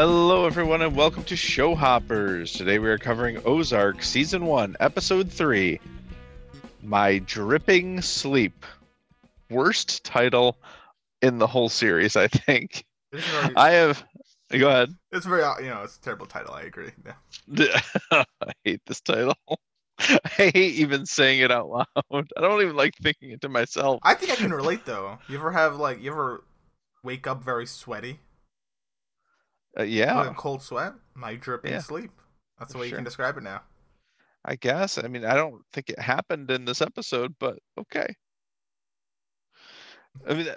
Hello, everyone, and welcome to Show Hoppers. Today we are covering Ozark Season 1, Episode 3 My Dripping Sleep. Worst title in the whole series, I think. Very, I have. Go ahead. it's very, you know, it's a terrible title. I agree. Yeah. I hate this title. I hate even saying it out loud. I don't even like thinking it to myself. I think I can relate though. You ever have like, you ever wake up very sweaty, Uh, yeah, cold sweat, my dripping Yeah. sleep. That's the way you can describe it now. I guess. I mean, I don't think it happened in this episode, but okay. I mean, uh,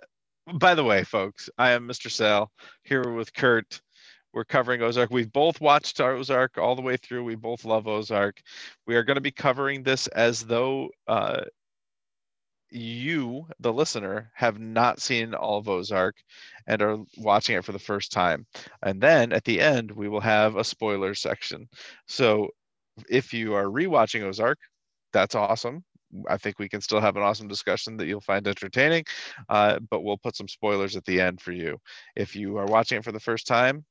by the way, folks, I am Mr. Sal here with Kurt. We're covering Ozark. We've both watched Ozark all the way through. We both love Ozark. We are going to be covering this as though uh, you, the listener, have not seen all of Ozark and are watching it for the first time. And then at the end, we will have a spoiler section. So if you are rewatching Ozark, that's awesome. I think we can still have an awesome discussion that you'll find entertaining, uh, but we'll put some spoilers at the end for you. If you are watching it for the first time,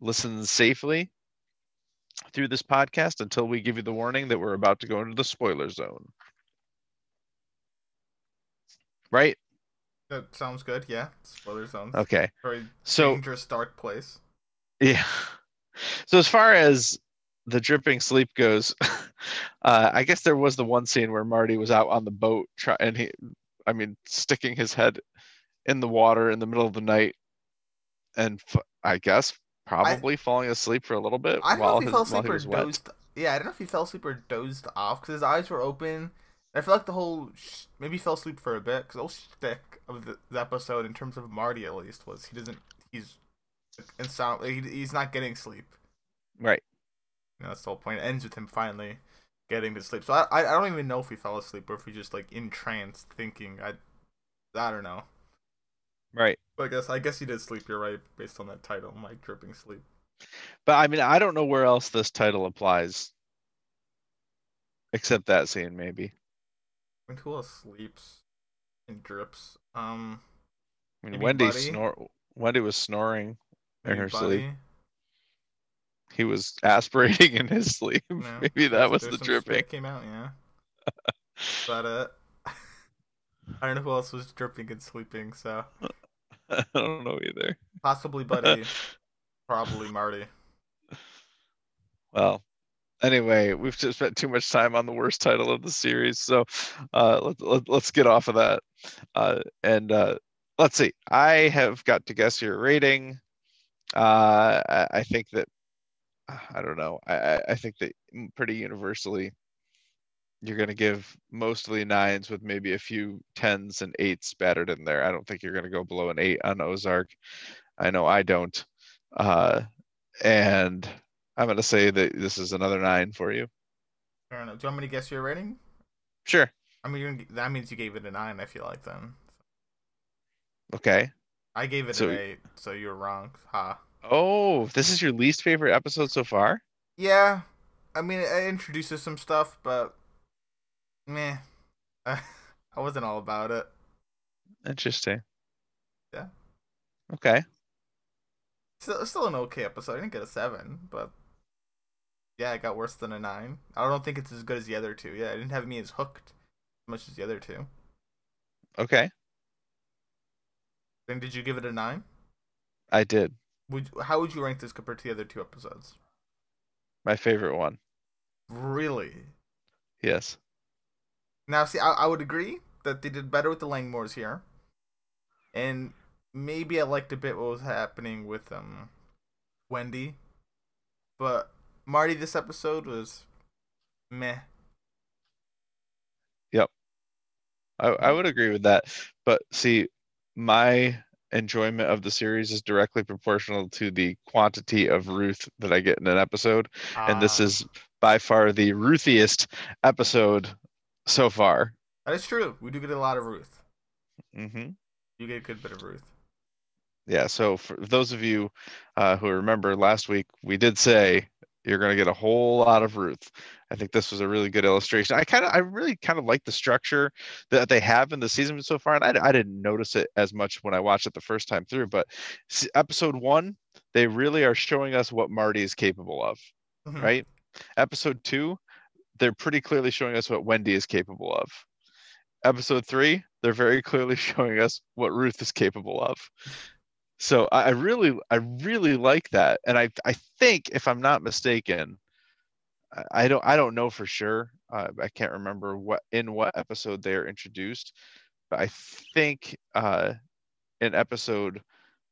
listen safely through this podcast until we give you the warning that we're about to go into the spoiler zone. Right? That sounds good. Yeah. Spoiler zones. Okay. Very So, dangerous, dark place. Yeah. So as far as the dripping sleep goes, uh, I guess there was the one scene where Marty was out on the boat try- and he, I mean, sticking his head in the water in the middle of the night, and f- I guess probably falling asleep for a little bit I don't know while if he his fell asleep he or dozed. Yeah, I don't know if he fell asleep or dozed off because his eyes were open. I feel like the whole sh- maybe he fell asleep for a bit because the whole shtick of the, the episode, in terms of Marty at least, was he doesn't he's in sound he, he's not getting sleep. Right. You know, that's the whole point. It ends with him finally getting to sleep. So I I don't even know if he fell asleep or if he just like in trance thinking. I I don't know. Right. But I guess I guess he did sleep. You're right, based on that title, My dripping sleep. But I mean, I don't know where else this title applies, except that scene maybe. I mean, who else sleeps and drips? Um. I mean, Wendy Buddy? snore. Wendy was snoring in her sleep. He was aspirating in his sleep. No, maybe that was the dripping. Came out, yeah. but uh, I don't know who else was dripping and sleeping. So I don't know either. possibly Buddy, probably Marty. Well, anyway, we've just spent too much time on the worst title of the series, so uh, let, let, let's get off of that. Uh, and uh, let's see. I have got to guess your rating. Uh, I, I think that I don't know. I, I- think that pretty universally, you're going to give mostly nines with maybe a few tens and eights spattered in there. I don't think you're going to go below an eight on Ozark. I know I don't. Uh, and I'm going to say that this is another nine for you. I don't know. Do you want me to guess your rating? Sure. I mean, you're, that means you gave it a nine. I feel like then Okay. I gave it So- an eight, so you're wrong. Ha. Oh, this is your least favorite episode so far? Yeah, I mean, it introduces some stuff, but meh. I wasn't all about it. Interesting. Yeah. Okay. Still, still an okay episode. I didn't get a seven, but yeah, it got worse than a nine. I don't think it's as good as the other two. Yeah, it didn't have me as hooked as much as the other two. Okay. Then did you give it a nine? I did. Would how would you rank this compared to the other two episodes? My favorite one. Really? Yes. Now, see, I, I would agree that they did better with the Langmores here, and maybe I liked a bit what was happening with um Wendy, but Marty this episode was meh. Yep. I, I would agree with that. But see, my enjoyment of the series is directly proportional to the quantity of Ruth that I get in an episode. And this Ah, is by far the Ruthiest episode so far. that is true. We do get a lot of Ruth. Mm-hmm. You get a good bit of Ruth. Yeah. So for those of you uh, who remember last week, we did say you're going to get a whole lot of Ruth. I think this was a really good illustration. I kind of, I really kind of like the structure that they have in the season so far, and I, I didn't notice it as much when I watched it the first time through. But episode one, they really are showing us what Marty is capable of, Mhm. right? Episode two, they're pretty clearly showing us what Wendy is capable of. Episode three, they're very clearly showing us what Ruth is capable of. So I I really, I really like that, and I, I think if I'm not mistaken, I- don't, I don't know for sure. Uh, I can't remember what in what episode they are introduced, but I think uh, in episode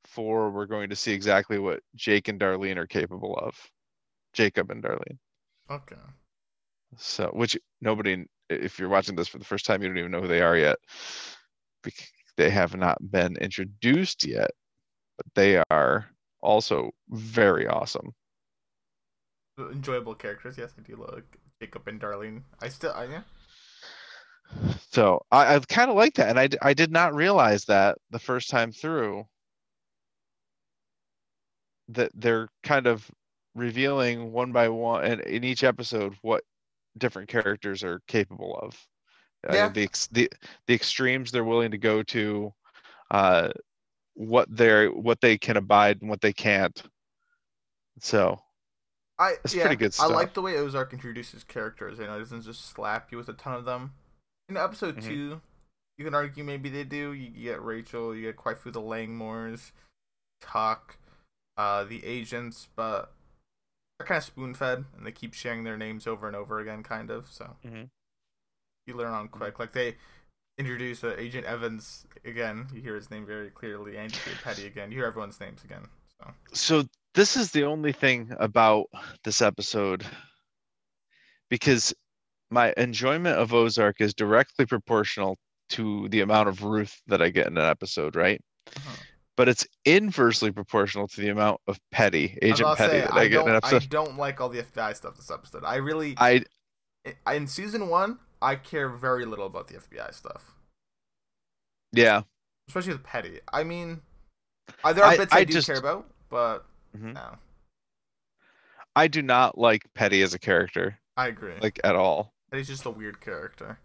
four we're going to see exactly what Jake and Darlene are capable of. Jacob and Darlene. Okay. So, which nobody, if you're watching this for the first time, you don't even know who they are yet. They have not been introduced yet, but they are also very awesome. Enjoyable characters. Yes, I do like Jacob and Darlene. I still, I, yeah. So I, I kind of like that, and I, I did not realize that the first time through that they're kind of revealing one by one and in each episode what different characters are capable of. Uh, Yeah. the, ex- the the extremes they're willing to go to, uh, what they're what they can abide and what they can't. So I It's yeah, pretty good I like the way Ozark introduces characters. You know, it doesn't just slap you with a ton of them. In episode Mhm. two, you can argue maybe they do. You, get Rachel, you get quite through the Langmores, Tuck, uh, the agents, but they're kind of spoon fed, and they keep sharing their names over and over again, kind of. So Mhm. you learn on quick. Like they introduce uh, Agent Evans again. You hear his name very clearly, and you hear Petty again. You hear everyone's names again. So so this is the only thing about this episode because my enjoyment of Ozark is directly proportional to the amount of Ruth that I get in an episode, right? uh-huh. But it's inversely proportional to the amount of Petty, Agent Petty say, that I I get in an I episode. don't like all the FBI stuff this episode. I really, I I- in season one, I care very little about the FBI stuff, yeah, especially with Petty. I mean, uh, there are I- bits I, I do just- care about, but Mhm. no, I do not like Petty as a character, I agree. Like, at all. he's just a weird character.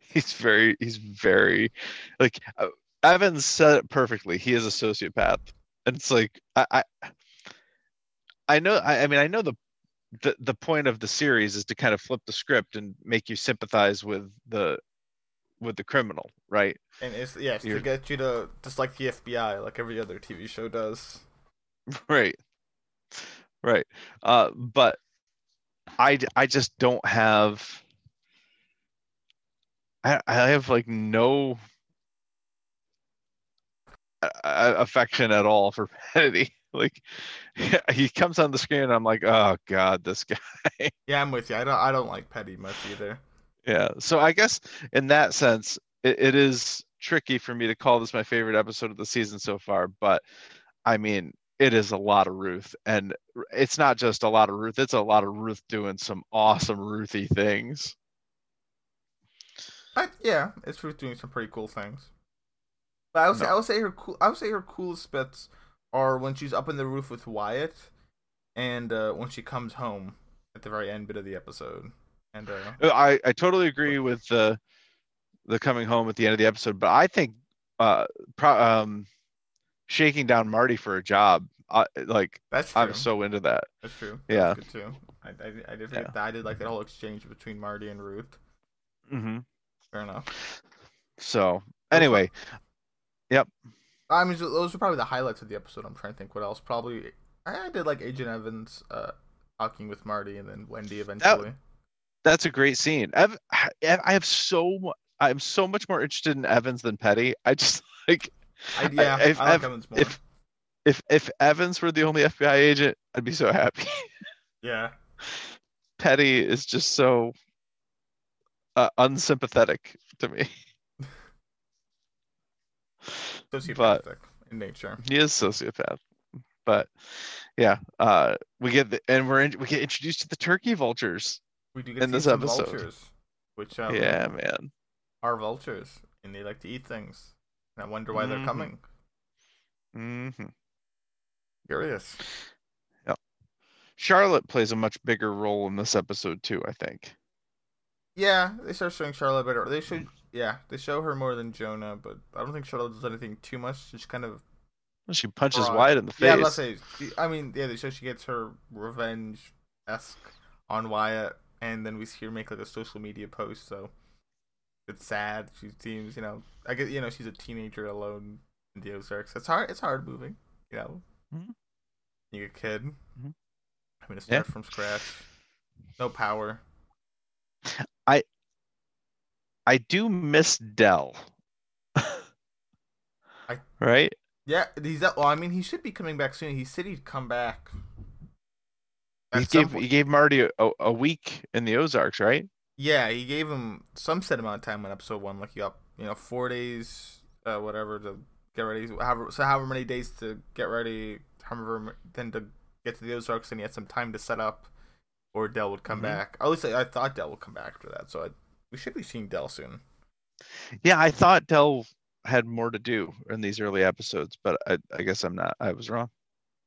He's very, he's very, like uh, Evans said it perfectly. He is a sociopath, and it's like I, I, I know. I, I mean, I know the, the the point of the series is to kind of flip the script and make you sympathize with the, with the criminal, right? And it's yeah, it's to get you to dislike the FBI, like every other TV show does. right right uh but I I just don't have i i have like no affection at all for Kennedy. like he comes on the screen and i'm like oh god this guy Yeah, I'm with you. I don't, I don't like Petty much either. yeah so i guess in that sense it, it is tricky for me to call this my favorite episode of the season so far but i mean it is a lot of ruth and it's not just a lot of ruth it's a lot of ruth doing some awesome ruthy things I, yeah, it's Ruth doing some pretty cool things. But I would say, I would say her cool. I would say her coolest bits are when she's up in the roof with Wyatt, and uh, when she comes home at the very end bit of the episode. And uh, Uh, i i totally agree with the the coming home at the end of the episode but i think uh pro- um shaking down marty for a job I, like that's true. i'm so into that That's true. Yeah. That's good too. I, I, I did Yeah. that. I did like that whole exchange between Marty and Ruth. Mm-hmm. Fair enough. so anyway I mean, those are probably the highlights of the episode. I'm trying to think what else. Probably, I I did like Agent Evans uh, talking with Marty, and then Wendy eventually. That's a great scene. Ev- I I have so I'm so much more interested in Evans than Petty. I just like I, yeah, I, if like Ev- Evans more. if if if Evans were the only FBI agent, I'd be so happy. yeah, Petty is just so uh, unsympathetic to me. sociopathic in nature. He is sociopath. But yeah, uh, we get the, and we're in, we get introduced to the turkey vultures. We do get In this episode. vultures, which um, yeah, man. are vultures, and they like to eat things. And I wonder why Mhm. they're coming. Mm-hmm. Curious. Charlotte plays a much bigger role in this episode too. I think. Yeah, they start showing Charlotte better. They show, yeah, they show her more than Jonah, but I don't think Charlotte does anything too much. She's kind of She punches Broad. Wyatt in the face. Yeah, let's say. she- I mean, yeah, they show she gets her revenge esque on Wyatt, and then we see her make like a social media post. So it's sad. She seems, you know, I get, you know, she's a teenager alone in the Ozarks. It's hard. It's hard moving. You know, Mhm. you a kid. Mhm. having to Yeah. start from scratch. No power. I do miss Dell. I- right? Yeah, he's. Well, I mean, he should be coming back soon. He said he'd come back. He gave point. he gave Marty a, a week in the Ozarks, right? Yeah, he gave him some set amount of time on episode one, like he got you know four days, uh, whatever to get ready. However, so however many days to get ready, however then to get to the Ozarks, and he had some time to set up, or Dell would come Mhm. back. At least I, I thought Dell would come back after that, so I, we should be seeing Dell soon. Yeah, I thought Dell had more to do in these early episodes, but I, I guess I'm not. I was wrong.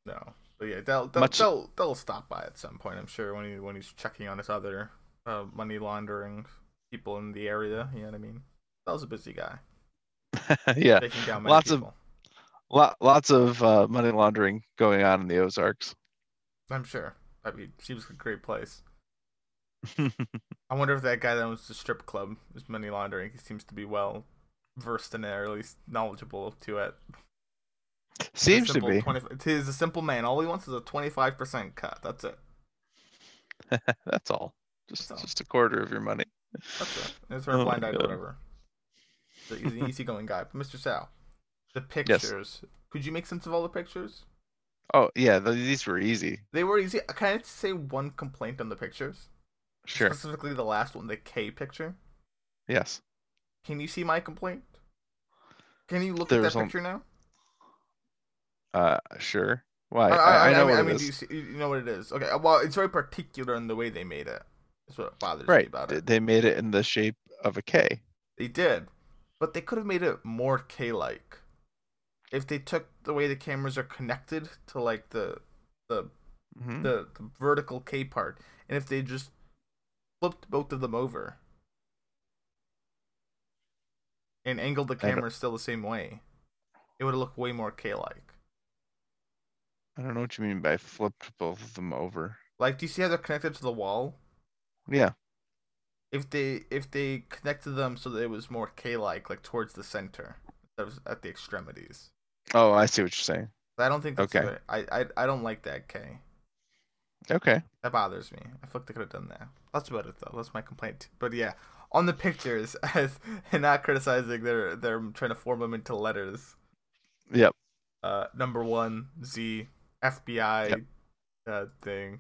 No, but yeah, Dell Dell, Much- Dell Dell stop by at some point. I'm sure when he when he's checking on his other uh, money laundering people in the area. You know what I mean? Dell's a busy guy, yeah, taking down many Lots of- lot, lots of uh, money laundering going on in the Ozarks. I'm sure. I mean, seems like a great place. I wonder if that guy that owns the strip club is money laundering. He seems to be well versed in it, or at least knowledgeable to it. Seems to be. 20 he's a simple man. All he wants is a 25% cut. That's it. That's all. Just That's all. just a quarter of your money. That's it. It's her Oh my blind eye or whatever. So He's an easygoing guy. But Mr. Sal, the pictures. Could you make sense of all the pictures? Oh yeah, th- these were easy. They were easy. Can I say one complaint on the pictures? Sure. Specifically, the last one, the K picture. Yes. Can you see my complaint? Can you look There's at that picture now? Uh, sure. Why? I, I, I know mean, what I it mean, is. you, see, you know what it is? Okay, well, it's very particular in the way they made it. That's what bothers me Right. about it. They made it in the shape of a K. They did, but they could have made it more K-like. If they took the way the cameras are connected to like the the Mhm. the, the vertical K part, and if they just flipped both of them over and angled the camera still the same way, it would look way more K-like. I don't know what you mean by flipped both of them over. Like, do you see how they're connected to the wall? Yeah. if they if they connected them so that it was more K-like, like towards the center, that was at the extremities. Oh, I see what you're saying. I don't think that's Okay. good. I, I I don't like that K. Okay. That bothers me. I feel like they could have done that. That's about it though. That's my complaint. But yeah, on the pictures, as and not criticizing, they're they're trying to form them into letters. Yep. Uh, number one Z FBI Yep. uh, thing.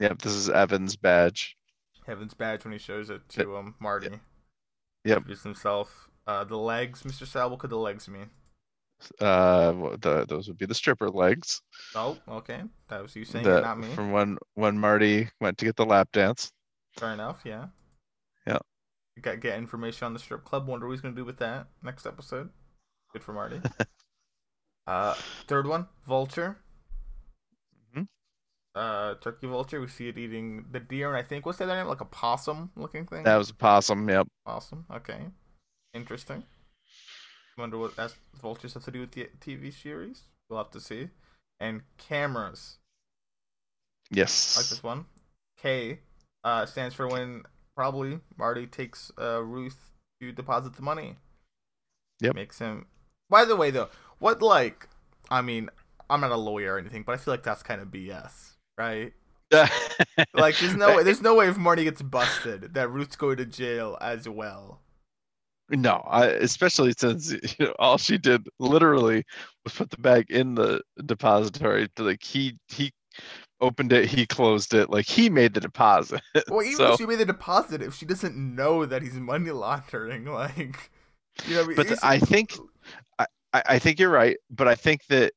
Yep. This is Evan's badge. Evan's badge when he shows it to um Marty. Yep. Introduce himself. Uh, the legs, Mr. Sal. What could the legs mean? Uh, the those would be the stripper legs. Oh, okay. That was you saying The- it, not me. From when when Marty went to get the lap dance. Fair enough. Yeah. Yeah. Get get information on the strip club. Wonder what he's gonna do with that next episode. Good for Marty. uh, third one, vulture. Mhm. Uh, turkey vulture. We see it eating the deer, and I think what's that name? Like a possum looking thing. That was a possum. Yep. awesome. Okay, interesting. Wonder what that vultures have to do with the TV series. We'll have to see. And cameras. Yes. like this one. K uh, stands for when probably Marty takes uh, Ruth to deposit the money. Yep. Makes him. By the way, though, what like? I mean, I'm not a lawyer or anything, but I feel like that's kind of BS, right? Like, there's no way, there's no way if Marty gets busted that Ruth's going to jail as well. No, I, especially since you know, all she did literally was put the bag in the depository. To like he he opened it, he closed it, like he made the deposit. Well, even So- if she made the deposit, if she doesn't know that he's money laundering, like, you know, I mean? But I think I, I think you're right, but I think that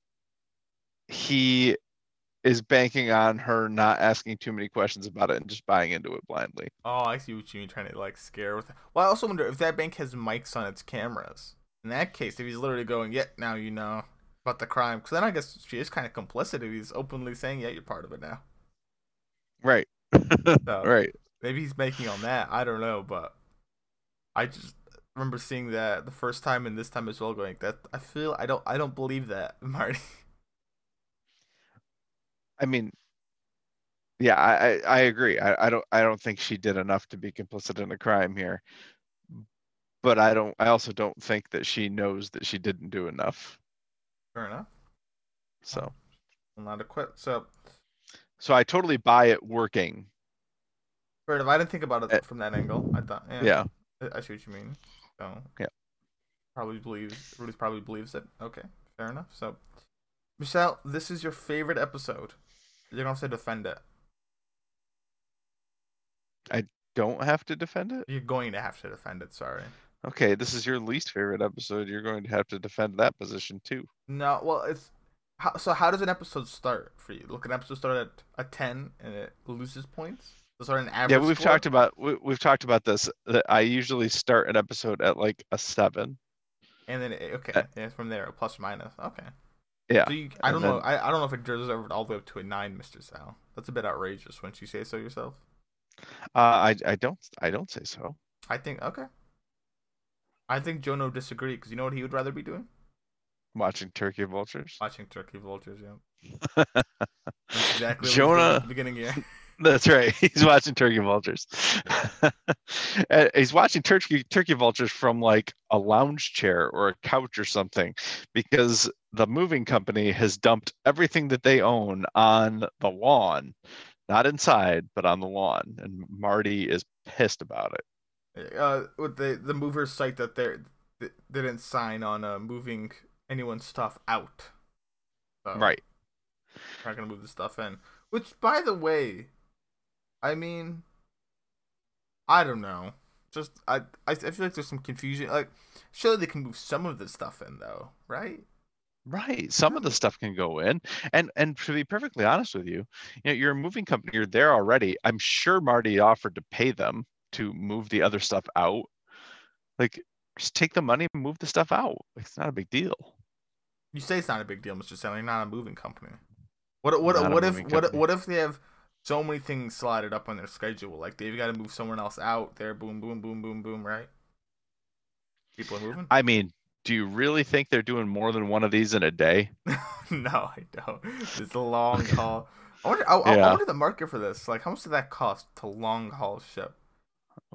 he is banking on her not asking too many questions about it and just buying into it blindly. Oh, I see what you mean, trying to like scare with. Well, I also wonder if that bank has mics on its cameras. In that case, if he's literally going, "Yeah, now you know about the crime," because then I guess she is kind of complicit if he's openly saying, "Yeah, you're part of it now." Right. So Right. maybe he's making on that. I don't know, but I just remember seeing that the first time and this time as well, going that I feel I don't I don't believe that Marty. I mean, yeah, I, I, I agree. I, I don't I don't think she did enough to be complicit in a crime here. But I don't I also don't think that she knows that she didn't do enough. Fair enough. So I'm not equipped. So so I totally buy it working. fair enough. I didn't think about it Uh, from that angle. I thought yeah. Yeah. I- I see what you mean. So Yeah. Probably believes Rudy probably believes it. Okay, fair enough. So Mr. Sal, this is your favorite episode. You're gonna have to defend it. I don't have to defend it? You're going to have to defend it, sorry. Okay, this is your least favorite episode. You're going to have to defend that position too. No, well it's how, so how does an episode start for you? Look, an episode start at a ten and it loses points. Start an average? Yeah, we've score? talked about we, we've talked about this. That I usually start an episode at like a seven. and then it, okay, uh, yeah, from there, plus or minus. Okay. Yeah, So you, I don't know. I, I don't know if it deserved all the way up to a nine, Mister Sal. That's a bit outrageous. Wouldn't you say so yourself? uh, I I don't I don't say so. I think okay. I think Jonah would disagree because you know what he would rather be doing? Watching Turkey Vultures. Watching Turkey Vultures. Yeah. Exactly what he was doing Jonah- beginning here. That's right. He's watching turkey vultures. He's watching turkey turkey vultures from like a lounge chair or a couch or something because the moving company has dumped everything that they own on the lawn, not inside, but on the lawn. And Marty is pissed about it. uh, with the the movers cite that they're they they didn't sign on uh, moving anyone's stuff out. So Right. They're not gonna move the stuff in. Which, by the way, I mean, I don't know. Just I I, I feel like there's some confusion. Like, surely they can move some of this stuff in though, right? Right. Some of the stuff can go in. And and to be perfectly honest with you, you know, you're a moving company, you're there already. I'm sure Marty offered to pay them to move the other stuff out. Like just take the money and move the stuff out. It's not a big deal. You say it's not a big deal, Mister Sally. You're not a moving company. What what what if moving what what if they have so many things slotted up on their schedule? Like they've got to move someone else out there. Boom, boom, boom, boom, boom. Right? People are moving. I mean, do you really think they're doing more than one of these in a day? no, I don't. It's a long haul. I wonder. I, I- I wonder the market for this. Like, how much did that cost to long haul ship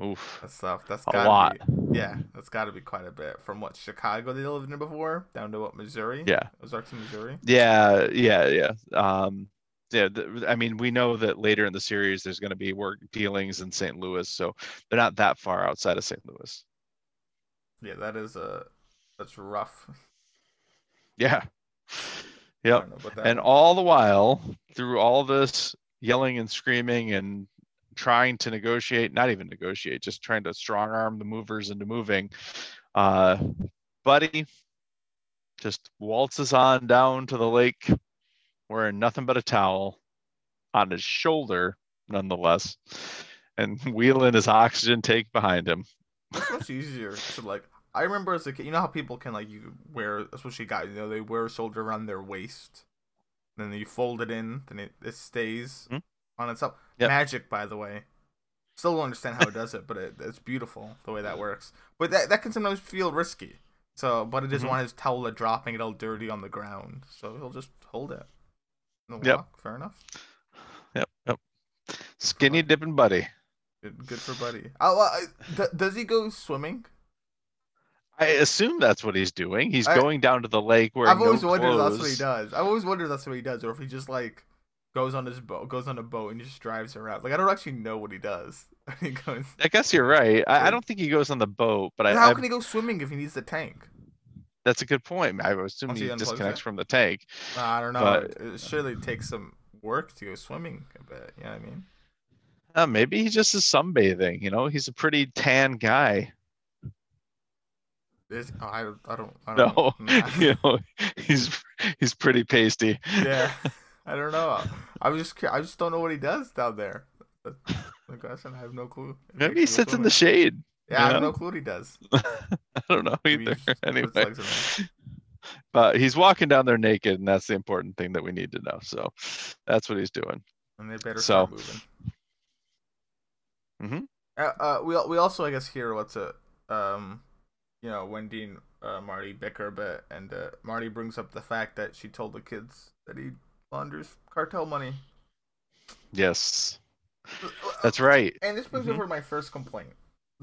Oof. that stuff? That's A lot. Be, yeah, that's got to be quite a bit. From what Chicago they lived in before, down to what Missouri? Yeah. Ozarks, Missouri. Yeah, yeah, yeah. Um yeah, the, I mean, we know that later in the series there's going to be work dealings in St. Louis, so they're not that far outside of St. Louis. Yeah, that is a that's rough. Yeah. Yep. don't know about that And all the while, through all this yelling and screaming and trying to negotiate, not even negotiate, just trying to strong arm the movers into moving, uh, Buddy just waltzes on down to the lake wearing nothing but a towel on his shoulder, nonetheless, and wheeling his oxygen tank behind him. it's much easier to like. I remember as a kid, you know how people can like you wear, especially guys, you know, they wear a shoulder around their waist, then you fold it in, then it, it stays Mhm. on itself. Yep. Magic, by the way. Still don't understand how it does it, but it, it's beautiful the way that works. But that that can sometimes feel risky. So, but he doesn't Mhm. want his towel dropping it all dirty on the ground, so he'll just hold it. And Yep. walk. Fair enough. Yep, yep. Skinny dipping Buddy. Good, good for Buddy. Oh, well, I, d- does he go swimming? I assume that's what he's doing. He's I- going down to the lake where I've always wondered if that's what he does. I've always wondered if that's what he does, or if he just like goes on his boat, goes on a boat, and just drives around. Like I don't actually know what he does. he goes. I guess you're right. I, I don't think he goes on the boat, but I, how I can he go swimming if he needs the tank? That's a good point. I would assume Once he disconnects it? from the tank. Uh, I don't know. But- it, it surely takes some work to go swimming a bit. You know what I mean? Uh, maybe he just is sunbathing. You know, he's a pretty tan guy. Is, oh, I, I don't. I don't nah. you know, he's he's pretty pasty. yeah. I don't know. I was just. I just don't know what he does down there. That's the question. I have no clue. If Maybe he sits in the shade. Yeah, I have no clue what he does. I don't know Maybe either. just Anyway, legs but he's walking down there naked, and that's the important thing that we need to know. So that's what he's doing. and they better So- start moving. Mhm. Uh, uh, we al- we also I guess hear what's it um you know, Wendy and uh, Marty bicker a bit, and uh, Marty brings up the fact that she told the kids that he launders cartel money. Yes, that's right. And this brings Mhm. over my first complaint.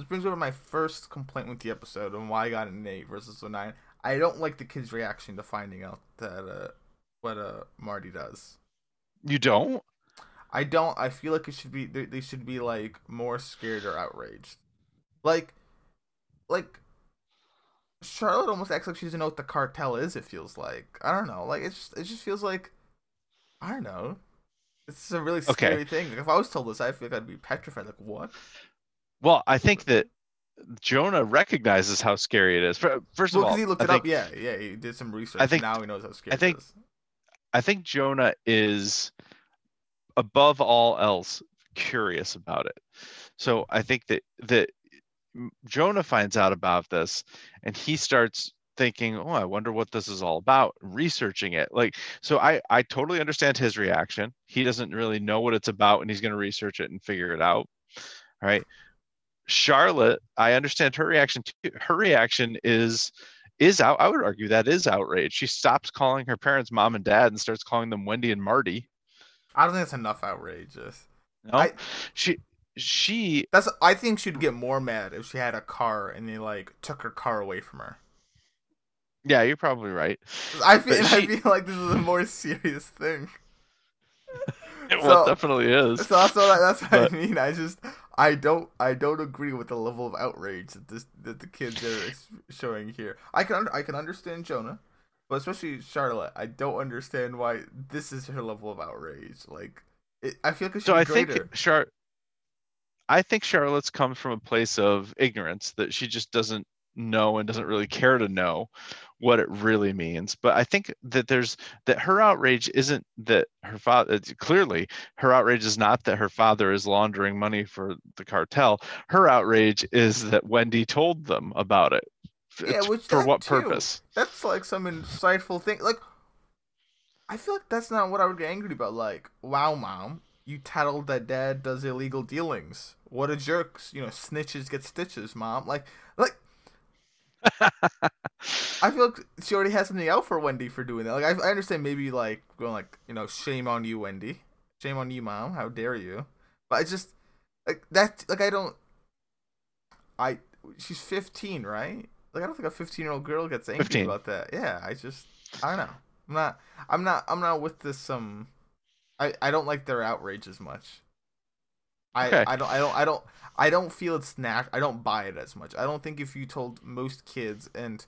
This brings over my first complaint with the episode and why I got an eight versus a nine. I don't like the kids' reaction to finding out that uh, what uh Marty does. You don't? I don't. I feel like it should be. They, they should be like more scared or outraged. Like, like Charlotte almost acts like she doesn't know what the cartel is. It feels like I don't know. Like it just it just feels like I don't know. It's a really Okay. scary thing. Like, if I was told this, I feel like I'd be petrified. Like what? Well, I think that Jonah recognizes how scary it is. Fir- First Well, of all, because he looked I it think, up. Yeah, yeah. He did some research. I think- now he knows how scary. think- it is. I think Jonah is above all else curious about it. So I think that that Jonah finds out about this and he starts thinking, "Oh, I wonder what this is all about," researching it. Like so I I totally understand his reaction. He doesn't really know what it's about and he's going to research it and figure it out. Right? Charlotte, I understand her reaction too. Her reaction is is out I would argue that is outrage. She stops calling her parents mom and dad and starts calling them Wendy and Marty. I don't think that's enough outrageous. No, I- she she That's. I think she'd get more mad if she had a car and they like took her car away from her. yeah, you're probably right. I feel. But I feel like this is a more serious thing. It So- well, definitely is. So that's what I, that's what But- I mean. I just I don't I don't agree with the level of outrage that this that the kids are showing here. I can I can understand Jonah, but especially Charlotte. I don't understand why this is her level of outrage. Like it, I feel like So I greater. think Char I think Charlotte's comes from a place of ignorance that she just doesn't know and doesn't really care to know what it really means. But I think that there's that her outrage isn't that her father clearly her outrage is not that her father is laundering money for the cartel. Her outrage is that Wendy told them about it. Yeah, which for what too. purpose? that's like some insightful thing. Like, I feel like that's not what I would get angry about. Like, wow, mom, you tattled that dad does illegal dealings. What a jerk You know, snitches get stitches, mom. Like, like I feel like she already has something out for Wendy for doing that. Like, I, I understand maybe like going like, you know, shame on you, Wendy. Shame on you, mom. How dare you? But I just like that. Like, I don't. I she's 15, right? Like, I don't think a 15 year old girl gets angry 15. about that. Yeah, I just I don't know. I'm not. I'm not. I'm not with this. Um, I I don't like their outrage as much. I Okay. I don't I don't I don't I don't feel it's nat. I don't buy it as much. I don't think if you told most kids and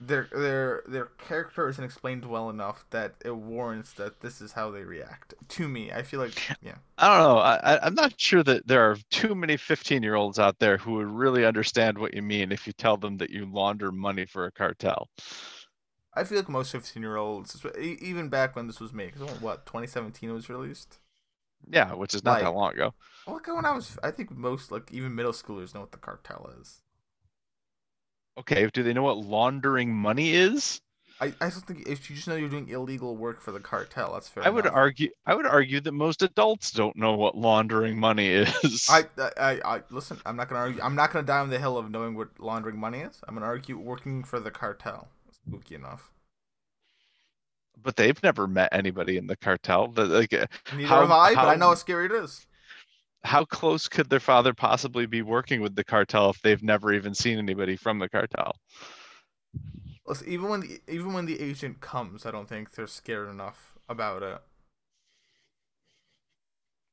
their their their character isn't explained well enough that it warrants that this is how they react. To me, I feel like yeah. I don't know. I, I'm not sure that there are too many 15 year olds out there who would really understand what you mean if you tell them that you launder money for a cartel. I feel like most 15 year olds, even back when this was made, because what 2017 it was released. Yeah, which is not that long ago. Like when I was, I think most like even middle schoolers know what the cartel is. Okay, do they know what laundering money is? I, I don't think if you just know you're doing illegal work for the cartel, that's fair. I would argue I would argue that most adults don't know what laundering money is. I, I, I, listen. I'm not gonna argue. I'm not gonna die on the hill of knowing what laundering money is. I'm gonna argue working for the cartel. Spooky enough. But they've never met anybody in the cartel. Like, uh, Neither How- have I, but I know how scary it is. how close could their father possibly be working with the cartel if they've never even seen anybody from the cartel? Listen, even when the even when the agent comes, I don't think they're scared enough about it.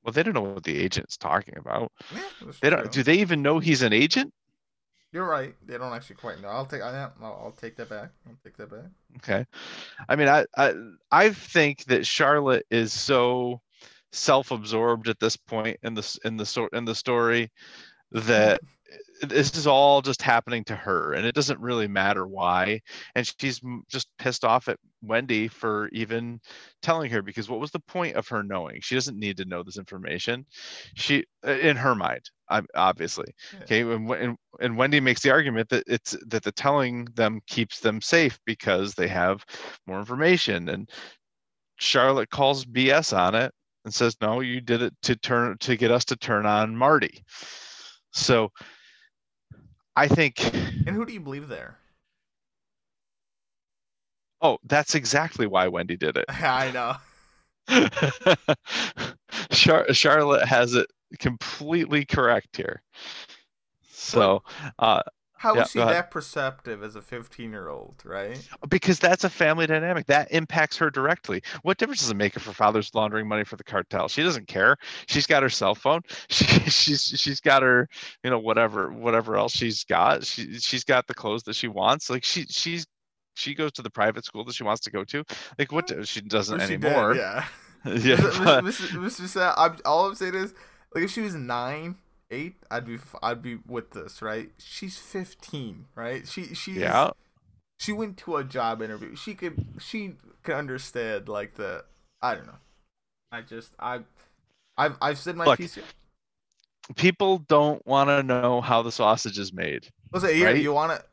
Well, they don't know what the agent's talking about. Yeah, They don't. true. Do they even know he's an agent? You're right. They don't actually quite know. I'll take. I, I'll, I'll take that back. I'll take that back. Okay. I mean, I, I I think that Charlotte is so self-absorbed at this point in this in the sort in the story that this is all just happening to her and it doesn't really matter why and she's just pissed off at Wendy for even telling her because what was the point of her knowing she doesn't need to know this information she uh, in her mind obviously Yeah. okay and, and and Wendy makes the argument that it's that the telling them keeps them safe because they have more information and Charlotte calls BS on it and says no you did it to turn to get us to turn on Marty so I think. And who do you believe there? Oh, that's exactly why Wendy did it. I know. Char- Charlotte has it completely correct here. So, uh, How Yeah, is she that perceptive as a 15 year old, right? because that's a family dynamic that impacts her directly. What difference does it make if her father's laundering money for the cartel? She doesn't care. She's got her cell phone. She, she's she's got her, you know, whatever whatever else she's got. She she's got the clothes that she wants. Like she she's she goes to the private school that she wants to go to. Like what she doesn't Or she did, anymore. yeah. yeah, Mr. but- Mr. Mr. Sa- I'm, all I'm saying is, like, if she was nine, eight, I'd be, I'd be with this, right? She's 15, right? She, she's, yeah. she went to a job interview. She could, she could understand, like, the, I don't know. I just, I, I've, I've said my Look, piece here. People don't want to know how the sausage is made. Listen, here, right? you want to,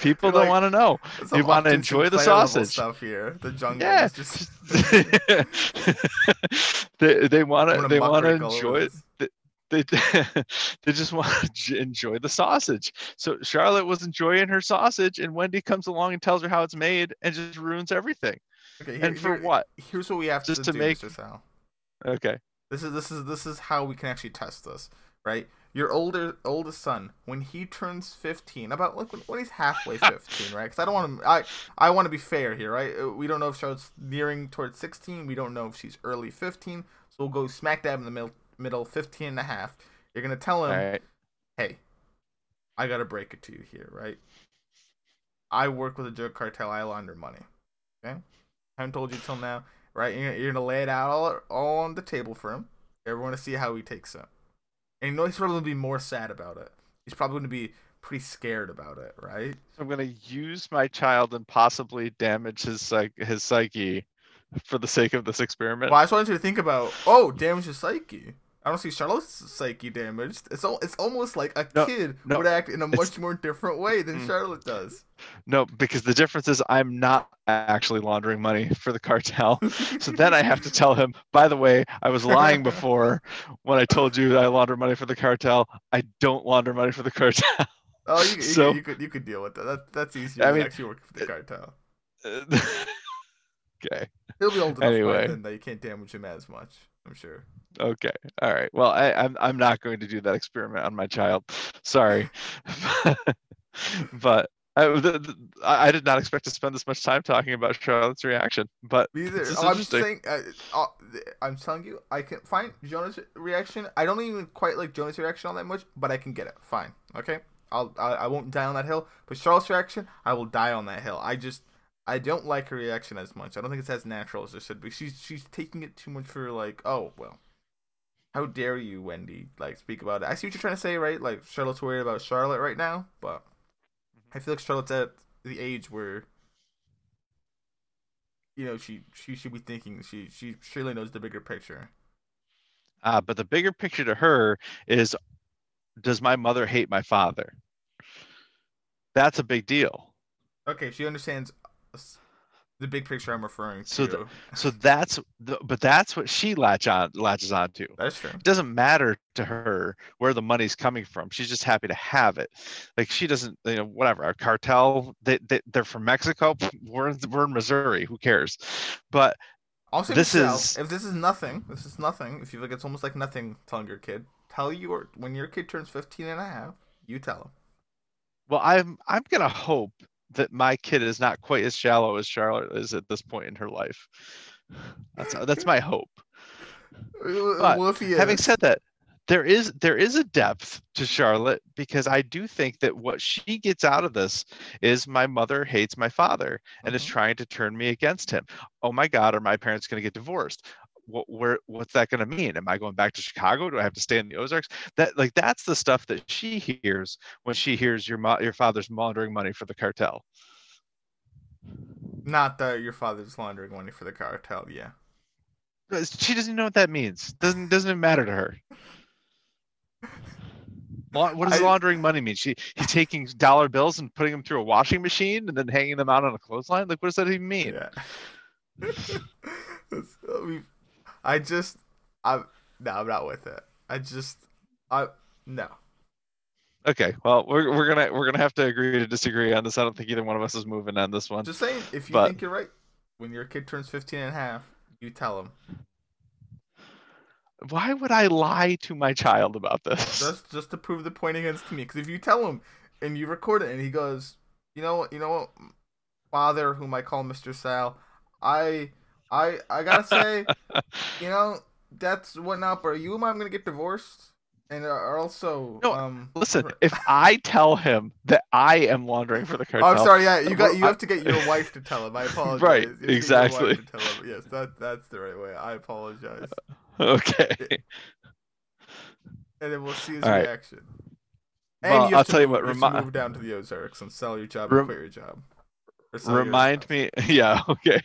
People You're don't like- want to know. You wanna enjoy the sausage. stuff here. The jungle Yeah. just, they they want to they want to muckrake all over enjoy it. this. They they just want to enjoy the sausage. So Charlotte was enjoying her sausage, and Wendy comes along and tells her how it's made, and just ruins everything. Okay, And for what? Here's what we have Just to, to do, make- Mr. Sal. Okay. This is this is this is how we can actually test this, right? Your older oldest son, when he turns fifteen, about like when, when he's halfway fifteen, right? Because I don't want to, I I want to be fair here, right? Uh, We don't know if Charlotte's nearing towards sixteen. We don't know if she's early fifteen. So we'll go smack dab in the middle, middle 15 and a half. You're gonna tell him, right. hey, I gotta break it to you here, right? I work with a drug cartel. I launder money. Okay, I haven't told you till now, right? You're, you're gonna lay it out all, all on the table for him. Everyone to see how he takes it. And you know he's probably gonna be more sad about it. He's probably gonna be pretty scared about it, right? So I'm gonna use my child and possibly damage his psych his psyche for the sake of this experiment. Well, I just wanted you to think about, oh, damage his psyche. I don't see Charlotte's psyche damaged. It's al- it's almost like a No, kid no, would act in a much more different way than Mm. Charlotte does. No, because the difference is I'm not actually laundering money for the cartel. So then I have to tell him, by the way, I was lying before when I told you I launder money for the cartel. I don't launder money for the cartel. Oh, you, you, So- could, you could you could deal with that. that that's easier I than mean, actually work for the cartel. okay. He'll be old enough Anyway. by then that you can't damage him as much. I'm sure. Okay. All right. Well, I, I'm I'm not going to do that experiment on my child. Sorry, but I, the, the, I did not expect to spend this much time talking about Charlotte's reaction. But Neither. This is Oh, I'm just saying. Uh, uh, I'm telling you, I can find Jonah's reaction. I don't even quite like Jonah's reaction all that much, but I can get it. Fine. Okay. I'll. I, I won't die on that hill. But Charlotte's reaction, I will die on that hill. I just. I don't like her reaction as much. I don't think it's as natural as it should be. She's she's taking it too much for like, oh well. How dare you, Wendy? Like speak about it. I see what you're trying to say, right? Like Charlotte's worried about Charlotte right now, but I feel like Charlotte's at the age where you know she she should be thinking she she surely knows the bigger picture. uh, but the bigger picture to her is, does my mother hate my father? That's a big deal. Okay, she understands the big picture I'm referring to. So the- So that's the, but that's what she latch on latches onto. That's true. It doesn't matter to her where the money's coming from. She's just happy to have it. Like she doesn't, you know, whatever. Our cartel, they, they they're from Mexico. We're in, we're in Missouri. Who cares? But Also, This is- if this is nothing, this is nothing. If you like it's almost like nothing, telling your kid, tell your when your kid turns 15 and a half, you tell him. well, I'm I'm gonna hope that my kid is not quite as shallow as Charlotte is at this point in her life. That's that's my hope. But if he Having said that, there is there is a depth to Charlotte because I do think that what she gets out of this is my mother hates my father and is Mhm. trying to turn me against him. Oh my God, are my parents going to get divorced? What where what's that going to mean? Am I going back to Chicago? Do I have to stay in the Ozarks? That like that's the stuff that she hears when she hears your mo- your father's laundering money for the cartel. not that your father's laundering money for the cartel, yeah. She doesn't know what that means. Doesn't doesn't it matter to her? What does I- laundering money mean? She he's taking dollar bills and putting them through a washing machine and then hanging them out on a clothesline. Like, what does that even mean? Yeah. I, mean, I just, I'm no, I'm not with it. I just, I no. Okay, well, we're, we're gonna we're gonna have to agree to disagree on this. I don't think either one of us is moving on this one. Just saying, if you But- think you're right, when your kid turns 15 and a half, you tell him. Why would I lie to my child about this? Just just to prove the point against me. Because if you tell him and you record it and he goes, you know what, you know what, father, whom I call Mr. Sal, I I I gotta say, you know, that's what whatnot. But you and I'm gonna get divorced, and are also No, um. Listen, if I tell him that I am laundering for the Oh, cartel, I'm sorry. Yeah, you got you have to get your wife to tell him. I apologize. Right, You have to get your wife exactly. to tell him. Yes, that that's the right way. I apologize. okay. And then we'll see his right. reaction. And Well, you have I'll to tell you move, what, have to remi- move down to the Ozarks and sell your job Rem- and quit your job. Your Remind me, yeah, okay.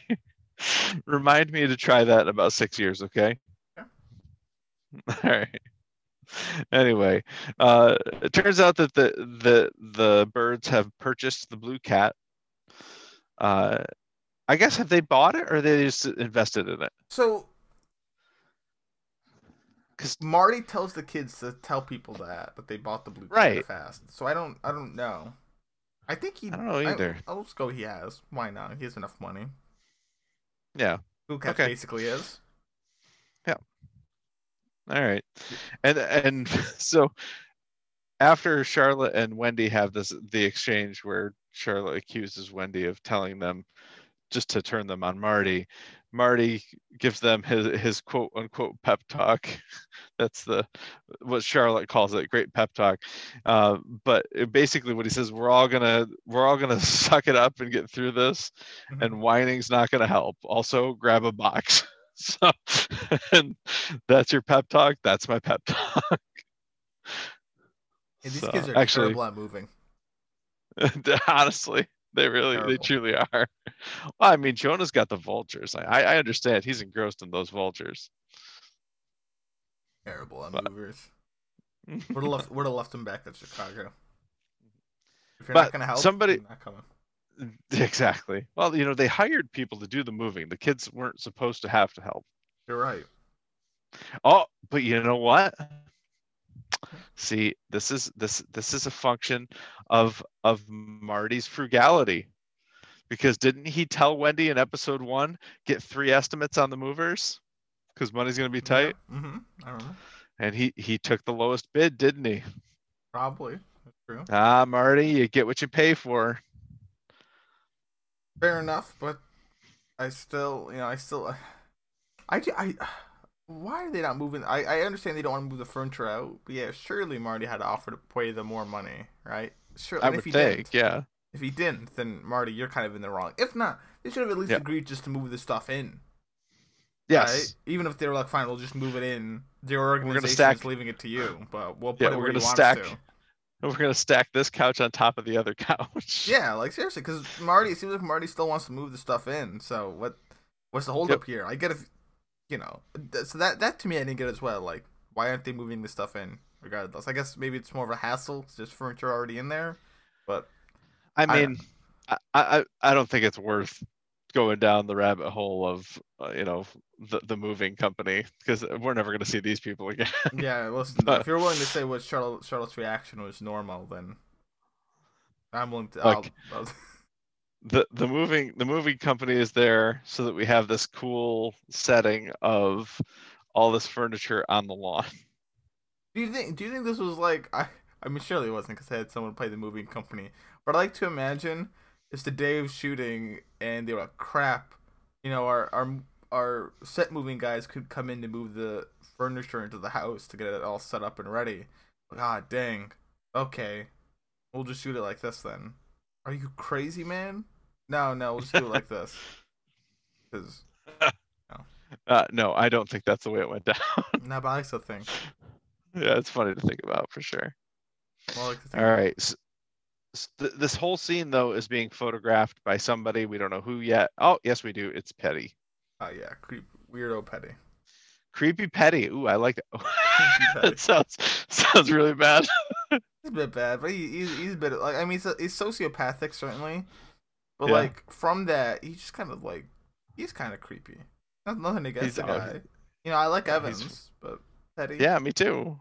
Remind me to try that in about six years, okay? Yeah. All right. Anyway, uh, it turns out that the the the birds have purchased the blue cat. Uh, I guess have they bought it or they just invested in it? So, because Marty tells the kids to tell people that that they bought the blue cat Right. fast. So I don't I don't know. I think he I don't know either. I, will just go he has. Why not? He has enough money. Yeah. Cat Okay. basically is. Yeah. All right. And and so after Charlotte and Wendy have this the exchange where Charlotte accuses Wendy of telling them just to turn them on Marty, Marty gives them his his quote unquote pep talk. That's the what Charlotte calls it, great pep talk. Uh, but it- basically, what he says, we're all gonna we're all gonna suck it up and get through this, Mhm. and whining's not gonna help. Also, grab a box. So, and that's your pep talk. That's my pep talk. And these So, kids are actually, terrible at moving. honestly, they really, they truly are. Well, I mean, Jonah's got the vultures. I, I understand he's engrossed in those vultures. Terrible But- movers. Would have left would have left him back at Chicago. If you're But not gonna help, somebody- not coming. exactly. Well, you know, they hired people to do the moving. The kids weren't supposed to have to help. You're right. Oh, but you know what? See, this is this this is a function of of Marty's frugality. Because didn't he tell Wendy in episode one, get three estimates on the movers? Because money's gonna be tight. Mm-hmm. I don't know. And he he took the lowest bid, didn't he? Probably. That's true. Ah, Marty, you get what you pay for. Fair enough, but I still, you know, I still, I, I, why are they not moving? I, I understand they don't want to move the furniture out, but yeah, surely Marty had to offer to pay them more money, right? Sure. I and would if he think, didn't, yeah. if he didn't, then Marty, you're kind of in the wrong. If not, they should have at least Yeah. agreed just to move the stuff in. Yes. Right? Even if they were like, fine, we'll just move it in. Their organization stack- is leaving it to you, but we'll put Yeah, it we're where gonna you stack- to. We're gonna stack this couch on top of the other couch. Yeah, like seriously, because Marty, it seems like Marty still wants to move the stuff in. So what? What's the holdup here? I get if, you know, so that that to me I didn't get as well. Like, why aren't they moving the stuff in? Regardless, I guess maybe it's more of a hassle. It's just furniture already in there. But I mean, I, I I don't think it's worth going down the rabbit hole of uh, you know the the moving company because we're never gonna see these people again. yeah, listen, But- if you're willing to say what Charlotte Charlotte's reaction was normal, then I'm willing to. Like- I'll, I'll, the the moving the moving company is there so that we have this cool setting of all this furniture on the lawn. do you think? Do you think this was like? I I mean, surely it wasn't because I had someone play the moving company. But I like to imagine it's the day of shooting, and they were like, "Crap, you know, our our our set moving guys could come in to move the furniture into the house to get it all set up and ready." God dang. Okay, we'll just shoot it like this then. Are you crazy, man? No, no, we'll just do it like this. Because Uh, no, I don't think that's the way it went down. no, but I like to think. yeah, it's funny to think about for sure. Well, like. All right. s- s- th- this whole scene though is being photographed by somebody we don't know who yet. Oh, yes, we do. It's Petty. Oh yeah, creep, weirdo, petty. Creepy Petty. Ooh, I like that. That sounds sounds really bad. A bit bad, but he, he's he's a bit like I mean he's, he's sociopathic certainly, but Yeah. like from that he's just kind of like he's kind of creepy. Not, nothing against He's, the guy. You know I like yeah, he's- Evans, but Petty. yeah, me too.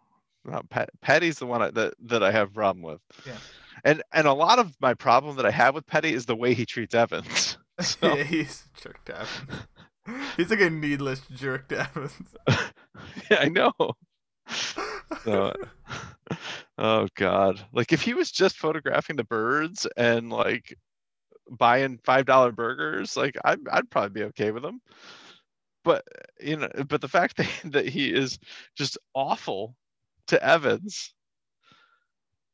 Pat, Petty's the one I, that that I have a problem with. Yeah. And and a lot of my problem that I have with Petty is the way he treats Evans. So, yeah, he's a jerk to Evans. He's like a needless jerk to Evans. yeah, I know. Oh God! Like if he was just photographing the birds and like buying five dollar burgers, like I'd I'd probably be okay with him. But you know, but the fact that that he is just awful to Evans,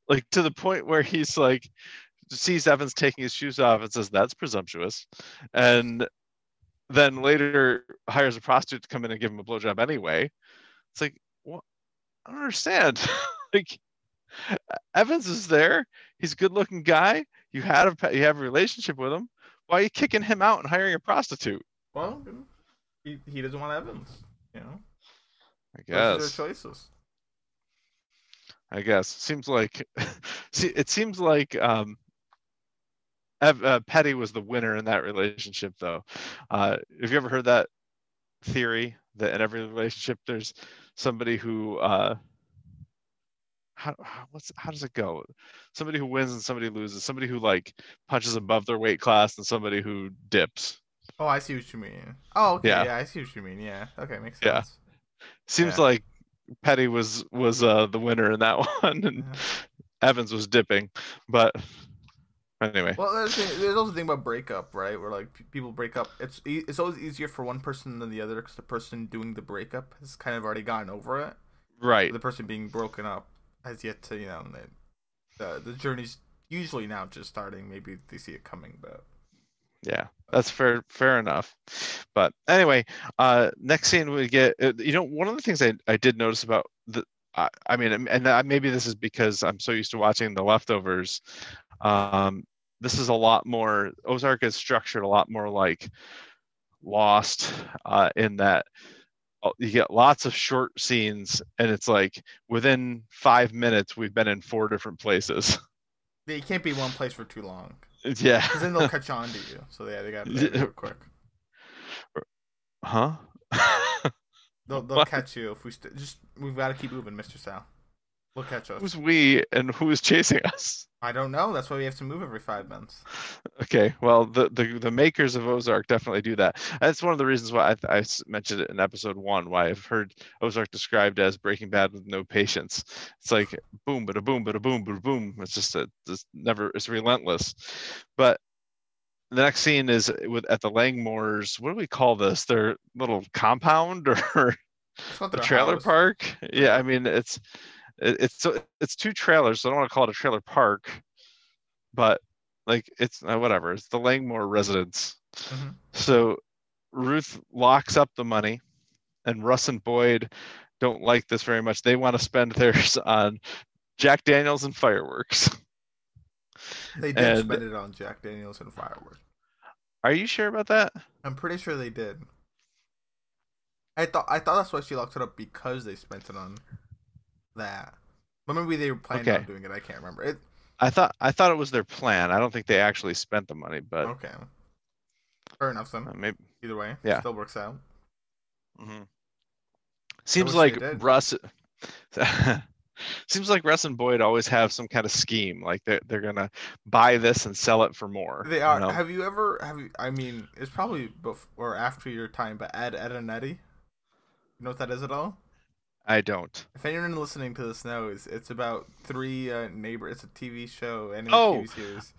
like to the point where he's like sees Evans taking his shoes off and says that's presumptuous, and then later hires a prostitute to come in and give him a blowjob anyway. It's like? I don't understand. like Evans is there. He's a good-looking guy. You had a you have a relationship with him. Why are you kicking him out and hiring a prostitute? Well, he, he doesn't want Evans. You know, I those guess. their choices. I guess seems like see it seems like um Ev, uh, Petty was the winner in that relationship though. Uh have you ever heard that theory that in every relationship there's somebody who uh how, what's how does it go? Somebody who wins and somebody loses, somebody who like punches above their weight class and somebody who dips. Oh, I see what you mean. Oh, okay. Yeah. Yeah, I see what you mean. Yeah. Okay, makes sense. Yeah. Seems Yeah. like Petty was was uh the winner in that one and Yeah. Evans was dipping. But anyway. Well, there's, there's also the thing about breakup, right? Where like people break up. It's it's always easier for one person than the other because the person doing the breakup has kind of already gotten over it. Right. The person being broken up has yet to, you know, the the, the journey's usually now just starting. Maybe they see it coming, but Yeah, that's fair. Fair enough. But anyway, uh, next scene we get. uh, You know, one of the things I, I did notice about the. I, I mean, and- and I- maybe this is because I'm so used to watching the leftovers. Um, this is a lot more. Ozark is structured a lot more like Lost, uh, in that uh, you get lots of short scenes, and it's like within five minutes we've been in four different places. they can't be one place for too long yeah. because then they'll catch on to you. So yeah, they got to it quick. Huh? They'll they'll What? catch you if we st- just we've got to keep moving, Mister Sal. They'll catch us. Who's we and who's chasing us? I don't know. That's why we have to move every five minutes. Okay, well, the, the the makers of Ozark definitely do that. That's one of the reasons why I mentioned it in episode one. Why I've heard Ozark described as Breaking Bad with no patience. It's like boom, but a boom, but a boom, but a boom. It's just a just never. It's relentless. But the next scene is with at the Langmores. What do we call this? Their little compound or It's their trailer house. park? Yeah, I mean it's it, it's it's two trailers, so I don't want to call it a trailer park, but like it's uh, whatever. It's the Langmore residence. Mhm. So Ruth locks up the money, and Russ and Boyd don't like this very much. They want to spend theirs on Jack Daniels and fireworks. They did And- spend it on Jack Daniels and fireworks. Are you sure about that? I'm pretty sure they did. I thought I thought that's why she locked it up because they spent it on that. But maybe they were planning on doing it. I can't remember. It I thought I thought it was their plan. I don't think they actually spent the money, but okay. Fair enough then. uh, maybe Either way, Yeah. still works out. Mm-hmm. Seems like. Russ. seems like Russ and Boyd always have some kind of scheme. Like they're they're gonna buy this and sell it for more. They you are. know? Have you ever? Have you? I mean, it's probably before or after your time. But Ed, Ed and Eddy. You know what that is at all? I don't. If anyone listening to this knows, it's about three uh, neighbor. It's a TV show and Oh. TV series.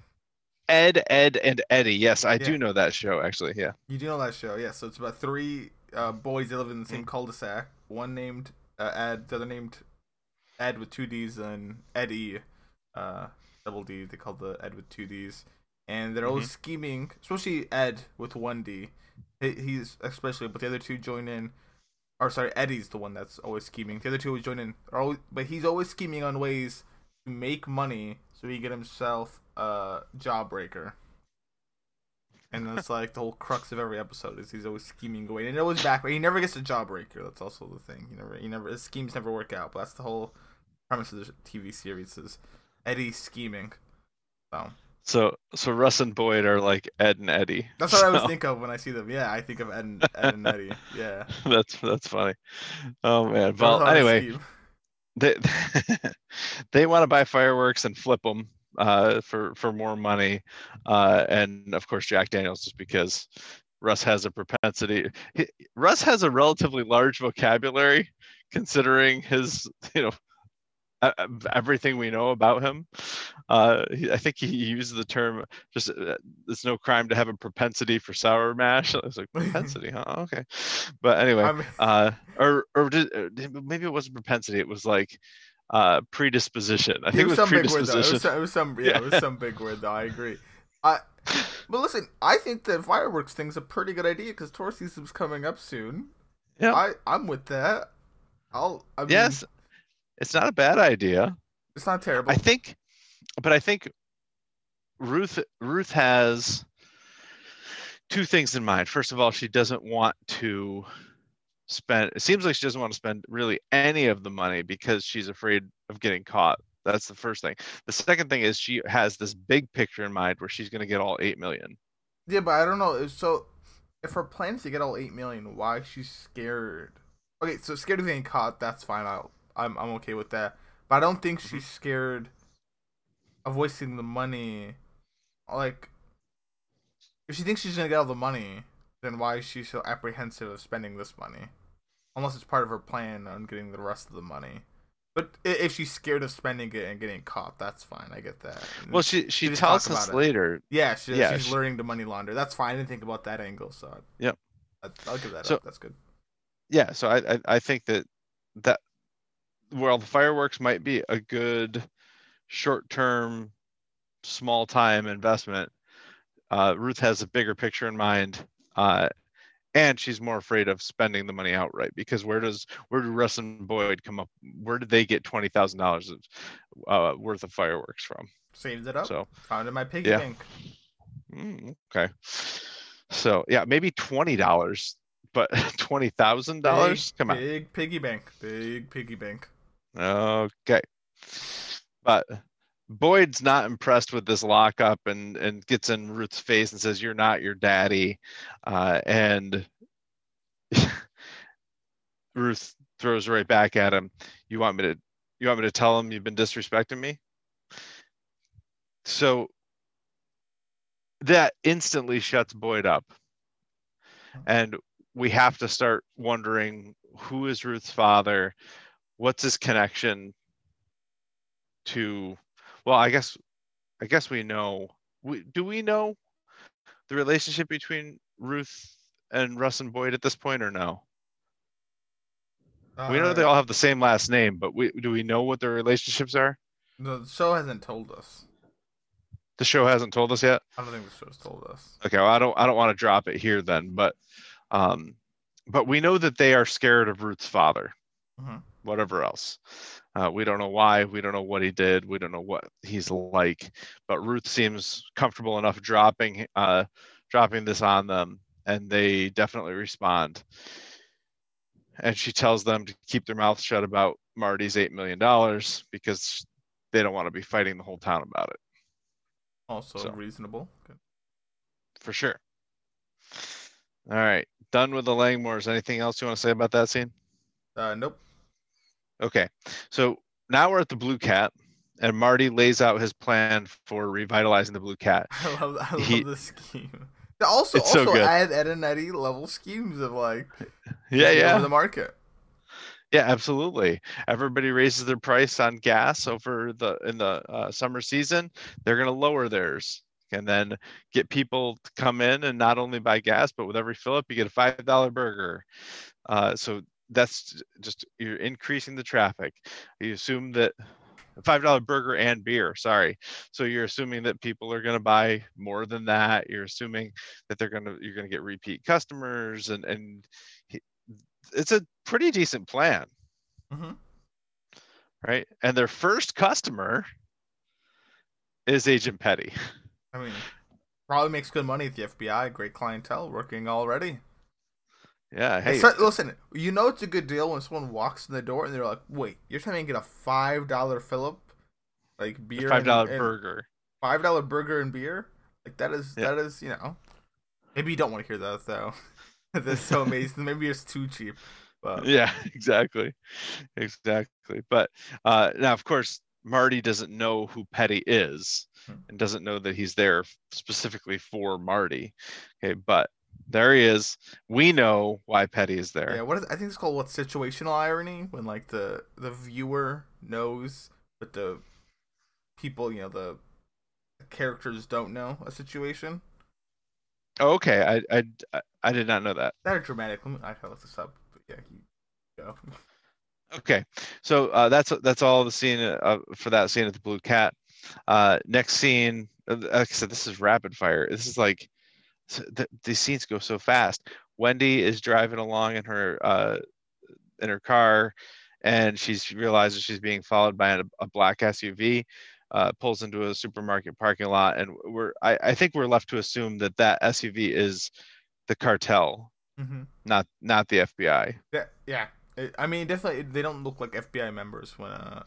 Ed, Ed, and Eddy. Yes, I Yeah. do know that show. Actually, yeah. You do know that show, yeah? So it's about three uh, boys that live in the same cul-de-sac. One named uh, Ed, the other named Ed with two D's, and Eddy, uh, double D. They call the Ed with two D's, and they're always scheming. Especially Ed with one D. He's especially, but the other two join in. Or sorry, Eddy's the one that's always scheming. The other two always join in. Always, but he's always scheming on ways to make money so he get himself a jawbreaker. And that's like the whole crux of every episode is he's always scheming away, and it always back. He never gets a jawbreaker. That's also the thing. He never, he never, his schemes never work out. But that's the whole premise of the TV series is Eddy scheming. So So so Russ and Boyd are like Ed and Eddy. that's what I always think of when I see them. Yeah, I think of Ed and, Ed and Eddy. Yeah. That's that's funny. Oh man. Well, anyway, they they want to buy fireworks and flip them uh, for for more money, uh, and of course Jack Daniels just because Russ has a propensity. He, Russ has a relatively large vocabulary considering his you know everything we know about him. Uh, he, I think he used the term just uh, it's no crime to have a propensity for sour mash. I was like propensity, huh? Okay, but anyway, uh, or or did, uh, maybe it wasn't propensity. It was like uh, predisposition. I think it was, it was predisposition. It was, it was, some yeah, yeah, it was some big word though. I agree. I but listen, I think the fireworks thing's a pretty good idea because tour season's coming up soon. Yeah, I I'm with that. I'll. I mean, yes, it's not a bad idea. It's not terrible. I think, but I think Ruth Ruth has two things in mind. First of all, she doesn't want to spend. It seems like she doesn't want to spend really any of the money because she's afraid of getting caught. That's the first thing. The second thing is she has this big picture in mind where she's going to get all eight million. Yeah, but I don't know. So, if her plans to get all eight million, why she's scared? Okay, so scared of getting caught. That's fine. I'll I'm I'm okay with that. But I don't think mm-hmm. she's scared of wasting the money. Like, if she thinks she's gonna get all the money, then why is she so apprehensive of spending this money? Unless it's part of her plan on getting the rest of the money. But if she's scared of spending it and getting caught, that's fine. I get that. well, she she, she tells us later. Yeah, she, yeah, she's she, learning to money launder. That's fine. I didn't think about that angle, so yep. I, will give that so, up. That's good. Yeah, so I, I I think that that well, the fireworks might be a good short-term, small-time investment. Uh, Ruth has a bigger picture in mind, uh, and she's more afraid of spending the money outright because where does where do Russ and Boyd come up? Where did they get twenty thousand dollars uh, worth of fireworks from? Saved it up. So found in my piggy yeah. bank. Mm, okay. So yeah, maybe twenty dollars, but twenty thousand dollars. Come on. Big piggy bank. Big piggy bank. Okay. But Boyd's not impressed with this lockup and and gets in Ruth's face and says, "You're not your daddy," uh, and Ruth throws right back at him. You want me to you want me to tell him you've been disrespecting me? So that instantly shuts Boyd up, and we have to start wondering who is Ruth's father what's his connection to well i guess i guess we know. We, do we know the relationship between ruth and russ and boyd at this point or no? Uh, we know they uh, all have the same last name but we do we know what their relationships are? The show hasn't told us. The show hasn't told us yet? I don't think the show's told us. Okay well i don't i don't want to drop it here then but um but we know that they are scared of ruth's father mm-hmm whatever else. Uh, we don't know why. We don't know what he did. We don't know what he's like. But Ruth seems comfortable enough dropping uh, dropping this on them, and they definitely respond. And she tells them to keep their mouths shut about Marty's eight million dollars because they don't want to be fighting the whole town about it. Also so, reasonable. Good. For sure. All right, done with the Langmores. Anything else you want to say about that scene? Uh, nope. Okay, so now we're at the Blue Cat, and Marty lays out his plan for revitalizing the Blue Cat. I love, I love he, the scheme. Also, also so add Ed and Eddy level schemes of like, yeah, yeah, the market. Yeah, absolutely. Everybody raises their price on gas over the in the uh, summer season. They're going to lower theirs, and then get people to come in and not only buy gas, but with every fill up, you get a five dollar burger. Uh, so that's just you're increasing the traffic. You assume that five dollar burger and beer. Sorry, so you're assuming that people are going to buy more than that. You're assuming that they're going to you're going to get repeat customers, and and it's a pretty decent plan, mm-hmm. right? And their first customer is Agent Petty. I mean, probably makes good money at the FBI. Great clientele working already. Yeah. Hey, listen. You know it's a good deal when someone walks in the door and they're like, "Wait, you're trying to get a five dollar Philip, like beer, five dollar burger, five dollar burger and beer? Like that is yeah. that is you know. Maybe you don't want to hear that though. That's so amazing. Maybe it's too cheap. But Yeah, exactly. Exactly. But uh now of course Marty doesn't know who Petty is Hmm. and doesn't know that he's there specifically for Marty. Okay, but there he is. We know why Petty is there. yeah, what is I think it's called what situational irony when like the the viewer knows but the people you know the characters don't know a situation. Oh, okay, I, I I did not know that. That are dramatic. Let me, I can look this up. But yeah, you go. Okay, so uh, that's that's all the scene uh, for that scene at the Blue Cat. Uh, next scene, uh, like I said, this is rapid fire. This is like s- th- these scenes go so fast. Wendy is driving along in her uh, in her car, and she's she realizes she's being followed by a, a black SUV. Uh, pulls into a supermarket parking lot, and we're I, I think we're left to assume that that SUV is the cartel, hmm not not the FBI. Yeah, yeah. I mean, definitely, they don't look like FBI members when uh,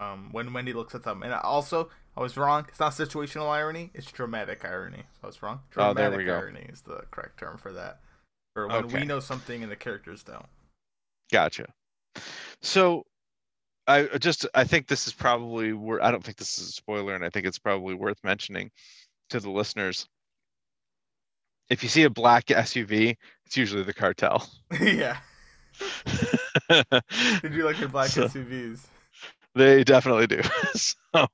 um, when Wendy looks at them. And also, I was wrong. It's not situational irony. It's dramatic irony. So I was wrong. Oh, Dramatic go. irony is the correct term for that. Or when Okay. we know something and the characters don't. Gotcha. So I just I think this is probably wor- I don't think this is a spoiler and I think it's probably worth mentioning to the listeners. If you see a black SUV, it's usually the cartel. yeah. Did you like your black So- SUVs? They definitely do. so all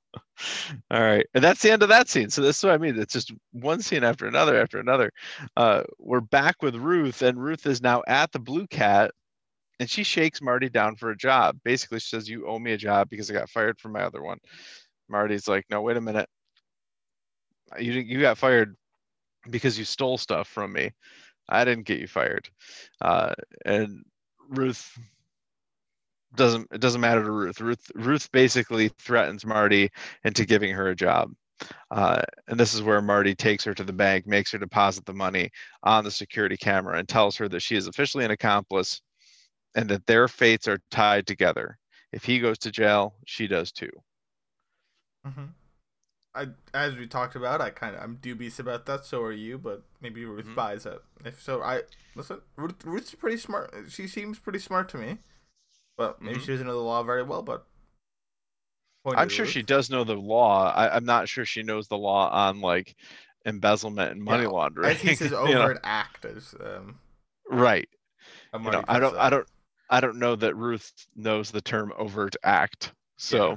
right. And that's the end of that scene. So this is what I mean. It's just one scene after another after another. Uh we're back with Ruth and Ruth is now at the Blue Cat and she shakes Marty down for a job. Basically, she says, "You owe me a job because I got fired from my other one." Marty's like, "No, wait a minute. You you got fired because you stole stuff from me. I didn't get you fired." Uh, and Ruth doesn't. It doesn't matter to Ruth. Ruth Ruth basically threatens Marty into giving her a job. Uh, and this is where Marty takes her to the bank, makes her deposit the money on the security camera, and tells her that she is officially an accomplice and that their fates are tied together. If he goes to jail, she does too. hmm I, as we talked about, I kind of I'm dubious about that. So are you, but maybe Ruth Mhm. buys it. If so, I listen. Ruth, Ruth's pretty smart. She seems pretty smart to me, but maybe Mhm. she doesn't know the law very well. But point I'm sure she does know the law. I, I'm not sure she knows the law on like embezzlement and money Yeah, laundering. I think it's his you know? overt act as um. Right. You know, I don't. I don't. I don't know that Ruth knows the term overt act. So Yeah.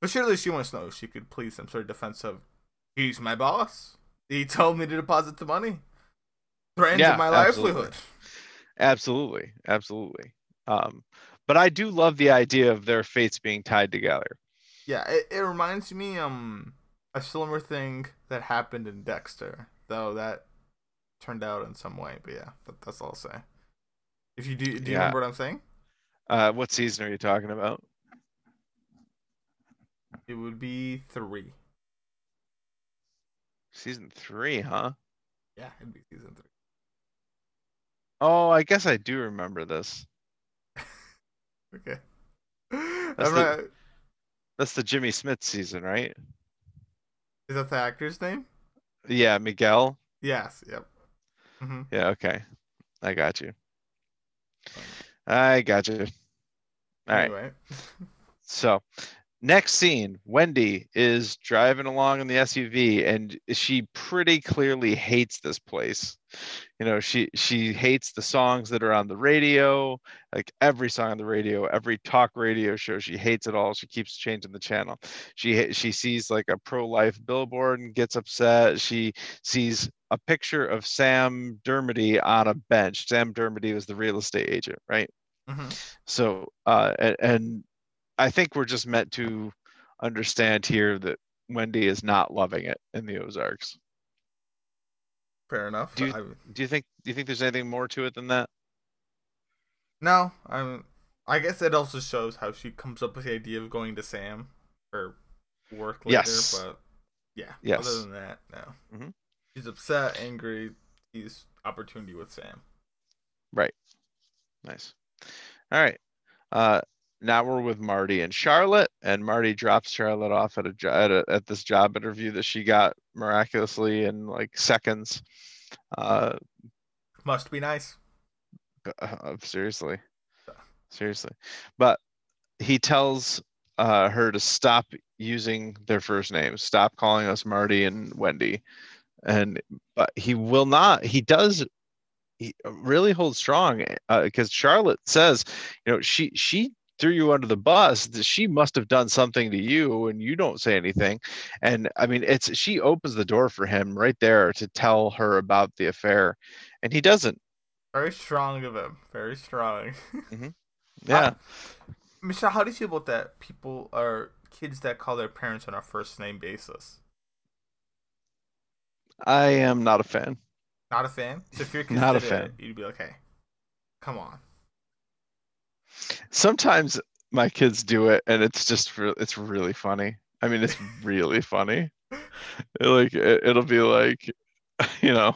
But surely she wants to know if she could please some sort of defense of, he's my boss. He told me to deposit the money. Threatened Yeah, my absolutely. livelihood. absolutely, absolutely. Um, but I do love the idea of their fates being tied together. Yeah, it, it reminds me um a similar thing that happened in Dexter, though that turned out in some way. But yeah, that, that's all I'll say. If you do, do you Yeah. remember what I'm saying? Uh, what season are you talking about? It would be three. Season three, huh? Yeah, it'd be season three. Oh, I guess I do remember this. Okay. That's I'm the- not- That's the Jimmy Smits season, right? Is that the actor's name? Yeah, Miguel. Yes. Yep. hmm Yeah, okay. I got you. I got you. All right. Anyway. So, next scene, Wendy is driving along in the SUV and she pretty clearly hates this place. You know, she she hates the songs that are on the radio, like every song on the radio, every talk radio show, she hates it all. She keeps changing the channel. She she sees like a pro-life billboard and gets upset. She sees a picture of Sam Dermody on a bench. Sam Dermody was the real estate agent, right? hmm So, uh, and, and I think we're just meant to understand here that Wendy is not loving it in the Ozarks. Fair enough. Do you- I, Do you think? Do you think there's anything more to it than that? no, I'm. I guess it also shows how she comes up with the idea of going to Sam or work later. Yes. But yeah. Yes. Other than that, no. Mhm. She's upset, angry. Sees opportunity with Sam. Right. Nice. All right. Uh, now we're with Marty and Charlotte, and Marty drops Charlotte off at a, at, a at this job interview that she got miraculously in like seconds. Uh, Must be nice. Uh, seriously, seriously, but he tells uh, her to stop using their first names, stop calling us Marty and Wendy, and but he will not. He does. He really holds strong because uh, Charlotte says, you know, she she threw you under the bus she must have done something to you and you don't say anything. And i mean it's she opens the door for him right there to tell her about the affair and he doesn't. Very strong of him. Very strong. Mm-hmm. yeah. Uh, michelle how do you feel about that people are kids that call their parents on a first name basis? I am not a fan. Not a fan? So if your kids not a fan. it, you'd be like hey come on Sometimes my kids do it, and it's just re- it's really funny. I mean, it's really funny. like it, it'll be like, you know,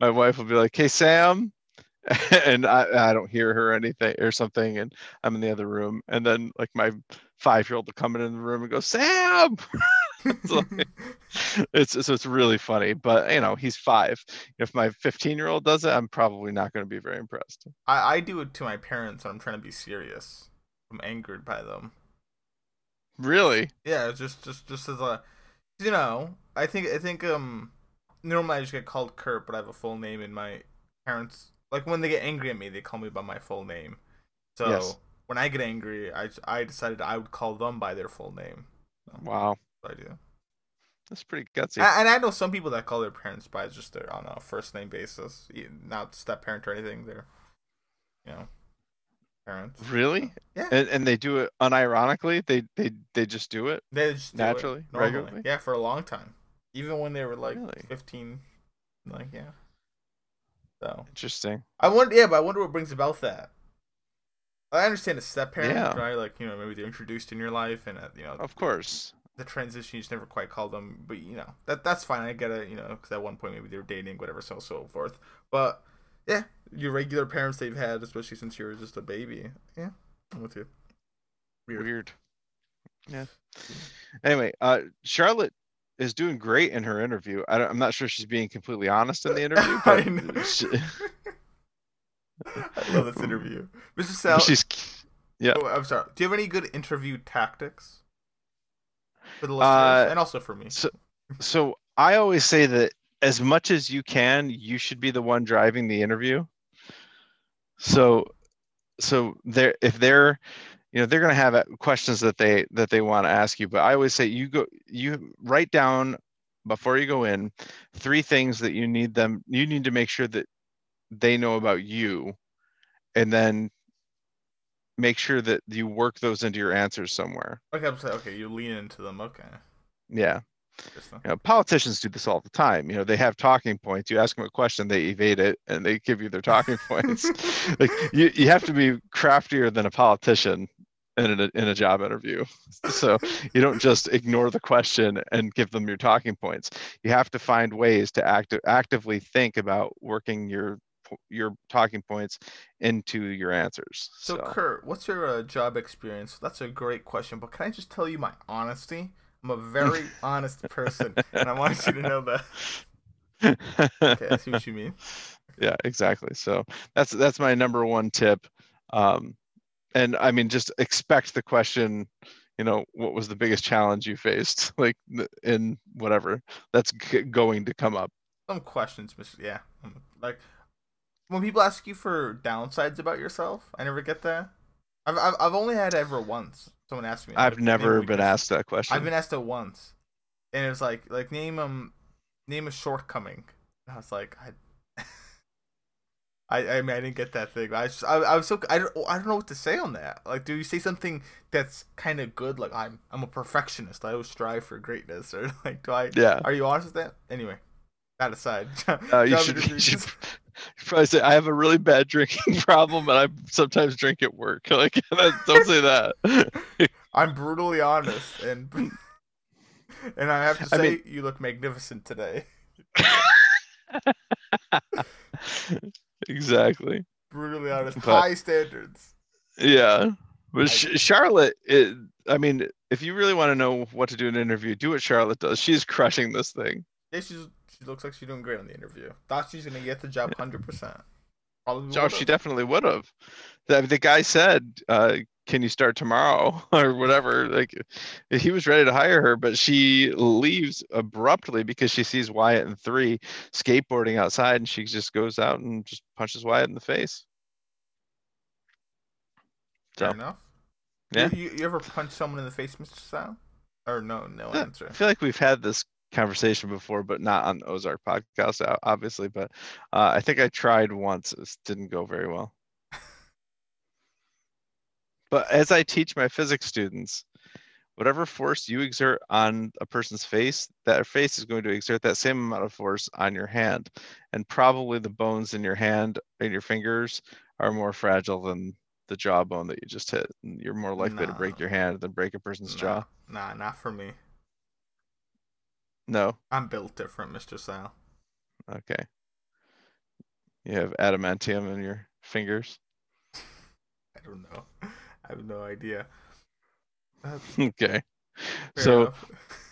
my wife will be like, "Hey, Sam," and I, I don't hear her or anything or something, and I'm in the other room, and then like my five year old will come in the room and go, "Sam." it's, like, it's so it's really funny, but you know he's five. If my 15 year old does it, I'm probably not going to be very impressed. I, I do it to my parents when I'm trying to be serious. I'm angered by them. Really? Yeah, just just just as a, you know, I think I think um, normally I just get called Kurt, but I have a full name, and my parents like when they get angry at me, they call me by my full name. So yes. when I get angry, I I decided I would call them by their full name. So. Wow idea. That's pretty gutsy. And I know some people that call their parents by just their on a first name basis, not step parent or anything. They're, you know, parents. Really? Yeah. And, and they do it unironically. They they they just do it. They just naturally, regularly. Yeah, for a long time, even when they were like really? fifteen. Like yeah. So interesting. I wonder. Yeah, but I wonder what brings about that. I understand a step parent, yeah. right? Like you know, maybe they're introduced in your life, and uh, you know, of course, the transition you just never quite called them but you know that that's fine. I get it you know because at one point maybe they were dating whatever so so forth. But yeah your regular parents they've had especially since you were just a baby. Yeah i'm with you. Weird, weird. yeah. Anyway uh charlotte is doing great in her interview. I am not sure she's being completely honest in the interview but I, know. she... i love this interview. Mr sal she's yeah. Oh, i'm sorry. Do you have any good interview tactics for the listeners uh, and also for me. So, so I always say that as much as you can, you should be the one driving the interview. So, so there, if they're, you know, they're going to have uh, questions that they that they want to ask you. But I always say you go, you write down before you go in three things that you need them. You need to make sure that they know about you, and then make sure that you work those into your answers somewhere. Okay, I'm saying, okay, you lean into them. Okay. Yeah. You know, politicians do this all the time. You know, they have talking points. You ask them a question, they evade it, and they give you their talking points. like you, you have to be craftier than a politician in a, in a job interview. So you don't just ignore the question and give them your talking points. You have to find ways to act, actively think about working your your talking points into your answers. So, so. Kurt, what's your uh, job experience? That's a great question, but can I just tell you my honesty? I'm a very honest person, and I want you to know that. okay, I see what you mean. Yeah, exactly. So that's that's my number one tip. Um, and I mean, just expect the question. You know, what was the biggest challenge you faced, like in whatever that's g- going to come up. Some questions, yeah. Like when people ask you for downsides about yourself, I never get that. I've I've, I've only had ever once someone asked me. I've never been asked that question. I've been asked it once, and it was like like name um name a shortcoming. And I was like I. I, I mean I didn't get that thing. I just I, I was so I don't I don't know what to say on that. Like, do you say something that's kind of good? Like I'm I'm a perfectionist. I always strive for greatness. Or like, do I? Yeah. Are you honest with that? Anyway, aside. Uh, you, should, you should probably say I have a really bad drinking problem, and I sometimes drink at work. Like, don't say that. I'm brutally honest, and and I have to say, I mean, you look magnificent today. exactly. Brutally honest, but, high standards. Yeah, but Sh- Charlotte, it, I mean, if you really want to know what to do in an interview, do what Charlotte does. She's crushing this thing. Yeah, she's she looks like she's doing great on the interview. Thought she's gonna get the job hundred percent. Probably Oh, she definitely would have. The, the guy said, uh, "Can you start tomorrow?" or whatever. Like he was ready to hire her, but she leaves abruptly because she sees Wyatt and three skateboarding outside, and she just goes out and just punches Wyatt in the face. Fair enough. yeah. You, you, you ever punch someone in the face, Mr. Sal? Or no, no answer. I feel like we've had this conversation before, but not on Ozark podcast, obviously. But uh, I think I tried once. It didn't go very well. But as I teach my physics students, whatever force you exert on a person's face, that face is going to exert that same amount of force on your hand. And probably the bones in your hand and your fingers are more fragile than the jawbone that you just hit. And you're more likely to break your hand than break a person's jaw. Nah, not for me. No. I'm built different, Mr. Sal. Okay. You have adamantium in your fingers. I don't know. I have no idea. That's Okay. fair So.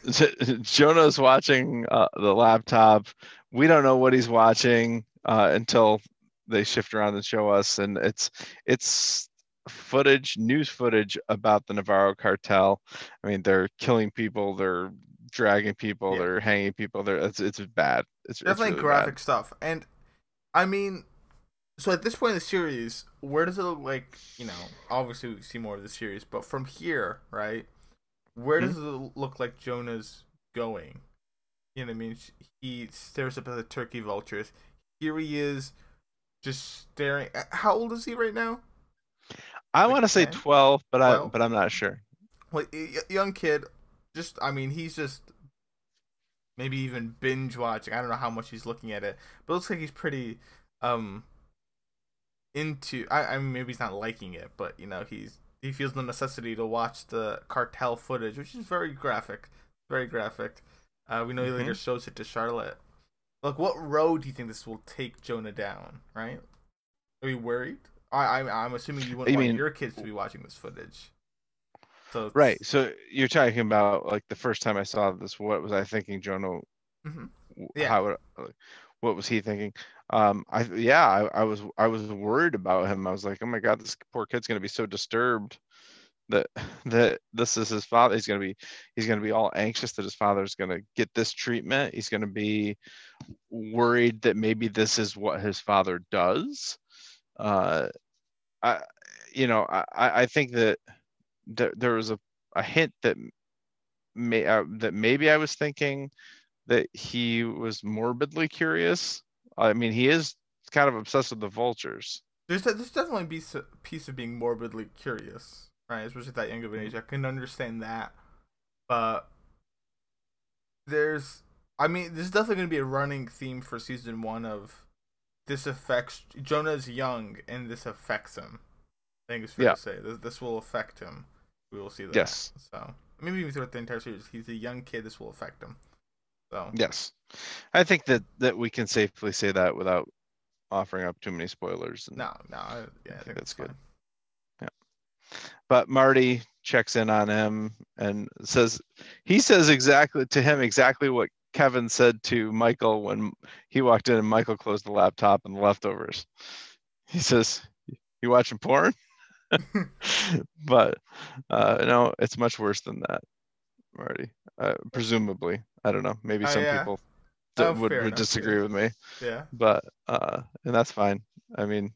Jonah's watching uh, the laptop. We don't know what he's watching uh, until they shift around and show us, and it's it's footage, news footage about the Navarro cartel. I mean, they're killing people, they're dragging people, Yeah. they're hanging people. They're it's it's bad. It's it's definitely really graphic bad. stuff. And I mean, so at this point in the series, where does it look like? You know, obviously we see more of the series, but from here, right? Where does it look like Jonah's going? You know what I mean? He stares up at the turkey vultures. Here he is, just staring. uh, How old is he right now? I Like want to say twelve, but I but I'm not sure. Like young kid. Just, I mean, he's just maybe even binge watching. I don't know how much he's looking at it, but it looks like he's pretty um into. I, I mean, maybe he's not liking it, but you know, he's he feels the necessity to watch the cartel footage, which is very graphic, very graphic. Uh, we know he later shows it to Charlotte. Look, what road do you think this will take Jonah down? Right? Are you worried? I, I I'm assuming you wouldn't You want mean- your kids to be watching this footage. So Right. So you're talking about like the first time I saw this, what was I thinking, Jonah? Mhm. Yeah. How would, what was he thinking? Um, I yeah, I, I was I was worried about him. I was like, oh my God, this poor kid's gonna be so disturbed that that this is his father. He's gonna be he's gonna be all anxious that his father's gonna get this treatment. He's gonna be worried that maybe this is what his father does. Uh, I you know I I I think that there, there was a, a hint that may uh, that maybe I was thinking that he was morbidly curious. I mean, he is kind of obsessed with the vultures. There's there's definitely a piece of, piece of being morbidly curious, right? Especially at that young of an age. I can understand that, but there's, I mean, there's definitely going to be a running theme for season one of this affects Jonah's young and this affects him. I think it's fair Yeah. to say this this will affect him. We will see that. Yes. So maybe even throughout the entire series, he's a young kid. This will affect him. So Yes, I think that that we can safely say that without offering up too many spoilers. And, no, no, I, yeah, I think think that's that's good. fine. But Marty checks in on him and says he says exactly to him exactly what Kevin said to Michael when he walked in and Michael closed the laptop and the leftovers. He says, "You watching porn?" but uh, no, it's much worse than that, Marty. Uh, presumably, I don't know. Maybe Oh, some yeah. people Oh, would, would enough, disagree yeah. with me, Yeah. but uh, and that's fine. I mean,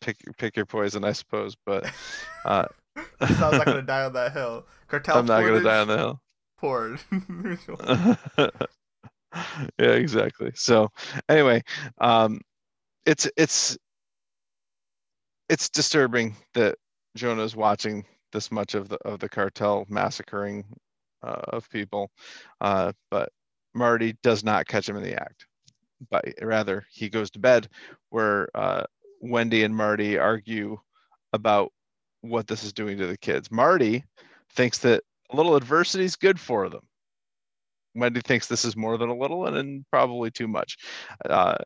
pick pick your poison, I suppose. But uh, Sounds not gonna die on that hill. Cartel I'm not gonna die on the hill. Porn. yeah, exactly. So anyway, um, it's it's it's disturbing that Jonah's watching this much of the of the cartel massacring uh, of people, uh, but Marty does not catch him in the act. But rather, he goes to bed, where uh, Wendy and Marty argue about what this is doing to the kids. Marty thinks that a little adversity is good for them. Wendy thinks this is more than a little and, and probably too much. Uh,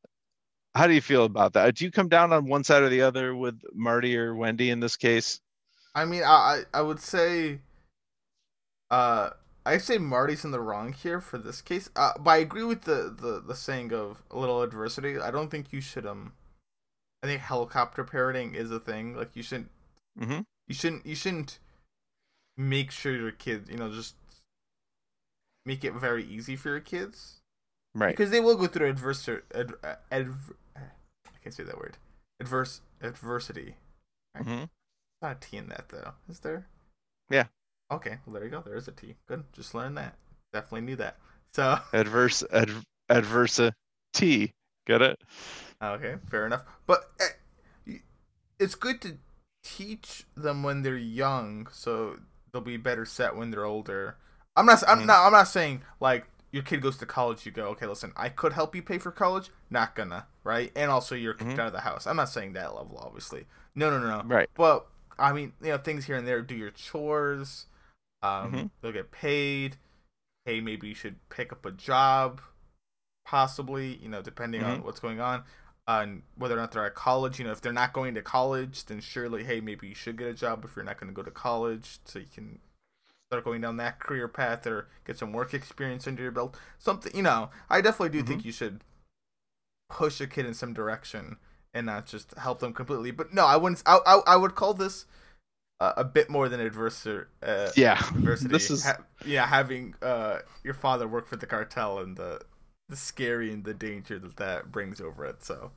how do you feel about that? Do you come down on one side or the other with Marty or Wendy in this case? I mean, I I would say, uh, I say Marty's in the wrong here for this case. Uh, but I agree with the the the saying of a little adversity. I don't think you should um I think helicopter parenting is a thing. Like you shouldn't hmm you shouldn't you shouldn't make sure your kids you know just make it very easy for your kids Right. because they will go through adversity ad, ad, can't say that word adverse adversity. hmm Not a T in that though, is there? Yeah. Okay, well there you go. There is a T. Good. Just learned that. Definitely knew that. So Adverse ad, adversa T. Get it? okay, fair enough. But uh, it's good to teach them when they're young, so they'll be better set when they're older. I'm not. I'm Mhm. not. I'm not saying like your kid goes to college. You go, okay, listen, I could help you pay for college. Not gonna, right? And also you're kicked Mhm. out of the house. I'm not saying that level, obviously. No, no, no, no. Right. But I mean, you know, things here and there. Do your chores. Um, Mhm. they'll get paid. Hey, maybe you should pick up a job, possibly. You know, depending on Mhm. what's going on, uh, and whether or not they're at college. You know, if they're not going to college, then surely, hey, maybe you should get a job if you're not going to go to college, so you can start going down that career path or get some work experience under your belt. Something, you know, I definitely do think you should push a kid in some direction and not just help them completely. But no, I wouldn't. I I, I would call this uh, a bit more than adversar Uh, Yeah. adversity. This is Ha- yeah, having uh your father work for the cartel and the the scary and the danger that that brings over it. So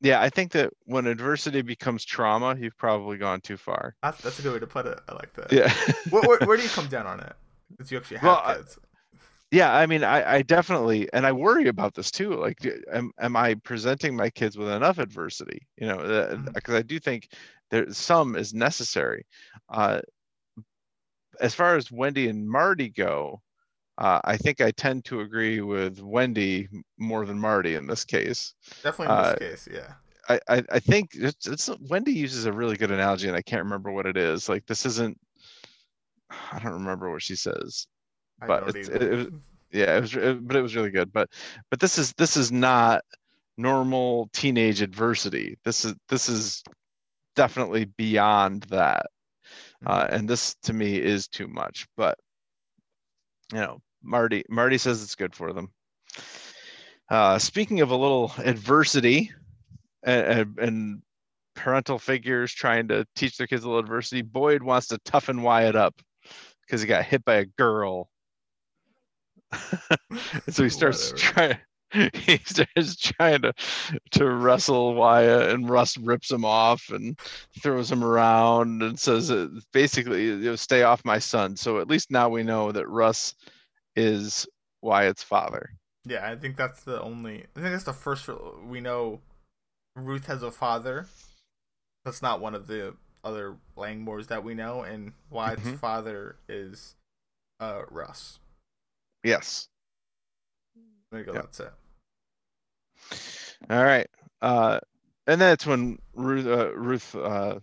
yeah. I think that when adversity becomes trauma, you've probably gone too far. that's that's a good way to put it. I like that. Yeah. where, where, where do you come down on it? Because you actually have Well, I- kids. yeah i mean I, I definitely and i worry about this too like am, am i presenting my kids with enough adversity you know because i do think there some is necessary uh as far as wendy and marty go uh, i think i tend to agree with wendy more than marty in this case Definitely in uh, this case, yeah. I, I, I think it's, it's Wendy uses a really good analogy, and I can't remember what it is. Like this isn't. I don't remember what she says. But either. it was- yeah it was re- but it was really good but but this is this is not normal teenage adversity this is this is definitely beyond that uh, and this to me is too much but you know marty marty says it's good for them uh, speaking of a little adversity and, and parental figures trying to teach their kids a little adversity boyd wants to toughen wyatt up because he got hit by a girl so he starts Whatever. trying he starts trying to to wrestle Wyatt and Russ rips him off and throws him around and says basically you know, stay off my son. So at least now we know that Russ is Wyatt's father. Yeah, I think that's the only. I think that's the first we know. Ruth has a father. That's not one of the other Langmores that we know, and Wyatt's Mhm. father is uh Russ. Yes. There you go. Yep. That's it. All right. Uh, and that's when Ruth, uh, Ruth uh,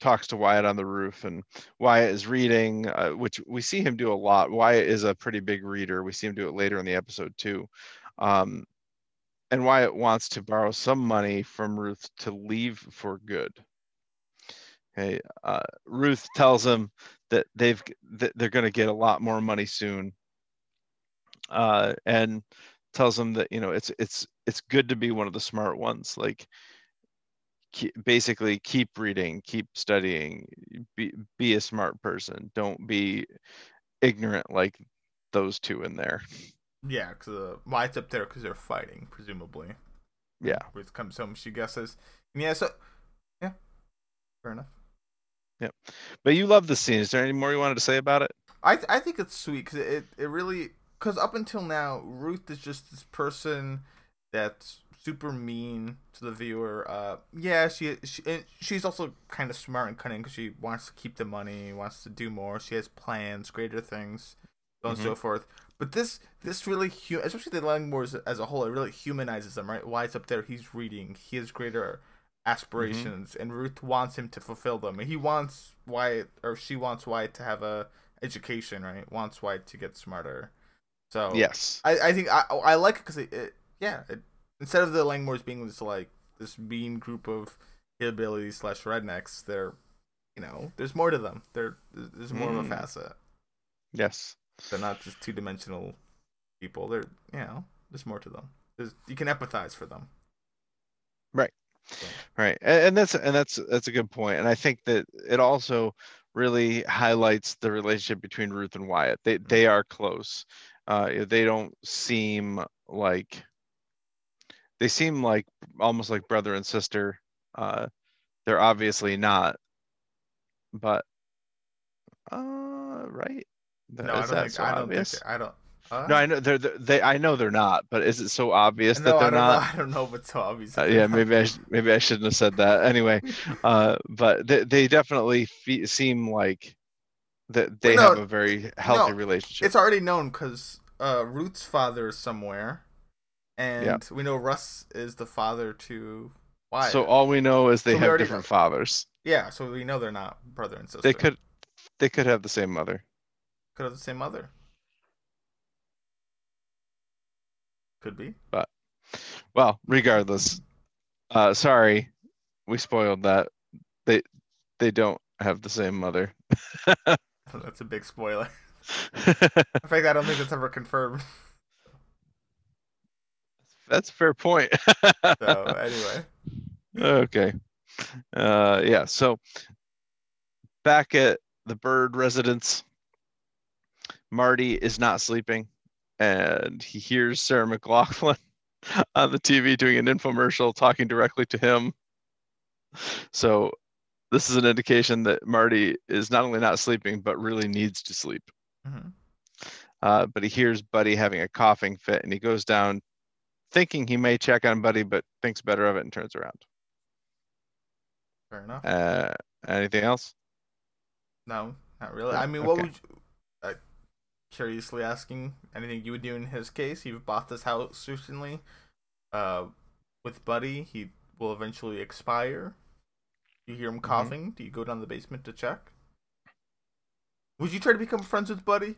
talks to Wyatt on the roof, and Wyatt is reading, uh, which we see him do a lot. Wyatt is a pretty big reader. We see him do it later in the episode too. Um, and Wyatt wants to borrow some money from Ruth to leave for good. Okay. Uh, Ruth tells him that they've that they're going to get a lot more money soon, uh, and tells him that you know it's it's it's good to be one of the smart ones. Like keep, basically keep reading, keep studying, be be a smart person. Don't be ignorant like those two in there. Yeah, because uh, it's up there because they're fighting, presumably. Yeah. Ruth comes home, she guesses. And yeah, so yeah, fair enough. Yep. But you love the scene. Is there any more you wanted to say about it? I th- I think it's sweet because it it really because up until now Ruth is just this person that's super mean to the viewer. Uh, yeah, she she and she's also kind of smart and cunning because she wants to keep the money, wants to do more. She has plans, greater things, so on and so forth. But this this really hu- especially the Langmores as a whole, it really humanizes them, right? Wyatt's up there, he's reading, he has greater aspirations, and Ruth wants him to fulfill them. And he wants Wyatt or she wants Wyatt to have a education, right? Wants Wyatt to get smarter. So Yes. I, I think I I like it because it, it yeah it, instead of the Langmores being this like this mean group of hillbillies slash rednecks, they're you know there's more to them. They're there's more of a Mm. facet. Yes. They're not just two dimensional people. They're you know there's more to them. There's, you can empathize for them. Right, and, and that's and that's that's a good point. point, and I think that it also really highlights the relationship between Ruth and Wyatt. They they are close. Uh, they don't seem like they seem like almost like brother and sister. Uh, they're obviously not, but uh, right? No, I don't think. so I don't think. I don't. No, I know they're, they're they. I know they're not, but is it so obvious No, that they're don't? Know. I don't know if it's so obvious. Uh, yeah, maybe I sh- maybe I shouldn't have said that. Anyway, uh, but they they definitely fe- seem like that they no, have a very healthy no, relationship. It's already known because uh, Ruth's father is somewhere, and we know Russ is the father to Wyatt. So all we know is they So have different know. fathers. yeah, so we know they're not brother and sister. They could they could have the same mother. could have the same mother. Could be. But, well, regardless, uh, sorry, we spoiled that. They they don't have the same mother. That's a big spoiler. In fact, I don't think that's ever confirmed. That's a fair point. So anyway, okay. Uh, yeah. So back at the Byrde residence, Marty is not sleeping, and he hears Sarah McLachlan on the TV doing an infomercial talking directly to him. So this is an indication that Marty is not only not sleeping, but really needs to sleep. Mhm. Uh, but he hears Buddy having a coughing fit, and he goes down, thinking he may check on Buddy, but thinks better of it and turns around. fair enough. Uh, anything else? No, not really. I mean, what would you, uh, curiously asking anything you would do in his case? You've bought this house recently. Uh, with Buddy, he will eventually expire. You hear him Mm-hmm. coughing. Do you go down the basement to check? Would you try to become friends with Buddy?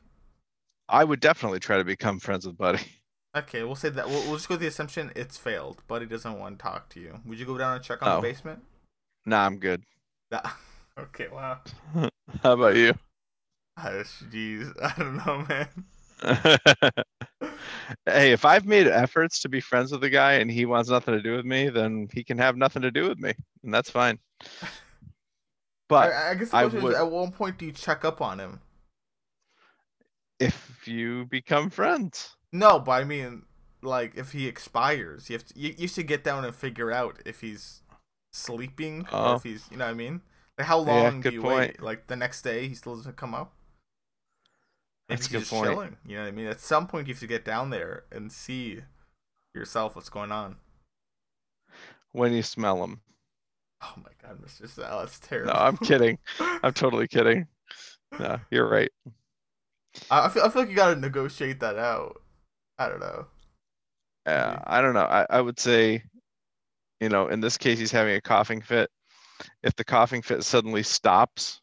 I would definitely try to become friends with Buddy. Okay, we'll say that. We'll, we'll just go with the assumption it's failed. Buddy doesn't want to talk to you. Would you go down and check on Oh. the basement? Nah, I'm good. Nah. Okay, wow. How about you? Uh, Jeez, I don't know, man. hey, if I've made efforts to be friends with the guy and he wants nothing to do with me, then he can have nothing to do with me, and that's fine. But I, I guess the I question would- is, at one point do you check up on him? if you become friends, No, but I mean, like if he expires, you have to, you, you should get down and figure out if he's sleeping or Oh. if he's, you know what I mean? Like how long good do you point. wait? Like the next day he still doesn't come up. Maybe That's a good just point. chilling. You know what I mean? At some point you have to get down there and see yourself what's going on. when you smell him. Oh my god, Mr. Sal, that's terrible. No. I'm kidding. I'm totally kidding. No, you're right. I I feel I feel like you gotta negotiate that out. I don't know. Yeah. I don't know. I, I would say, you know, in this case, he's having a coughing fit. If the coughing fit suddenly stops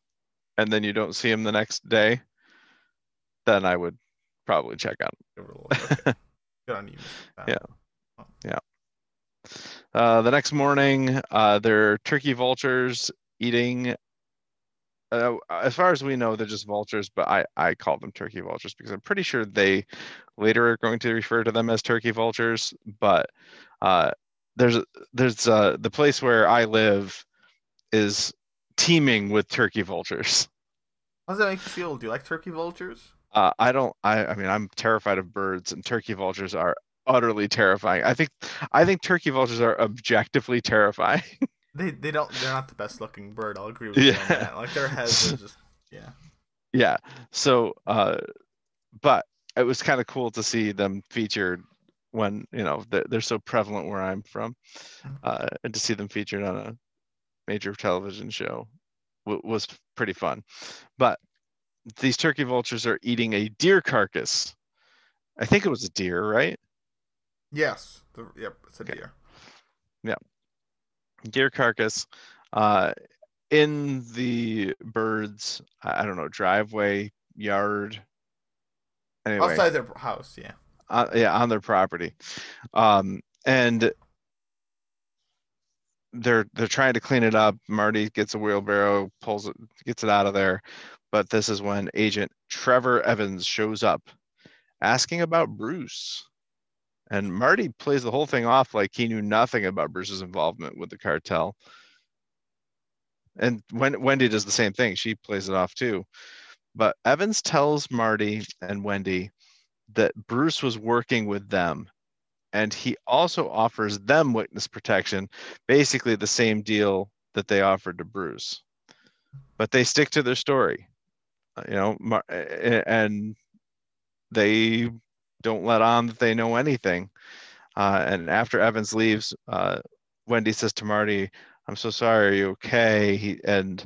and then you don't see him the next day, then I would probably check on him. okay. Good on you. Sal. Yeah. Uh, the next morning, uh, they're turkey vultures eating. Uh, as far as we know, they're just vultures, but I, I call them turkey vultures because I'm pretty sure they later are going to refer to them as turkey vultures. But uh, there's there's uh, the place where I live is teeming with turkey vultures. How does that make you feel? Do you like turkey vultures? Uh, I don't. I, I mean, I'm terrified of birds, and turkey vultures are utterly terrifying. I think I think turkey vultures are objectively terrifying. They they don't they're not the best looking bird. I'll agree with you on Yeah. that. Like their heads are just yeah. yeah. So, uh, but it was kind of cool to see them featured when you know they're, they're so prevalent where I'm from, Mhm. uh, and to see them featured on a major television show w- was pretty fun. But these turkey vultures are eating a deer carcass. I think it was a deer, right? Yes. The, yep. It's a Okay. deer. Deer carcass uh, in the Byrdes i don't know driveway yard. Anyway. Outside their house. Yeah. uh, yeah on their property. Um, and they're they're trying to clean it up. Marty gets a wheelbarrow pulls it gets it out of there. But this is when agent trevor evans shows up asking about bruce And Marty plays the whole thing off like he knew nothing about Bruce's involvement with the cartel. And Wendy does the same thing, she plays it off too. But Evans tells Marty and Wendy that Bruce was working with them. And he also offers them witness protection, basically the same deal that they offered to Bruce. But they stick to their story, you know, and they don't let on that they know anything. Uh, and after Evans leaves, uh, Wendy says to Marty, "I'm so sorry. Are you okay?" He and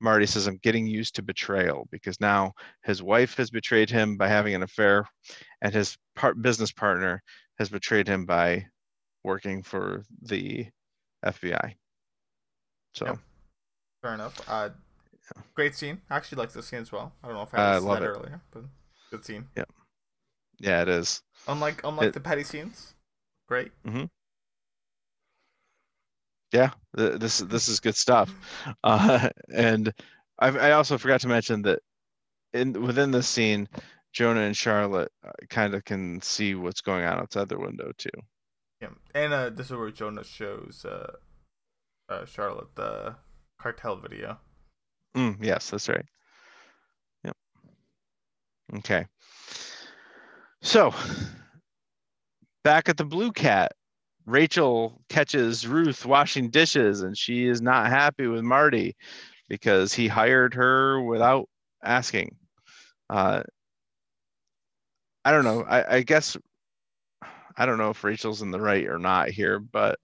Marty says, "I'm getting used to betrayal because now his wife has betrayed him by having an affair, and his part business partner has betrayed him by working for the FBI." So Yep. Fair enough. Uh, great scene. I actually like this scene as well. I don't know if I I said it. earlier, but good scene. yeah, it is. Unlike unlike It- the petty scenes, great. Yeah, th- this this is good stuff. Uh, and I, I also forgot to mention that in within this scene, Jonah and Charlotte kind of can see what's going on outside their window too. Yeah, and uh, this is where Jonah shows uh, uh, Charlotte the cartel video. Mm, yes, that's right. Yep. Okay. So back at the Blue Cat, Rachel catches Ruth washing dishes, and she is not happy with Marty because he hired her without asking. Uh, I don't know. I, I guess I don't know if Rachel's in the right or not here, but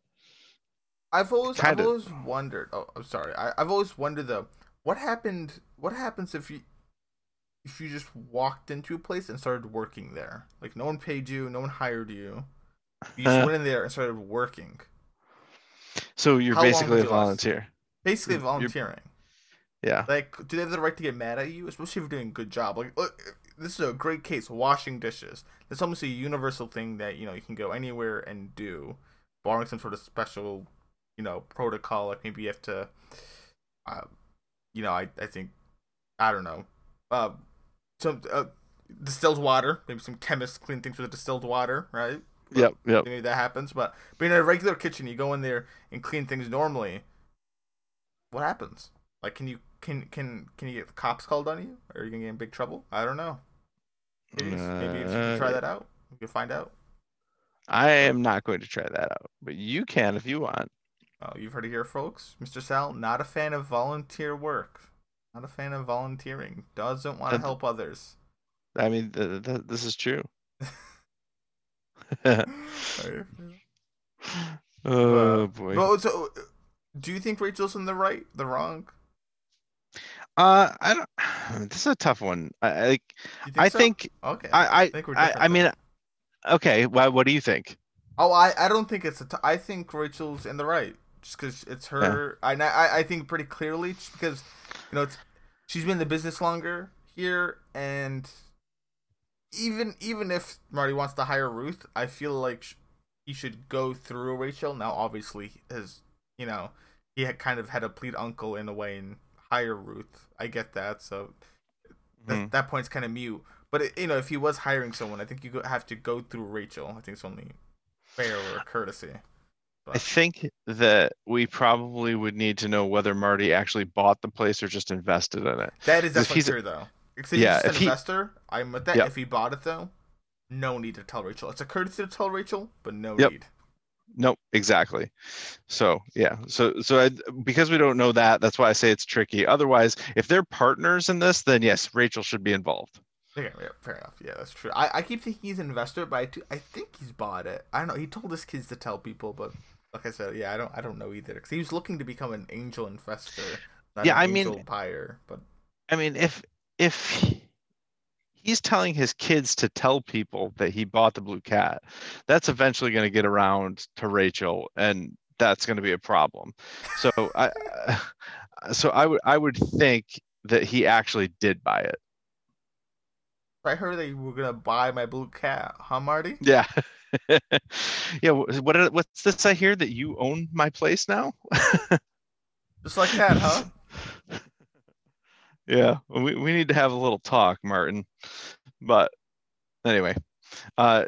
I've always I've always wondered. Oh, I'm sorry. I, I've always wondered though, what happened? What happens if you you just walked into a place and started working there? Like no one paid you, no one hired you. You just went in there and started working. so you're How basically a volunteer. Basically You're- volunteering. Yeah. Like, do they have the right to get mad at you, especially if you're doing a good job? Like, look, this is a great case. Washing dishes. That's almost a universal thing that you know you can go anywhere and do, barring some sort of special, you know, protocol. Like maybe you have to, uh, you know, I I think, I don't know, uh, some uh, distilled water. Maybe some chemists clean things with distilled water, right? Yep. Yep. Maybe that happens, but but in a regular kitchen, you go in there and clean things normally. What happens? Like, can you can can can you get the cops called on you? Or are you gonna get in big trouble? I don't know. Maybe, maybe if you can try Uh, that out, you can find out. I am not going to try that out, but you can if you want. Oh, you've heard it here, folks. Mr. Sal, not a fan of volunteer work. Not a fan of volunteering. Doesn't want to help others. I mean, th- th- this is true. oh boy. But so, do you think Rachel's in the right, the wrong? Uh, I don't. This is a tough one. I I, like. I so? think. Okay. I. I. think we're I, I mean. Okay. Well, what do you think? Oh, I, I don't think it's a. T- I think Rachel's in the right, just because it's her. I, I I think pretty clearly, just because you know it's she's been in the business longer here, and even even if Marty wants to hire Ruth, I feel like sh- he should go through Rachel. Now, obviously, his you know he had kind of had a plead uncle in a way and hire Ruth. I get that, so that, Mhm. that point's kind of mute. But it, you know, if he was hiring someone, I think you have to go through Rachel. I think it's only fair or courtesy. I think that we probably would need to know whether Marty actually bought the place or just invested in it. That is definitely true, though. If Yeah, he's if just an he- investor, I'm with that. Yep. If he bought it, though, no need to tell Rachel. It's a courtesy to tell Rachel, but no Yep. need. Nope, exactly. So yeah, so so I, because we don't know that, that's why I say it's tricky. Otherwise, if they're partners in this, then yes, Rachel should be involved. Okay, yeah, fair enough. Yeah, that's true. I, I keep thinking he's an investor, but I, do, I think he's bought it. I don't know. He told his kids to tell people, but like I said, yeah, I don't I don't know either. Because he was looking to become an angel investor, Yeah, I mean- buyer. But I mean, if if he's telling his kids to tell people that he bought the blue cat, that's eventually going to get around to Rachel, and that's going to be a problem. So I, so I would I would think that he actually did buy it. I heard that you were gonna buy my blue cat, huh, Marty? Yeah. yeah. What did- what's this I hear that you own my place now? Just like that, huh? Yeah, we, we need to have a little talk, Martin. But anyway, uh,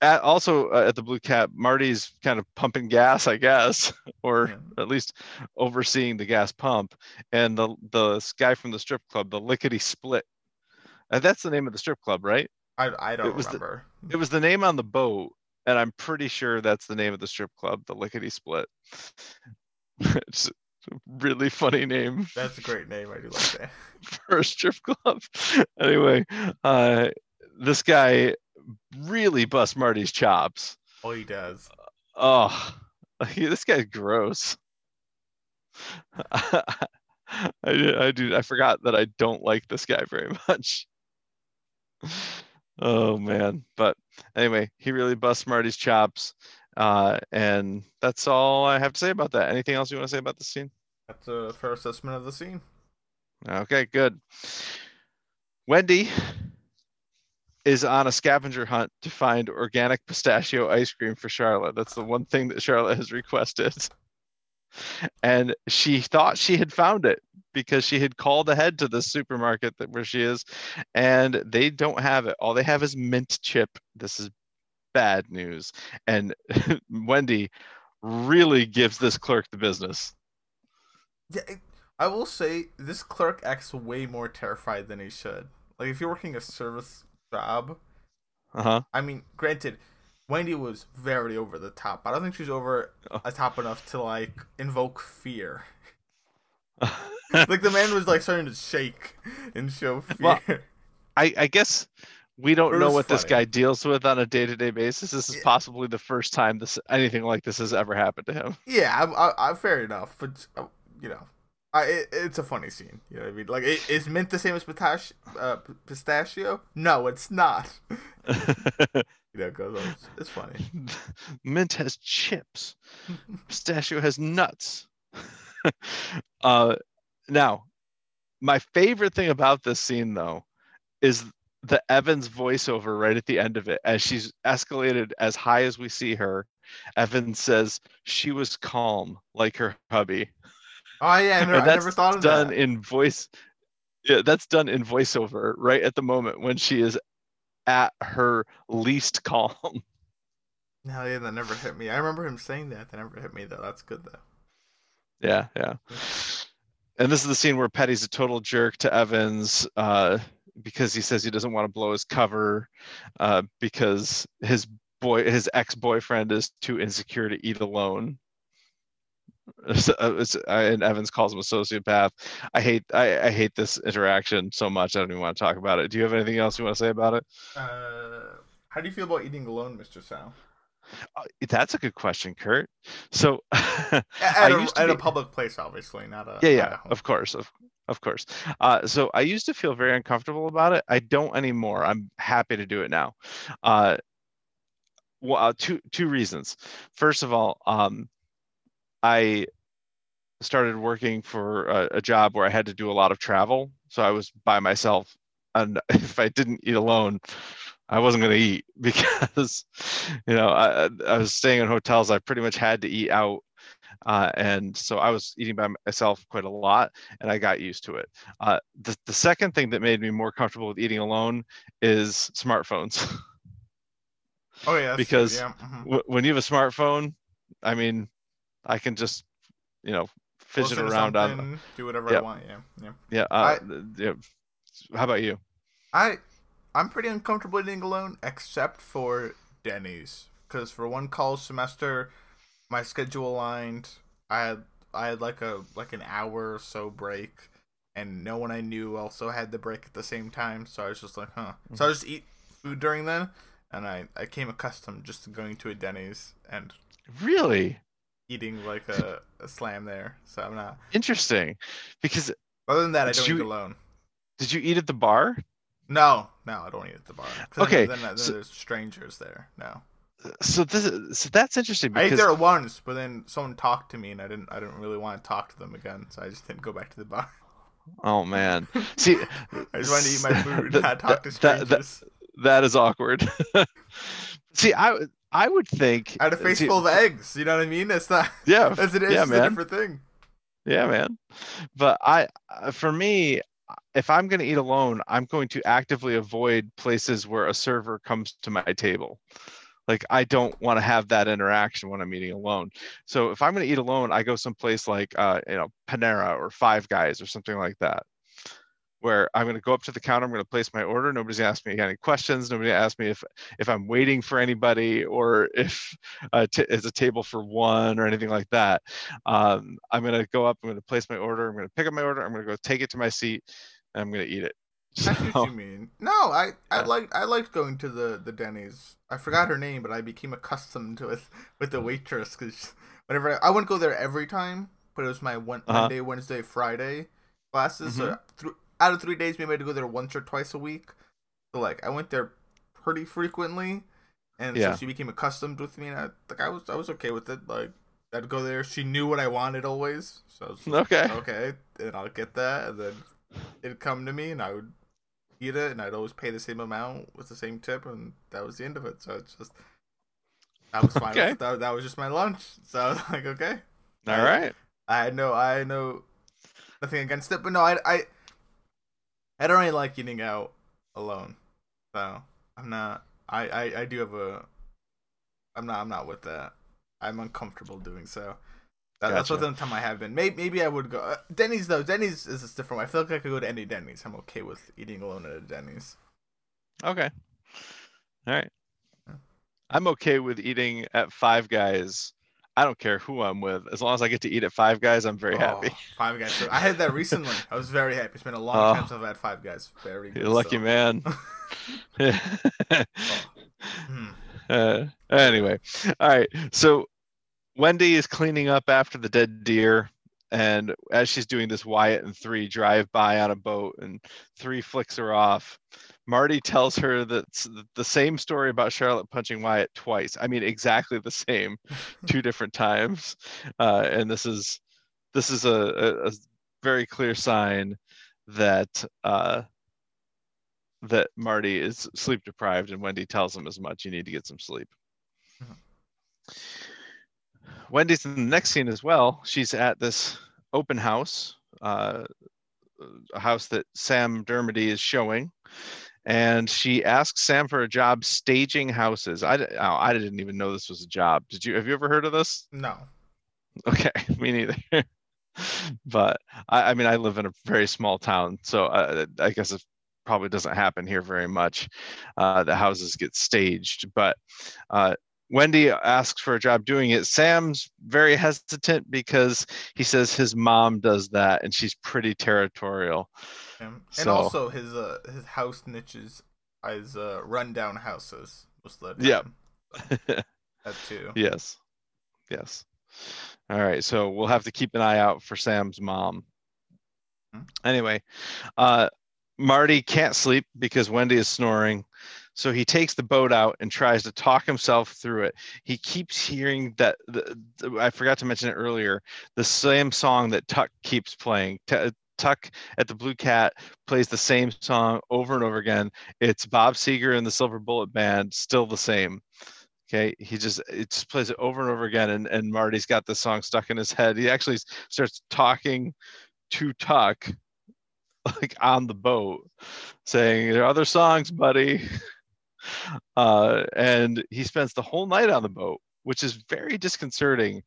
at, also uh, at the Blue Cat, Marty's kind of pumping gas, I guess, or Yeah. at least overseeing the gas pump. And the the guy from the strip club, the Lickety Split, and that's the name of the strip club, right? I I don't It was the- remember. It was the name on the boat, and I'm pretty sure that's the name of the strip club, the Lickety Split. it's a really funny name That's a great name. I do like that. for a strip club. anyway, uh, this guy really busts Marty's chops. Oh, he does. Oh, this guy's gross. I, do- I do. I forgot that I don't like this guy very much. Oh man, but anyway, he really busts Marty's chops, uh, and that's all I have to say about that. Anything else you want to say about the scene? That's a fair assessment of the scene. Okay, good. Wendy is on a scavenger hunt to find organic pistachio ice cream for Charlotte. That's the one thing that Charlotte has requested. And she thought she had found it because she had called ahead to the supermarket that where she is, and they don't have it. All they have is mint chip. This is bad news. And Wendy really gives this clerk the business. Yeah, I will say this clerk acts way more terrified than he should. Like if you're working a service job, Uh-huh. I mean, granted, Wendy was very over the top. I don't think she's over Oh. a top enough to like invoke fear. Like the man was like starting to shake and show fear. Well, I, I guess we don't It know what this guy deals with on a day-to-day basis. This is Yeah. possibly the first time this anything like this has ever happened to him. yeah, I, I, I, fair enough, but uh, you know, I, it, it's a funny scene. You know what I mean? Like, it, is mint the same as pistach- uh, pistachio? No, it's not. You know, 'cause it's, funny. Mint has chips. Pistachio has nuts. uh, now, my favorite thing about this scene, though, is the Evans voiceover right at the end of it. As she's escalated as high as we see her, Evans says she was calm like her hubby. Oh yeah, I, never, I never thought of done that. Done in voice. Yeah, that's done in voiceover right at the moment when she is at her least calm. No, yeah, that never hit me. I remember him saying that. That never hit me though. That's good though. Yeah, yeah. And this is the scene where Petty's a total jerk to Evans uh, because he says he doesn't want to blow his cover uh, because his boy, his ex-boyfriend, is too insecure to eat alone. So, uh, it's- uh, and Evans calls him a sociopath. I hate, I, I hate this interaction so much. I don't even want to talk about it. Do you have anything else you want to say about it? Uh, how do you feel about eating alone, Mister Sal? Uh, That's a good question, Kurt. So, At, I at, a, at a public place, obviously, not a yeah yeah of course of, of course uh, so i used to feel very uncomfortable about it i don't anymore i'm happy to do it now uh, well uh, two two reasons first of all um, i started working for a, a job where i had to do a lot of travel so i was by myself and if i didn't eat alone i wasn't going to eat because you know I, I- was staying in hotels i pretty much had to eat out uh, and so I was eating by myself quite a lot, and I got used to it. Uh, the the second thing that made me more comfortable with eating alone is smartphones. Oh yeah, because yeah, mhm. Wh- when you have a smartphone, I mean, I can just you know fidget Listen around on do whatever I want. Yeah, yeah. yeah. Uh, yeah. How about you? I I'm pretty uncomfortable eating alone, except for Denny's, because for one college semester, my schedule aligned. I had I had like a like an hour or so break, and no one I knew also had the break at the same time. So I was just like, huh. So I just eat food during then, and I I came accustomed just to going to a Denny's and Really eating like a, a slam there. So I'm not. interesting, because Other than that, I don't you- eat alone. did you eat at the bar? No, no, I don't eat at the bar. Okay, Then, then, then so- there's strangers there. No. So this is, so that's interesting I ate because there once, but then someone talked to me, and I didn't. I didn't really want to talk to them again, so I just didn't go back to the bar. oh man, see, I just wanted to eat my food, That- not talk to that- that- strangers. that is awkward. see, I I would think I had a face full of eggs. You know what I mean? It's not. yeah, As it is, yeah, it's a man. different thing. Yeah, man. But I, uh, for me, if I'm going to eat alone, I'm going to actively avoid places where a server comes to my table. like i don't want to have that interaction when i'm eating alone so if i'm going to eat alone i go someplace like uh, you know panera or five guys or something like that where i'm going to go up to the counter i'm going to place my order nobody's going to ask me any questions nobody ask me if if i'm waiting for anybody or if uh, t- it's a table for one or anything like that um, i'm going to go up i'm going to place my order i'm going to pick up my order i'm going to go take it to my seat and i'm going to eat it I see what you mean. No, I I like I liked going to the the Denny's. I forgot her name, but I became accustomed to it with the waitress because whenever I, I, wouldn't go there every time, but it was my one, uh-huh. Monday, Wednesday, Friday classes. Mm-hmm. So th- out of three days, maybe I had to go there once or twice a week. So like I went there pretty frequently, and yeah. so she became accustomed with me, and I like I was I was okay with it. Like I'd go there. She knew what I wanted always, so okay, okay, and I'll get that, and then it'd come to me, and I would eat it, and I'd always pay the same amount with the same tip, and that was the end of it. So it's just that was fine. okay. That, that was just my lunch. So I was like, okay, all I, right. I had no, I had no nothing against it, but no, I, I, I don't really like eating out alone. So I'm not. I, I, I do have a. I'm not. I'm not with that. I'm uncomfortable doing so. That, gotcha. That's what the time I have been. Maybe, maybe I would go. Uh, Denny's though. Denny's is a different. I feel like I could go to any Denny's. I'm okay with eating alone at a Denny's. Okay. All right. I'm okay with eating at Five Guys. I don't care who I'm with, as long as I get to eat at Five Guys. I'm very oh, happy. Five Guys. So I had that recently. I was very happy. It's been a long oh, time since I've had Five Guys. Very. Good, you're lucky so. man. oh. hmm. uh, anyway, all right. So Wendy is cleaning up after the dead deer, and as she's doing this, Wyatt and Three drive by on a boat, and Three flicks her off. Marty tells her that the same story about Charlotte punching Wyatt twice. I mean, exactly the same, two different times. Uh, and this is this is a, a, a very clear sign that uh, that Marty is sleep deprived, and Wendy tells him as much. You need to get some sleep. Mm-hmm. Wendy's in the next scene as well. She's at this open house, uh, a house that Sam Dermody is showing, and she asks Sam for a job staging houses. I, oh, I didn't even know this was a job. Did you? Have you ever heard of this? No. Okay, me neither. but I, I, mean, I live in a very small town, so I, I guess it probably doesn't happen here very much. Uh, the houses get staged, but uh, Wendy asks for a job doing it. Sam's very hesitant because he says his mom does that and she's pretty territorial. And so, also his uh, his house niches is uh, rundown houses. yeah. that too. Yes. Yes. All right. So we'll have to keep an eye out for Sam's mom. Hmm? Anyway, uh, Marty can't sleep because Wendy is snoring. So he takes the boat out and tries to talk himself through it. He keeps hearing that the, the, I forgot to mention it earlier. The same song that Tuck keeps playing. T- Tuck at the Blue Cat plays the same song over and over again. It's Bob Seger and the Silver Bullet Band, still the same. Okay, he just it just plays it over and over again, and and Marty's got the song stuck in his head. He actually starts talking to Tuck like on the boat, saying, "There are other songs, buddy." Uh, and he spends the whole night on the boat, which is very disconcerting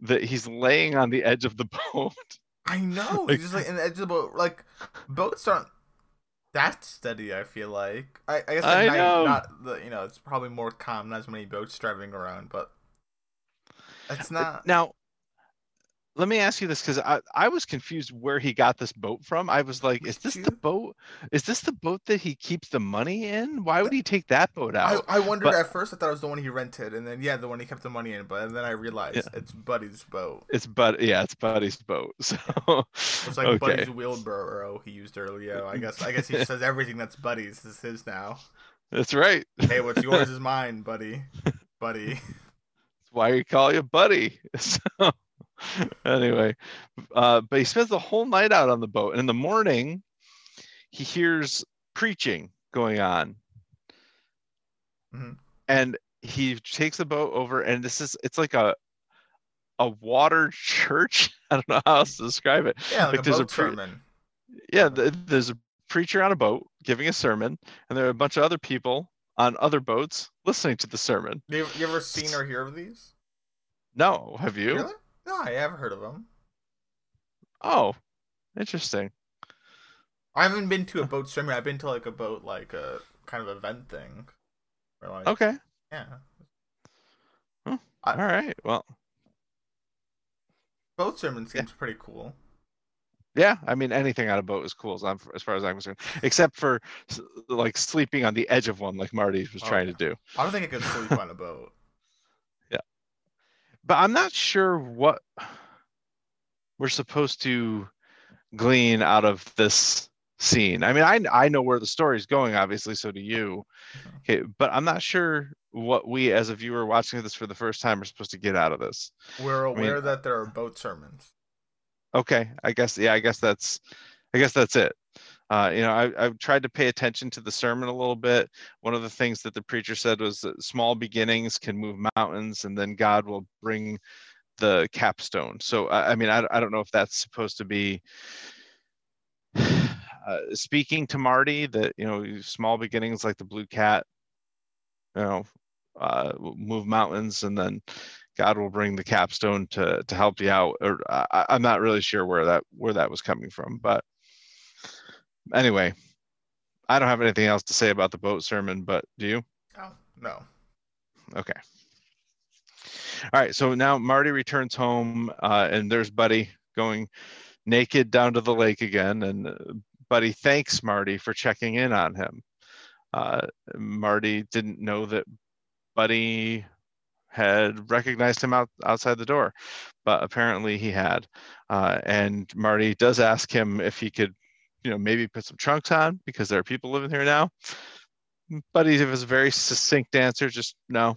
that he's laying on the edge of the boat. I know. like, just like in the edge of the boat. Like boats aren't that steady. I feel like. I, I guess at I night, know. not the you know it's probably more calm. Not as many boats driving around, but it's not. Now let me ask you this because I, I was confused where he got this boat from. I was like, is this the boat? Is this the boat that he keeps the money in? Why would he take that boat out? I, I wondered but, at first. I thought it was the one he rented, and then yeah, the one he kept the money in. But then I realized yeah. it's Buddy's boat. It's Bud. Yeah, it's Buddy's boat. So it's like okay. Buddy's wheelbarrow he used earlier. I guess. I guess he says everything that's Buddy's is his now. That's right. Hey, what's yours is mine, buddy. Buddy. That's why we call you Buddy. So anyway, uh, but he spends the whole night out on the boat. And in the morning, he hears preaching going on. Mm-hmm. And he takes the boat over, and this is it's like a a water church. I don't know how else to describe it. Yeah, like, like a there's a pre- sermon. Yeah, there's a preacher on a boat giving a sermon, and there are a bunch of other people on other boats listening to the sermon. You, you ever seen or hear of these? No, have you? Really? No, I haven't heard of them. Oh, interesting. I haven't been to a boat sermon. I've been to like a boat like a kind of event thing. Where, like, Okay. Yeah. All I- right. Well, Boat sermon seems pretty cool. yeah. I mean, anything on a boat is cool as, I'm, as far as I'm concerned, except for like sleeping on the edge of one, like Marty was Oh, trying yeah. to do. I don't think I could sleep on a boat. But I'm not sure what we're supposed to glean out of this scene. I mean, I I know where the story is going, obviously, so do you. Okay, but I'm not sure what we as a viewer watching this for the first time are supposed to get out of this. We're mean- aware that there are boat sermons. Okay, I guess yeah, I guess that's I guess that's it. Uh, you know, I, I've tried to pay attention to the sermon a little bit. One of the things that the preacher said was that small beginnings can move mountains, and then God will bring the capstone. So, I, mean, I, I don't know if that's supposed to be uh, speaking to Marty that you know small beginnings like the blue cat, you know, uh, move mountains, and then God will bring the capstone to to help you out. Or I- I'm not really sure where that where that was coming from, but anyway, I don't have anything else to say about the boat sermon. But do you? Oh no. Okay. All right. So now Marty returns home, uh, and there's Buddy going naked down to the lake again, and uh, Buddy thanks Marty for checking in on him. Uh, Marty didn't know that Buddy had recognized him out outside the door, but apparently he had. Uh, and Marty does ask him if he could, you know, maybe put some trunks on because there are people living here now. Buddy gives a very succinct answer, just no,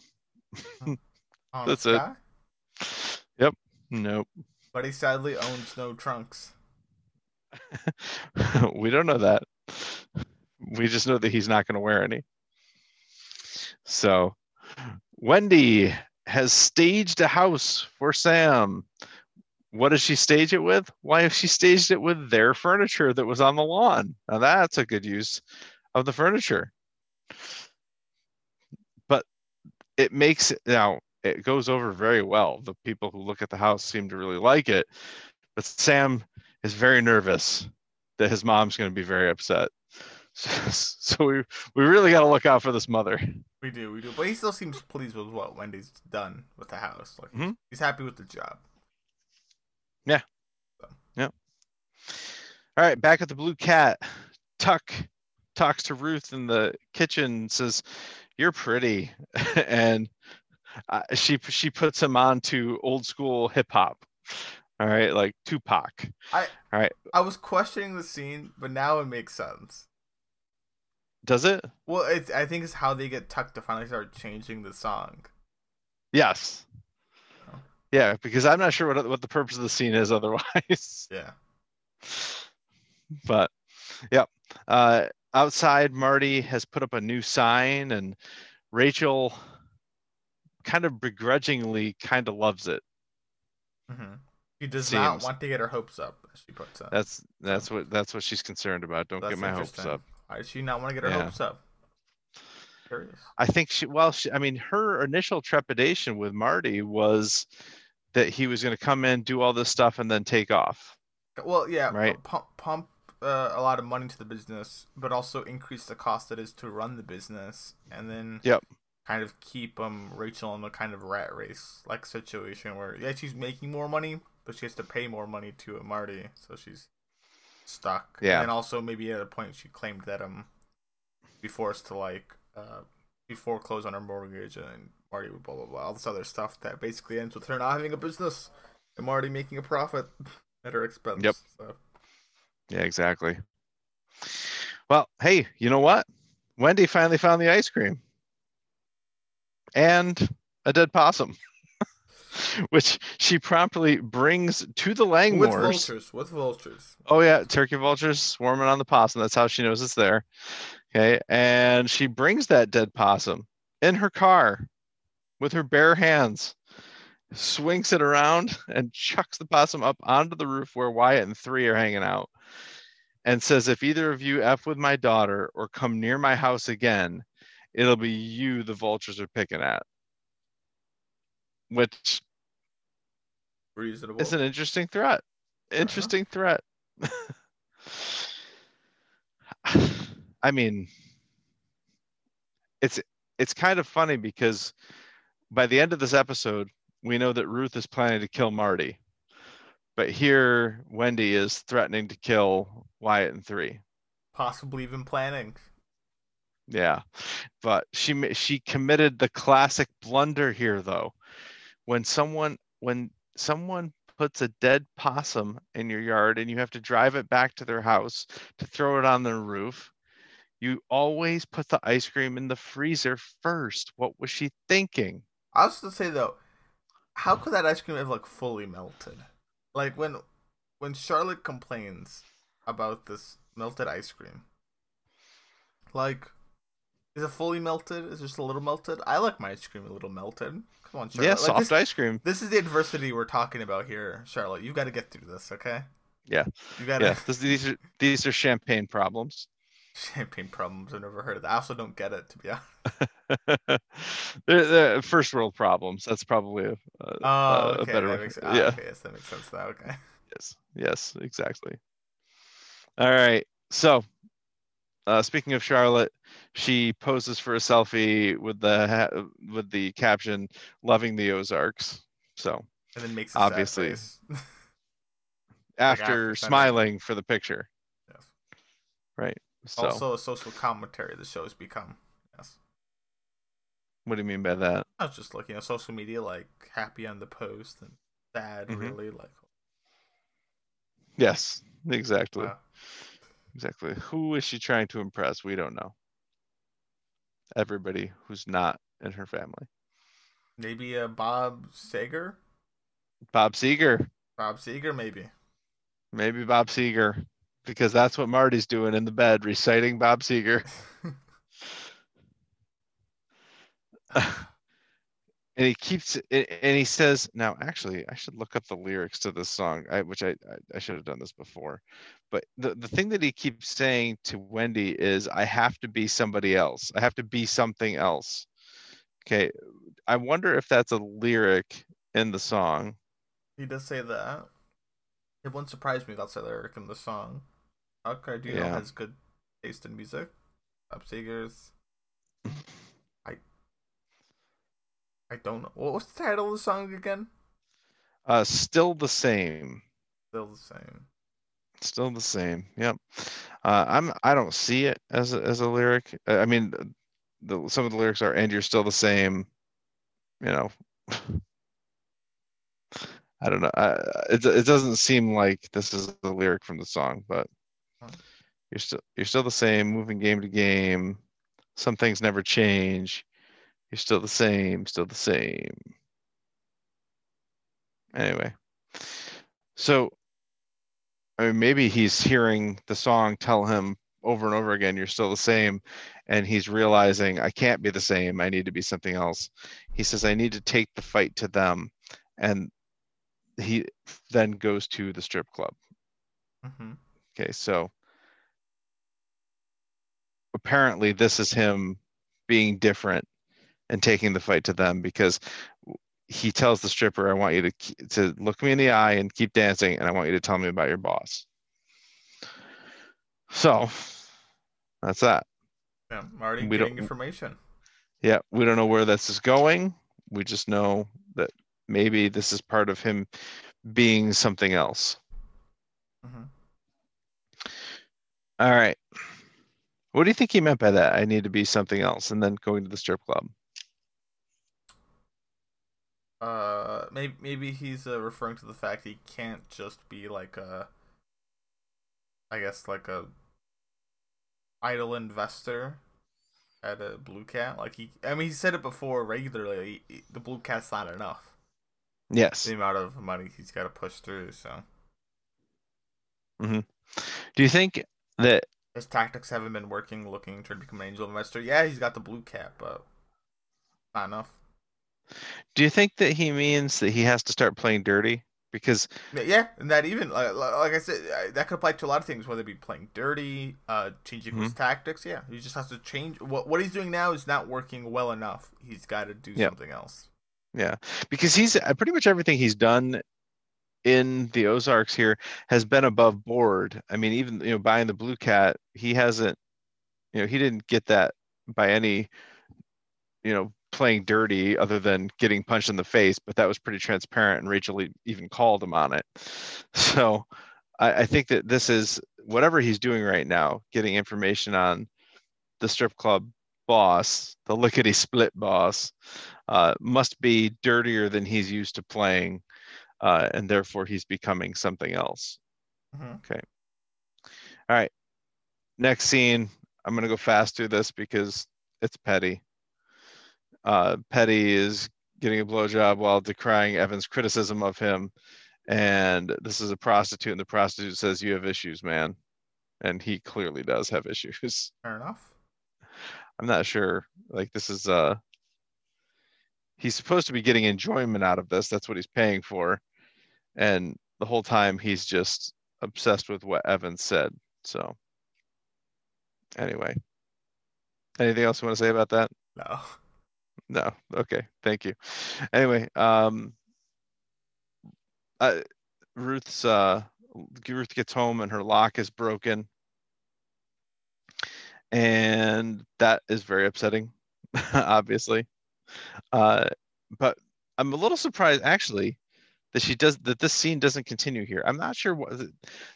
That's it. Yep. Nope. But he sadly owns no trunks. we don't know that. We just know that he's not going to wear any. So, Wendy has staged a house for Sam. What does she stage it with? Why she staged it with their furniture that was on the lawn? Now that's a good use of the furniture. But it makes it now it goes over very well. The people who look at the house seem to really like it. But Sam is very nervous that his mom's going to be very upset. So, so we we really got to look out for this mother. We do, we do. But he still seems pleased with what Wendy's done with the house. Like Mhm. he's happy with the job. All right, back at the Blue Cat, Tuck talks to Ruth in the kitchen and says, "You're pretty," and uh, she she puts him on to old school hip hop. All right, like Tupac. I all right. I was questioning the scene, but now it makes sense. Does it? Well, it's I think it's how they get Tuck to finally start changing the song. Yes. Yeah, because I'm not sure what what the purpose of the scene is otherwise. Yeah. but yep uh outside marty has put up a new sign and rachel kind of begrudgingly kind of loves it hmm She does not want to get her hopes up, as she puts it. that's that's what that's what she's concerned about don't That's get my hopes up Why does she not want to get her Yeah. hopes up? Curious. i think she well she, i mean her initial trepidation with marty was that he was going to come in do all this stuff and then take off Well, yeah, Right. pump pump uh, a lot of money to the business, but also increase the cost that is to run the business, and then Yep. kind of keep um Rachel in a kind of rat race like situation where yeah she's making more money, but she has to pay more money to uh, Marty, so she's stuck. Yeah. and also maybe at a point she claimed that um be forced to like uh be foreclosed on her mortgage and Marty would blah blah blah all this other stuff that basically ends with her not having a business and Marty making a profit at her expense. Yep. So. yeah exactly well hey you know what wendy finally found the ice cream and a dead possum which she promptly brings to the With vultures, with vultures. oh yeah turkey vultures swarming on the possum that's how she knows it's there okay and she brings that dead possum in her car with her bare hands swings it around and chucks the possum up onto the roof where wyatt and three are hanging out and says if either of you f with my daughter or come near my house again it'll be you the vultures are picking at. Which Reasonable. is an interesting threat. Uh-huh. Interesting threat. I mean, it's it's kind of funny because by the end of this episode, we know that Ruth is planning to kill Marty. But here Wendy is threatening to kill Wyatt and 3. Possibly even planning. Yeah. But she she committed the classic blunder here though. When someone when someone puts a dead possum in your yard and you have to drive it back to their house to throw it on their roof, you always put the ice cream in the freezer first. What was she thinking? I was to say though, how could that ice cream have like fully melted? Like when when Charlotte complains about this melted ice cream, like is it fully melted? Is it just a little melted? I like my ice cream a little melted. Come on, Charlotte. yeah, Like, soft this, ice cream. this is the adversity we're talking about here, Charlotte. You've got to get through this, okay? Yeah. You got to Yeah, this, these are these are champagne problems. champagne problems. I've never heard of that. I also don't get it to be honest. they're, they're first world problems. That's probably a, a, Oh, a better that makes, ah, yeah. okay, yes, that makes sense now. Okay. Yes, yes, exactly. All right. So, uh, speaking of Charlotte, she poses for a selfie with the ha- with the caption "Loving the Ozarks." So And then makes Obviously. after after smiling for the picture, yes. right? So Also, a social commentary the show's become. Yes. what do you mean by that? I was just looking at social media, like happy on the post and sad, Mhm. really. Like, Yes, exactly, wow. exactly. Who is she trying to impress? We don't know. Everybody who's not in her family. maybe uh, Bob Sager? Bob Seger. Bob Seger, maybe. Maybe Bob Seger, because that's what Marty's doing in the bed, reciting Bob Seger. And he keeps and he says, now actually, I should look up the lyrics to this song, I, which I, I should have done this before. But the, the thing that he keeps saying to Wendy is, I have to be somebody else. I have to be something else. Okay. I wonder if that's a lyric in the song. he does say that. It wouldn't surprise me if that's a lyric in the song. Know Yeah. has good taste in music? Seger's. I. I don't know. What was the title of the song again? Uh, still the same. Still the same. Still the same. Yep. Uh, I'm. I don't see it as a, as a lyric. I mean, the some of the lyrics are, "And you're still the same." You know. I don't know. I, it it doesn't seem like this is the lyric from the song, but. You're still you're still the same, moving game to game. Some things never change. You're still the same, still the same. Anyway, so I mean, maybe he's hearing the song tell him over and over again, "You're still the same," and he's realizing, "I can't be the same. I need to be something else." He says, "I need to take the fight to them," and he then goes to the strip club. hmm Okay, so apparently this is him being different and taking the fight to them because he tells the stripper, "I want you to to look me in the eye and keep dancing, and I want you to tell me about your boss." So that's that. Yeah, already We getting don't- information. Yeah, we don't know where this is going. We just know that maybe this is part of him being something else. hmm All right. What do you think he meant by that? I need to be something else, and then going to the strip club. Uh, maybe maybe he's uh, referring to the fact he can't just be like a, I guess like a idle investor at a blue cat. Like he, I mean, he said it before regularly. he- the blue cat's not enough. Yes. The amount of money he's got to push through. So Do you think that his tactics haven't been working. Looking to become an angel investor. Yeah, he's got the blue cap, but not enough. do you think that he means that he has to start playing dirty? because Yeah, and that even like, like I said, that could apply to a lot of things, whether it be playing dirty, uh, changing his Mm-hmm. tactics. Yeah, he just has to change. What what he's doing now is not working well enough. He's got to do Yep. something else. Yeah, because he's uh, pretty much everything he's done in the Ozarks here has been above board. I mean, even you know buying the blue cat, he hasn't, you know, he didn't get that by any, you know, playing dirty other than getting punched in the face. But that was pretty transparent, and Rachel even called him on it. So I, I think that this is whatever he's doing right now, getting information on the strip club boss, the lickety split boss, uh, must be dirtier than he's used to playing, uh, and therefore he's becoming something else. Mhm. All right, next scene. I'm gonna go fast through this because it's petty. Uh, Petty is getting a blowjob while decrying Evan's criticism of him, and this is a prostitute, and the prostitute says, "You have issues, man," and he clearly does have issues. Fair enough. I'm not sure. Like this is uh he's supposed to be getting enjoyment out of this. That's what he's paying for. And the whole time he's just obsessed with what Evan said. So anyway. Anything else you want to say about that? No. No. Okay. Thank you. Anyway, um uh, Ruth's uh Ruth gets home and her lock is broken. And that is very upsetting, obviously. Uh but I'm a little surprised actually that she does that this scene doesn't continue here. I'm not sure what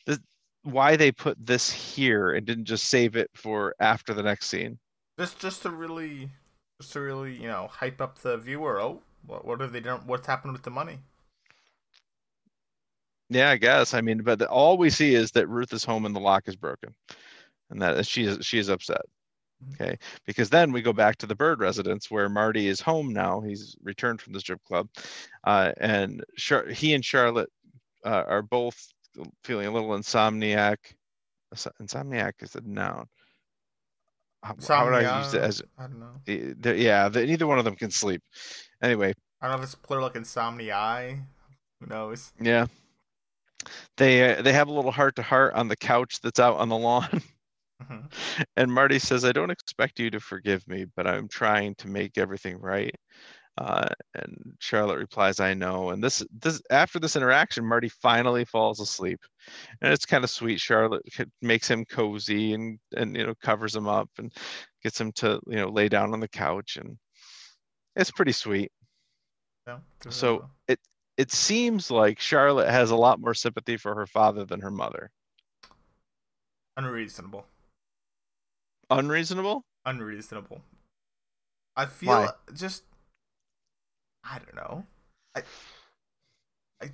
the, why they put this here and didn't just save it for after the next scene. Just just to really, just to really, you know, hype up the viewer. Oh, what what have they done? What's happened with the money? Yeah, I guess. I mean, but the, all we see is that Ruth is home and the lock is broken, and that she is she is upset. Okay, because then we go back to the Byrde residence where Marty is home now. He's returned from the strip club, uh, and Char- he and Charlotte uh, are both feeling a little insomniac. Insomniac is a noun. How, how would I use it as? I don't know. eh, Yeah, the, neither one of them can sleep. Anyway, I don't know if it's plural like insomnia. Who knows? Yeah. They uh, they have a little heart to heart on the couch that's out on the lawn. Mhm. and Marty says, "I don't expect you to forgive me, but I'm trying to make everything right." Uh, and Charlotte replies, "I know." And this this after this interaction, Marty finally falls asleep, and it's kind of sweet. Charlotte makes him cozy and and you know covers him up and gets him to you know lay down on the couch, and it's pretty sweet. Yeah, So it it seems like Charlotte has a lot more sympathy for her father than her mother. unreasonable, Unreasonable? unreasonable. I feel Why? just, I don't know. I, I,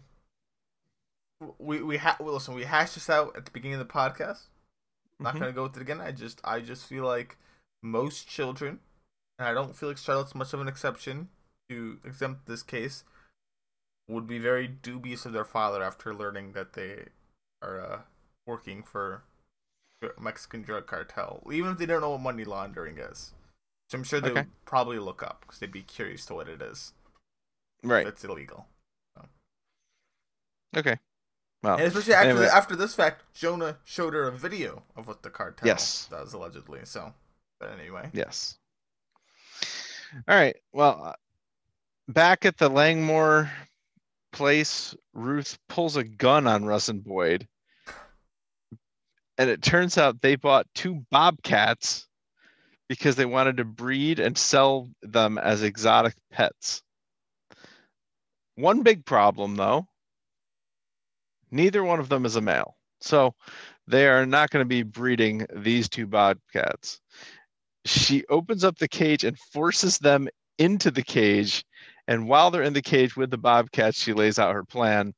we we ha- well, listen. We hashed this out at the beginning of the podcast. I'm not Mhm. gonna go with it again. I just I just feel like most children, and I don't feel like Charlotte's much of an exception to exempt this case, would be very dubious of their father after learning that they are uh, working for Mexican drug cartel, even if they don't know what money laundering is. So I'm sure they Okay. would probably look up because they'd be curious to what it is. Right. If it's illegal. Okay. Well, And especially after anyway. after this fact, Jonah showed her a video of what the cartel Yes. does allegedly. So, but anyway, yes. All right. Well, uh, back at the Langmore place, Ruth pulls a gun on Russ and Boyd. And it turns out they bought two bobcats because they wanted to breed and sell them as exotic pets. One big problem, though neither one of them is a male. So they are not going to be breeding these two bobcats. She opens up the cage and forces them into the cage. And while they're in the cage with the bobcats, she lays out her plan.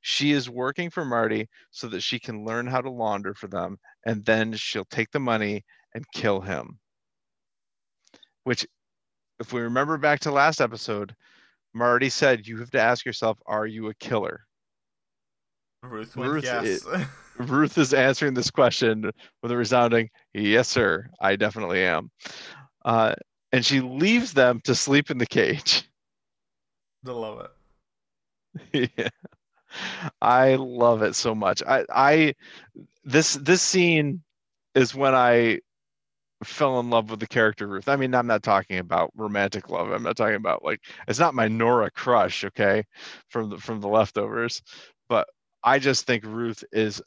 She is working for Marty so that she can learn how to launder for them. And then she'll take the money and kill him. Which, if we remember back to last episode, Marty said, You have to ask yourself, are you a killer? Ruth Ruth yes. Ruth is answering this question with a resounding "Yes, sir, I definitely am," uh, and she leaves them to sleep in the cage. I love it. yeah. I love it so much. I I this this scene is when I fell in love with the character Ruth. I mean, I'm not talking about romantic love. I'm not talking about like it's not my Nora crush, okay, from the from the leftovers, but I just think Ruth is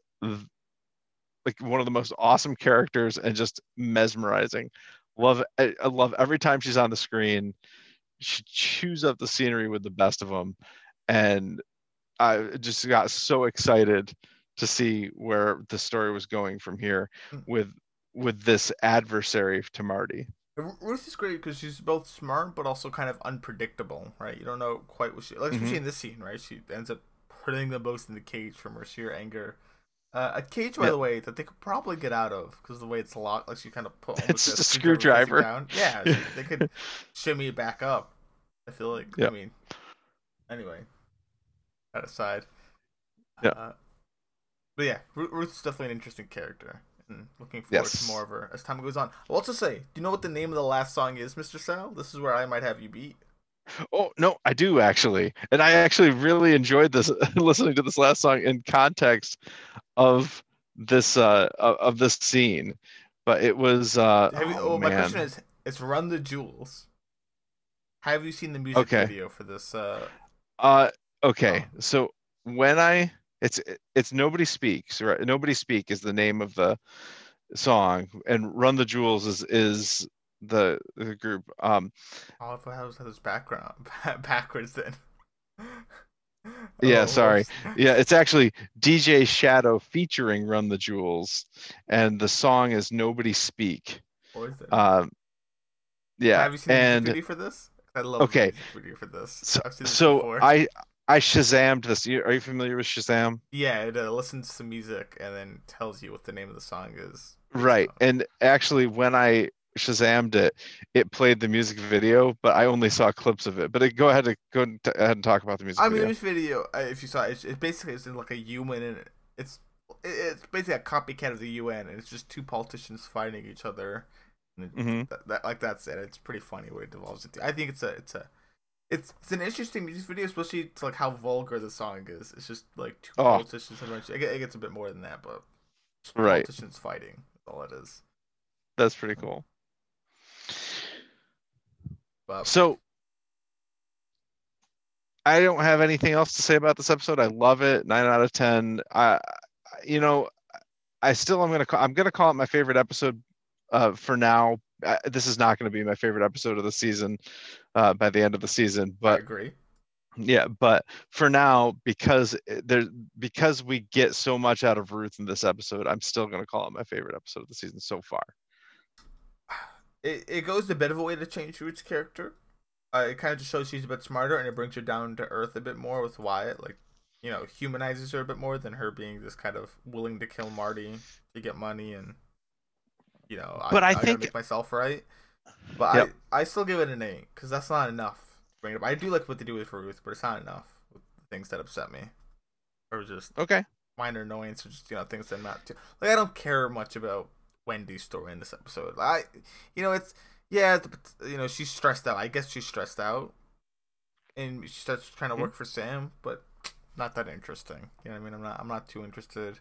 like one of the most awesome characters and just mesmerizing. Love I, I love every time she's on the screen. She chews up the scenery with the best of them, and I just got so excited to see where the story was going from here mm. with with this adversary to Marty. Ruth is great because she's both smart but also kind of unpredictable, right? You don't know quite what she like, especially mm-hmm. in this scene, right? She ends up putting them both in the cage from her sheer anger. Uh, a cage, by the way, that they could probably get out of because the way it's locked, like she kind of put it's just a screwdriver. Down. Yeah, she, they could shimmy it back up. I feel like. Yep. I mean, anyway, that aside. Yeah. Uh, but yeah, Ruth's definitely an interesting character and looking forward yes. to more of her as time goes on. I'll also say, do you know what the name of the last song is, Mr. Sal? This is where I might have you beat. Oh no, I do actually, and I actually really enjoyed this listening to this last song in context of this uh of this scene. But it was uh you, oh, oh my question is it's Run the Jewels. Have you seen the music okay. video for this uh uh okay. Oh. So when I it's it's nobody speaks right? Nobody speak is the name of the song and run the jewels is is the the group. Um all of has this background backwards then. Yeah oh, sorry. Yeah it's actually dj shadow featuring run the jewels and the song is nobody speak. What is it? um yeah have you seen and, the video for this? I love okay video for this. so, so i I Shazammed this. Are you familiar with Shazam? Yeah, it uh, listens to music and then tells you what the name of the song is. Right, and actually, when I Shazammed it, it played the music video, but I only saw clips of it. But it, go ahead to go ahead and talk about the music. I mean, video. music video, uh, if you saw it, it basically is in like a human, and it's it's basically a copycat of the UN, and it's just two politicians fighting each other. Mm-hmm. That, that, like that's it. It's pretty funny what it devolves into. I think it's a it's a it's it's an interesting music video, especially to like how vulgar the song is. It's just like two oh. politicians. It gets a bit more than that, but right. politicians fighting. That's all it is. That's pretty cool. But, so I don't have anything else to say about this episode. I love it. Nine out of ten. I, you know, I still am gonna call, I'm gonna call it my favorite episode uh, for now. This is not going to be my favorite episode of the season uh, by the end of the season. But I agree. Yeah, but for now, because there, because we get so much out of Ruth in this episode, I'm still going to call it my favorite episode of the season so far. It it goes a bit of a way to change Ruth's character. Uh, it kind of just shows she's a bit smarter, and it brings her down to earth a bit more with Wyatt. Like, you know, humanizes her a bit more than her being this kind of willing to kill Marty to get money and you know, but I, I, I think make myself right. But yep. I, I still give it an eight because that's not enough. bring it up. I do like what they do with Ruth, but it's not enough with things that upset me, or just okay minor annoyance, or just you know things that I'm not too like. I don't care much about Wendy's story in this episode. I, you know, it's yeah, you know, she's stressed out. I guess she's stressed out, and she starts trying to mm-hmm. work for Sam, but not that interesting. You know what I mean? I'm not. I'm not too interested.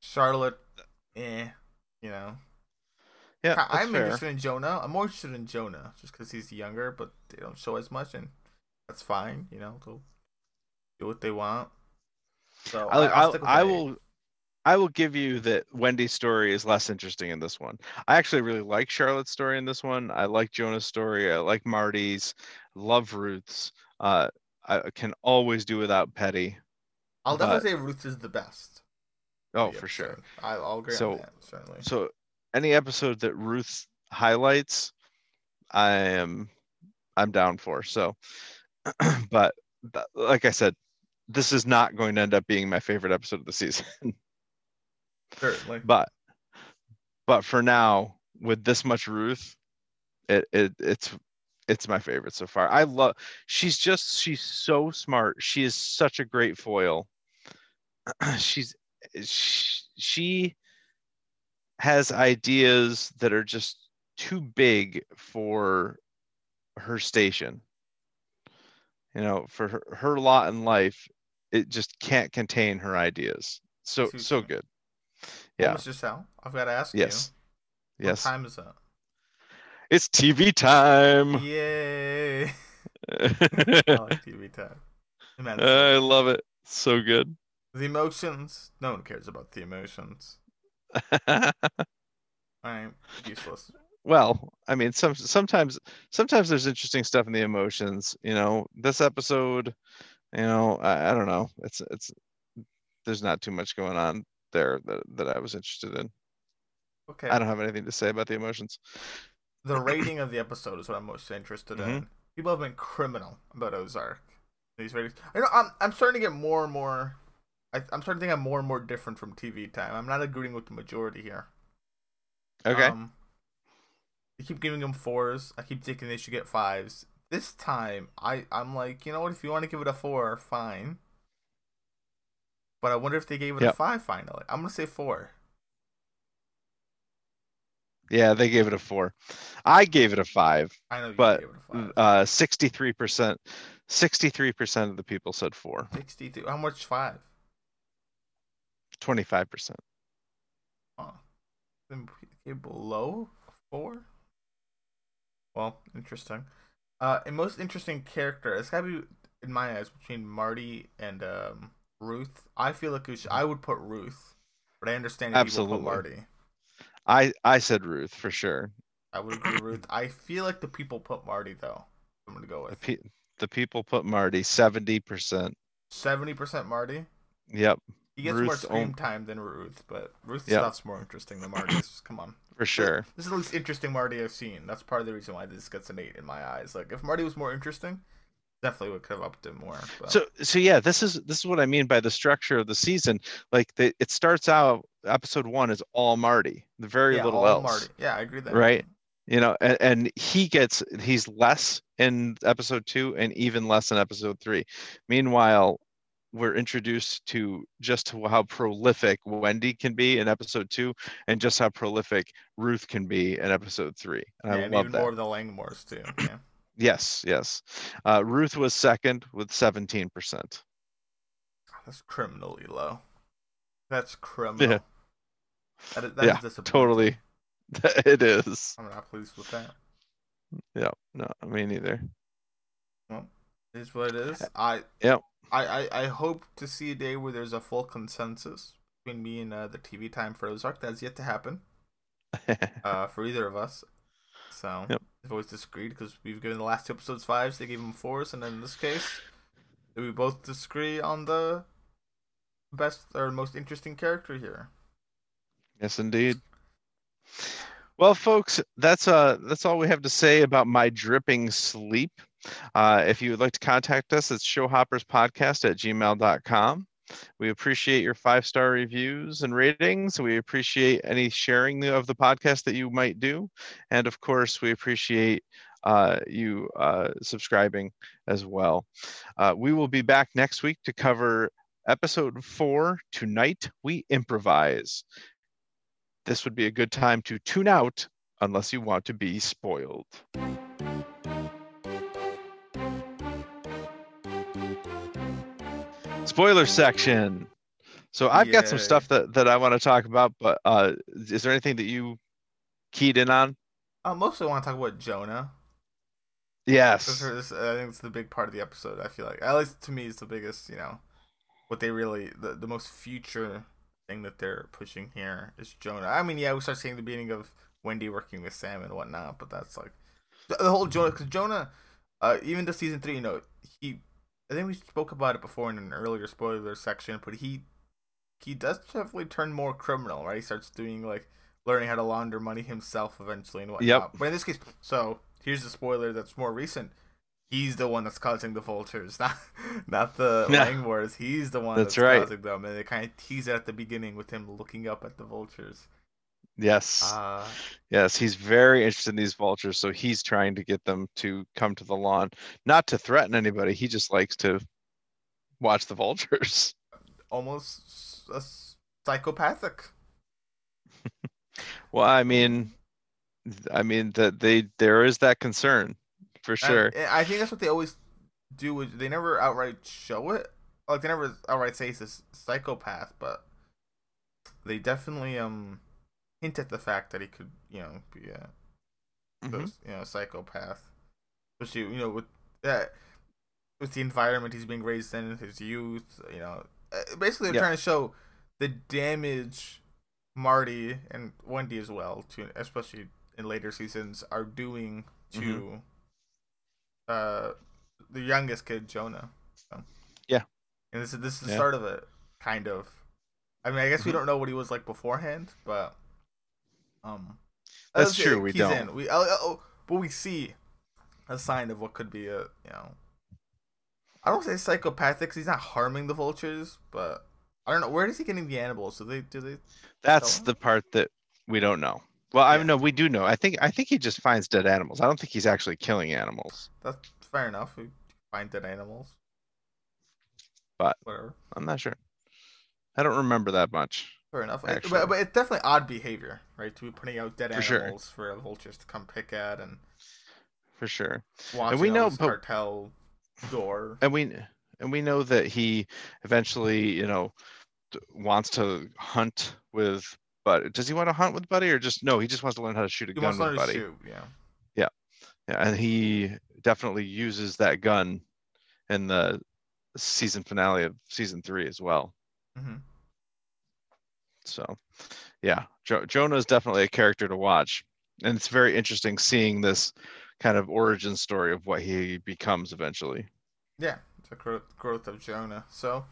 Charlotte, eh. You know. Yeah, I'm fair. interested in Jonah. I'm more interested in Jonah just because he's younger, but they don't show as much, and that's fine. You know, they'll do what they want. So I, I, I will. I will give you that Wendy's story is less interesting in this one. I actually really like Charlotte's story in this one. I like Jonah's story. I like Marty's. Love Ruth's. Uh, I can always do without Petty. I'll definitely say Ruth is the best. Oh, for sure. I, will agree so, on that, certainly. So, any episode that Ruth highlights, I am, I'm down for. So, but like I said, this is not going to end up being my favorite episode of the season. Certainly. But, but for now, with this much Ruth, it, it it's it's my favorite so far. I love she's just she's so smart. She is such a great foil. she's she has ideas that are just too big for her station you know for her, her lot in life it just can't contain her ideas. So what so mean. good. Yeah. Mr. Sal, I've got to ask Yes. you. What Yes. time is it? It's TV time. Yay! I I like TV time. Immensely. love it. So good. The emotions. No one cares about the emotions. I'm useless. well, I mean, some sometimes sometimes there's interesting stuff in the emotions. You know, this episode, you know, I, I don't know. It's it's there's not too much going on there that that I was interested in. Okay. I don't have anything to say about the emotions. the rating of the episode is what I'm most interested in. Mhm. People have been criminal about Ozark. These ratings. I know. I'm, I'm starting to get more and more. I, I'm starting to think I'm more and more different from TV time. I'm not agreeing with the majority here. Okay. Um, they keep giving them fours. I keep thinking they should get fives. This time, I I'm like, you know what? If you want to give it a four, fine. But I wonder if they gave it a five finally. I'm gonna say four. yeah, they gave it a four. I gave it a five. I know you But, gave it a five. Uh, sixty-three percent, sixty-three percent of the people said four. Sixty-two. How much five? Twenty-five percent. Oh, then below four. Well, interesting. Uh, a most interesting character. It's gotta be in my eyes between Marty and um Ruth. I feel like should, I would put Ruth, but I understand if people put Absolutely. Marty. I I said Ruth for sure. I would agree with Ruth. I feel like the people put Marty though. I'm gonna go The with pe- the people put Marty seventy percent. seventy percent Marty. Yep, He gets more screen own- time than Ruth, but Ruth's Yep. stuff's more interesting than Marty's. Come on. for sure. This is the least interesting Marty I've seen. That's part of the reason why this gets an eight in my eyes. Like if Marty was more interesting, definitely would could have upped it more. But So so yeah, this is this is what I mean by the structure of the season. Like the, it starts out episode one is all Marty, the very yeah, little else. Marty. Yeah, I agree that. Right. You know, and, and he gets he's less in episode two and even less in episode three. Meanwhile, we're introduced to just how prolific Wendy can be in episode two and just how prolific Ruth can be in episode three. And Yeah, I love even that. more of the Langmores too. Yeah. Yes, yes. Uh, Ruth was second with 17%. That's criminally low. That's criminal. That is, that is yeah, disappointing. totally. it is. I'm not pleased with that. Yeah, no, me neither. Well, it is what it is. I Yep. I, I, I hope to see a day where there's a full consensus between me and uh, the TV time for Ozark. That's yet to happen uh, for either of us. So Yep. we've always disagreed because we've given the last two episodes fives. They gave them fours, and then in this case, we both disagree on the best or most interesting character here. yes, indeed. Well, folks, that's uh that's all we have to say about my dripping sleep. Uh, if you would like to contact us, it's showhopperspodcast at gmail.com. We appreciate your five star reviews and ratings. We appreciate any sharing of the podcast that you might do. And of course, we appreciate uh, you uh, subscribing as well. Uh, we will be back next week to cover episode four Tonight We Improvise. This would be a good time to tune out unless you want to be spoiled. Spoiler section. So I've got some stuff that, that I want to talk about, but uh, is there anything that you keyed in on? Uh, mostly, want to talk about Jonah. Yes. This, this, I think it's the big part of the episode. I feel like, at least to me, it's the biggest. You know, what they really the the most future thing that they're pushing here is Jonah. I mean, yeah, we start seeing the beginning of Wendy working with Sam and whatnot, but that's like the, the whole Jonah because Jonah, uh, even the season three, you know, he. I think we spoke about it before in an earlier spoiler section, but he he does definitely turn more criminal, right? He starts doing like learning how to launder money himself eventually and whatnot. Yep. But in this case, so here's the spoiler that's more recent. He's the one that's causing the vultures, not not the Yeah. Langmores. He's the one That's that's, right. causing them, and they kind of tease it at the beginning with him looking up at the vultures. Yes. Uh, Yes, he's very interested in these vultures, so he's trying to get them to come to the lawn, not to threaten anybody. He just likes to watch the vultures. almost uh, psychopathic. Well, I mean, I mean that they there is that concern for sure. and I think that's what they always do. They never outright show it, like they never outright say he's a psychopath, but they definitely um hint at the fact that he could, you know, be a Mhm. you know psychopath, especially you know with that with the environment he's being raised in, his youth. You know, Uh, basically they're Yeah. trying to show the damage Marty and Wendy as well, to especially in later seasons, are doing to uh the youngest kid Jonah. So. Yeah. and this is this is the Yeah. start of it, kind of. I mean, I guess we Mhm. don't know what he was like beforehand, but um, That's true, we he's don't. In. We oh, oh, but we see a sign of what could be a you know. I don't say psychopathic he's not harming the vultures, but I don't know where is he getting the animals? Do they do they? That's the part that we don't know. Well, I know we do know. I think I think he just finds dead animals. I don't think he's actually killing animals. That's fair enough. We find dead animals, But- whatever. I'm not sure. I don't remember that much. Fair enough. It- but, but it's definitely odd behavior, right? To be putting out dead For sure. animals for vultures to come pick at and For sure. watching we know, but- cartel door. and we and we know that he eventually you know wants to hunt with but does he want to hunt with buddy or just no he just wants to learn how to shoot a He gun with buddy shoot. Yeah. yeah and he definitely uses that gun in the season finale of season three as well hmm so yeah jo- jonah is definitely a character to watch and it's very interesting seeing this kind of origin story of what he becomes eventually Yeah, the growth growth of Jonah. So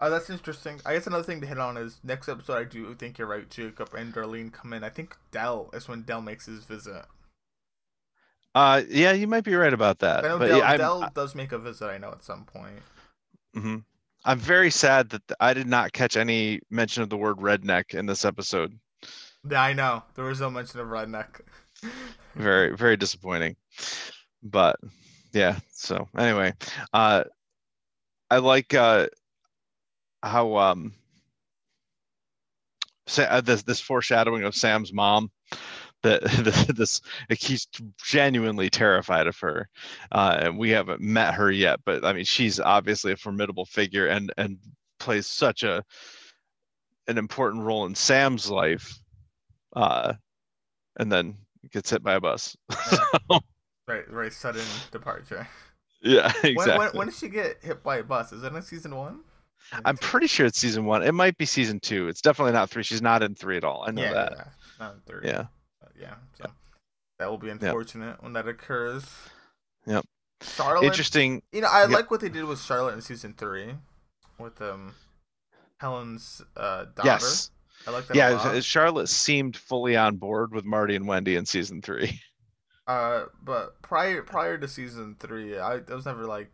uh, that's interesting. I guess another thing to hit on is next episode. I do think you're right. Jacob and Darlene come in. I think Del is when Del makes his visit. uh yeah you might be right about that I know but Del, yeah, Del does make a visit. I know at some point. hmm I'm very sad that th- I did not catch any mention of the word redneck in this episode. Yeah, I know. There was no mention of redneck. Very, very disappointing. But yeah, so anyway, uh I like uh how um Sa- uh, this this foreshadowing of Sam's mom that this, like he's genuinely terrified of her uh and we haven't met her yet but i mean she's obviously a formidable figure and and plays such a an important role in sam's life uh and then gets hit by a bus So, right, right. Sudden departure. yeah When, exactly when, when did she get hit by a bus? Is that in season one? i'm pretty sure it's season one it might be season two it's definitely not three she's not in three at all i know yeah, that yeah. Not in third. yeah. So that will be unfortunate when that occurs. Yep. Charlotte. interesting You know, I Yep. like what they did with Charlotte in season three, with um, Helen's uh daughter. yes I like that. yeah lot. charlotte seemed fully on board with marty and wendy in season three Uh, but prior prior to season three, I, I was never like.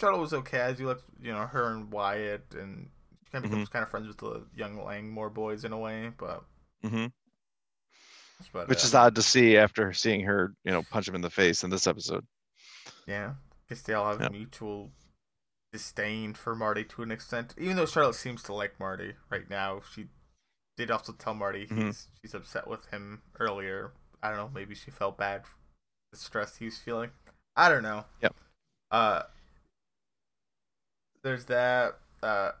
Charlotte was okay. As you like you know her and Wyatt, and she kind of becomes Mm-hmm. kind of friends with the young Langmore boys in a way. But, hmm but which is um, odd to see after seeing her you know punch him in the face in this episode Yeah, guess they all have Yep. mutual disdain for Marty to an extent. Even though Charlotte seems to like Marty right now, she did also tell Marty Mhm. she's upset with him earlier. I don't know, maybe she felt bad for the stress he was feeling. I don't know. Yep. Uh there's that uh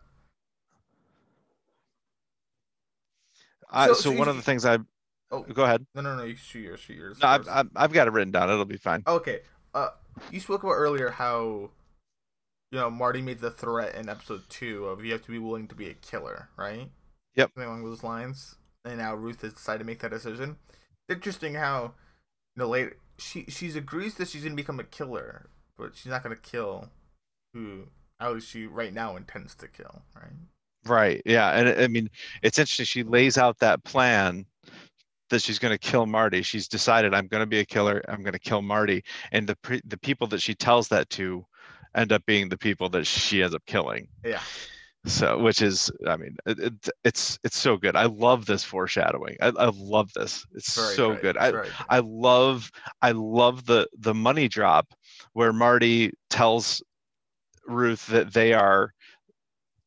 I, So- so, so one you- of the things I Oh. go ahead no no no you shoot yours shoot yours. no I've. I've, I've got it written down it'll be fine Okay. Uh, you spoke about earlier how, you know, Marty made the threat in episode two of you have to be willing to be a killer, right? Yep. Something along those lines. And now Ruth has decided to make that decision. Interesting how, you know, later she she's agrees that she's gonna become a killer, but she's not gonna kill who at least she right now intends to kill, right? right yeah and I- i mean it's interesting she lays out that plan that she's going to kill marty. She's decided i'm going to be a killer. I'm going to kill marty. And the pre- the people that she tells that to end up being the people that she ends up killing. Yeah. so which is i mean it, it, it's it's so good. I love this foreshadowing. I, I love this. It's Very so good. I, good. I love I love the the money drop where Marty tells Ruth that they are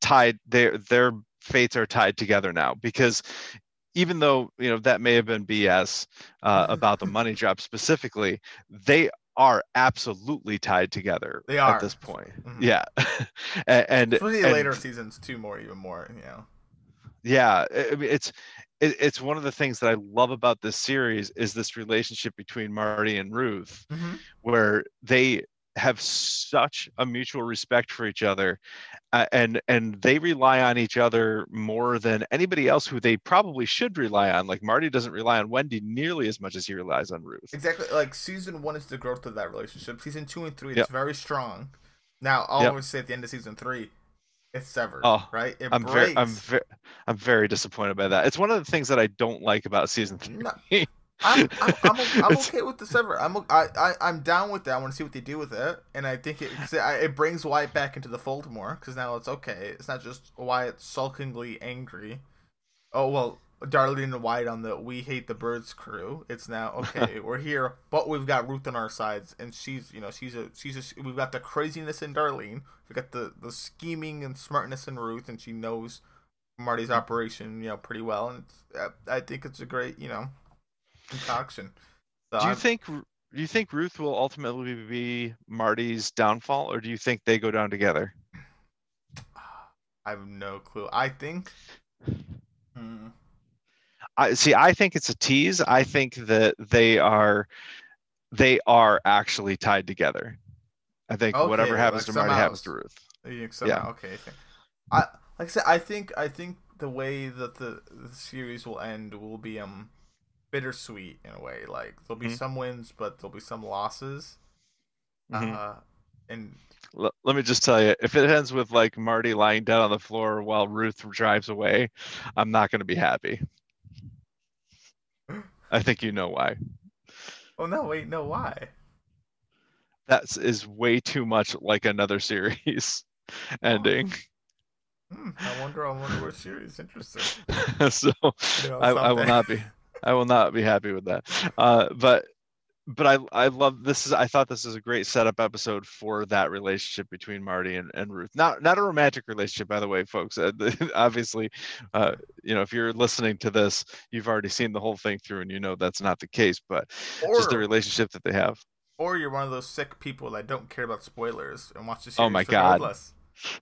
tied their their fates are tied together now because even though you know that may have been BS uh, about the money drop specifically they are absolutely tied together They are. at this point. Mhm. Yeah, and, and, Especially and- later seasons, too, more even more. You know. yeah, I I it's it, it's one of the things that I love about this series is this relationship between Marty and Ruth, Mm-hmm. where they have such a mutual respect for each other uh, and and they rely on each other more than anybody else who they probably should rely on like marty doesn't rely on wendy nearly as much as he relies on ruth Exactly. Like season one is the growth of that relationship. Season two and three, it's very strong. Now, I'll Yep. always say at the end of season three, it's severed. Oh, right? It i'm breaks. very i'm very i'm very disappointed by that it's one of the things that i don't like about season three No, I'm, I'm, I'm, okay with the sever. I'm I, I I'm down with that. I want to see what they do with it, and I think it, it brings Wyatt back into the fold more because now it's okay. It's not just Wyatt sulkingly angry. Oh well, Darlene and Wyatt on the we hate the Byrdes crew. It's now okay. we're here, but we've got Ruth on our sides, and she's you know she's a she's a we've got the craziness in Darlene. We've got the the scheming and smartness in Ruth, and she knows Marty's mm-hmm. operation you know pretty well, and it's, I I think it's a great you know concoction. So do you I'm- think do you think ruth will ultimately be marty's downfall or do you think they go down together I have no clue. I think. Hmm. I see. I think it's a tease. I think that they are, they are actually tied together. I think whatever happens like to Marty happens to Ruth. Somehow, okay. I. I like I said. I think I think the way that the, the series will end will be um bittersweet in a way. Like there'll be Mhm. some wins, but there'll be some losses. Mhm. Uh, and L- let me just tell you, if it ends with like Marty lying down on the floor while Ruth drives away, I'm not going to be happy. I think you know why. oh no, wait, no, why? That is way too much like another series ending. Hmm, I wonder. I wonder what series. Interesting. so You know, I, I will not be I will not be happy with that. Uh, but but I I love this is I thought this is a great setup episode for that relationship between Marty and, and Ruth. Not not a romantic relationship, by the way, folks. Uh, obviously, uh, you know if you're listening to this, you've already seen the whole thing through, and you know that's not the case. But Or just the relationship that they have. or you're one of those sick people that don't care about spoilers and watch the series Oh my God.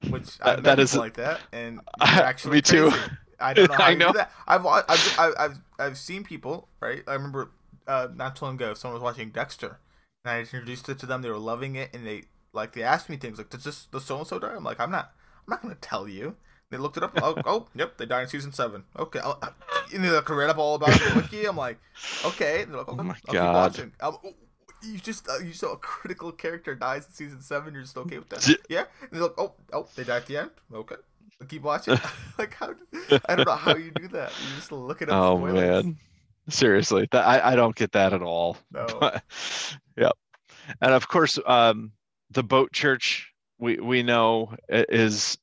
Which That- I've that people like that, and I- actually me too. I don't know how I you know. do that. I've I've I've I've, I've seen people right. I remember uh, not too long ago, someone was watching Dexter, and I introduced it to them. They were loving it, and they like they asked me things like, "Does this the so and so die?" I'm like, "I'm not. I'm not gonna tell you." They looked it up. Oh, oh, yep, they died in season seven. Okay, I'll, I, and they like read up all about it the wiki. I'm like, okay. And they're like, Oh okay, my I'll God. keep watching. Um, you just uh, you saw a critical character dies in season seven. You're just okay with that? Yeah. And they're like, oh, oh, they die at the end. Okay, keep watching. like how? I don't know how you do that. You just look at it up. Oh spoilers. man, seriously, that I, I don't get that at all. No. But, yep, and of course, um, the boat church we we know is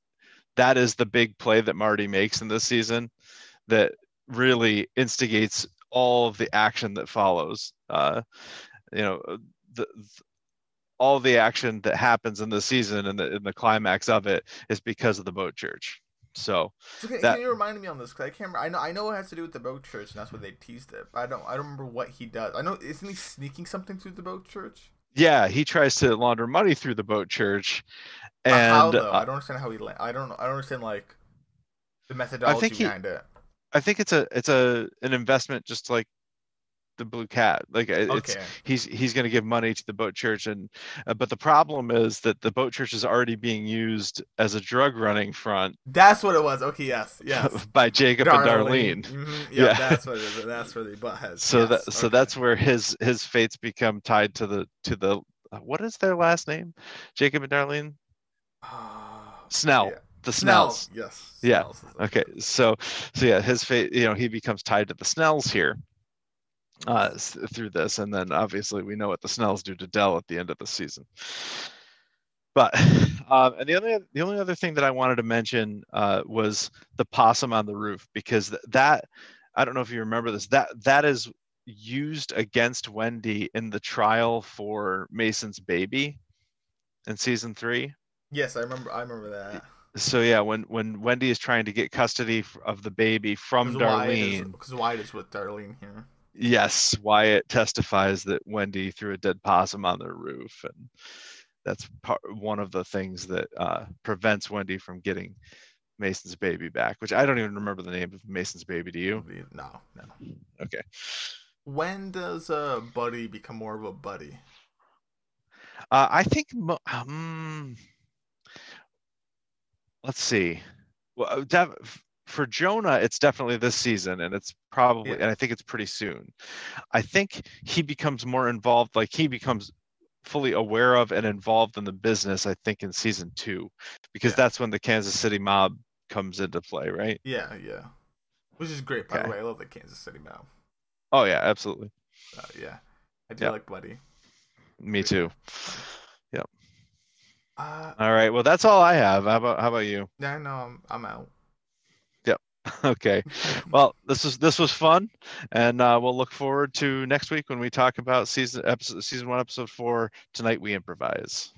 that is the big play that Marty makes in this season that really instigates all of the action that follows. Uh, you know, the, th- all the action that happens in the season and the, and the climax of it is because of the boat church. So that- can you remind me on this? Cause I can't. Remember. I know. I know it has to do with the boat church, and that's where they teased it. But I don't. I don't remember what he does. I know. Isn't he sneaking something through the boat church? yeah, he tries to launder money through the boat church, and how though? uh, I don't understand how he. la- I don't. I don't understand like the methodology he- behind it. I think it's a it's a an investment just like the blue cat. Like it's Okay. he's he's going to give money to the boat church, and uh, but the problem is that the boat church is already being used as a drug running front That's what it was. Okay. Yes. Yes. by Jacob and Darlene. Mhm, Yeah. Yeah, that's what it is. That's where the butt heads. So yes. that so that's where his his fates become tied to the to the uh, what is their last name? Jacob and Darlene Snell. Yeah. The Snell. Snells. Yes. Yeah, Snells Okay, so so yeah, his fate, you know, he becomes tied to the Snells here uh, through this, and then obviously we know what the Snells do to Del at the end of the season. But um, and the only the only other thing that I wanted to mention uh, was the possum on the roof because th- that I don't know if you remember this that that is used against Wendy in the trial for Mason's baby in season three Yes, I remember. I remember that. so yeah when when wendy is trying to get custody of the baby from darlene Because Wyatt is with Darlene here. Yes, Wyatt testifies that Wendy threw a dead possum on their roof, and that's part, one of the things that uh, prevents Wendy from getting Mason's baby back. Which I don't even remember the name of Mason's baby. Do you? No, no. Okay. When does uh Buddy become more of a buddy? Uh, I think. Um, let's see. Well, uh, def- for Jonah, it's definitely this season, and it's probably, yeah. and I think it's pretty soon. I think he becomes more involved, like he becomes fully aware of and involved in the business. I think in season two, because yeah. that's when the Kansas City mob comes into play, right? Yeah, yeah. Which is great, by okay. the way. I love the Kansas City mob. Oh yeah, absolutely. Uh, yeah, I do yep. like Buddy. Me too. Yep. Uh, all right. Well, that's all I have. How about how about you? Yeah, no, I'm I'm out. Okay. well, this was this was fun, and uh, we'll look forward to next week when we talk about season episode season one episode four. Tonight we improvise.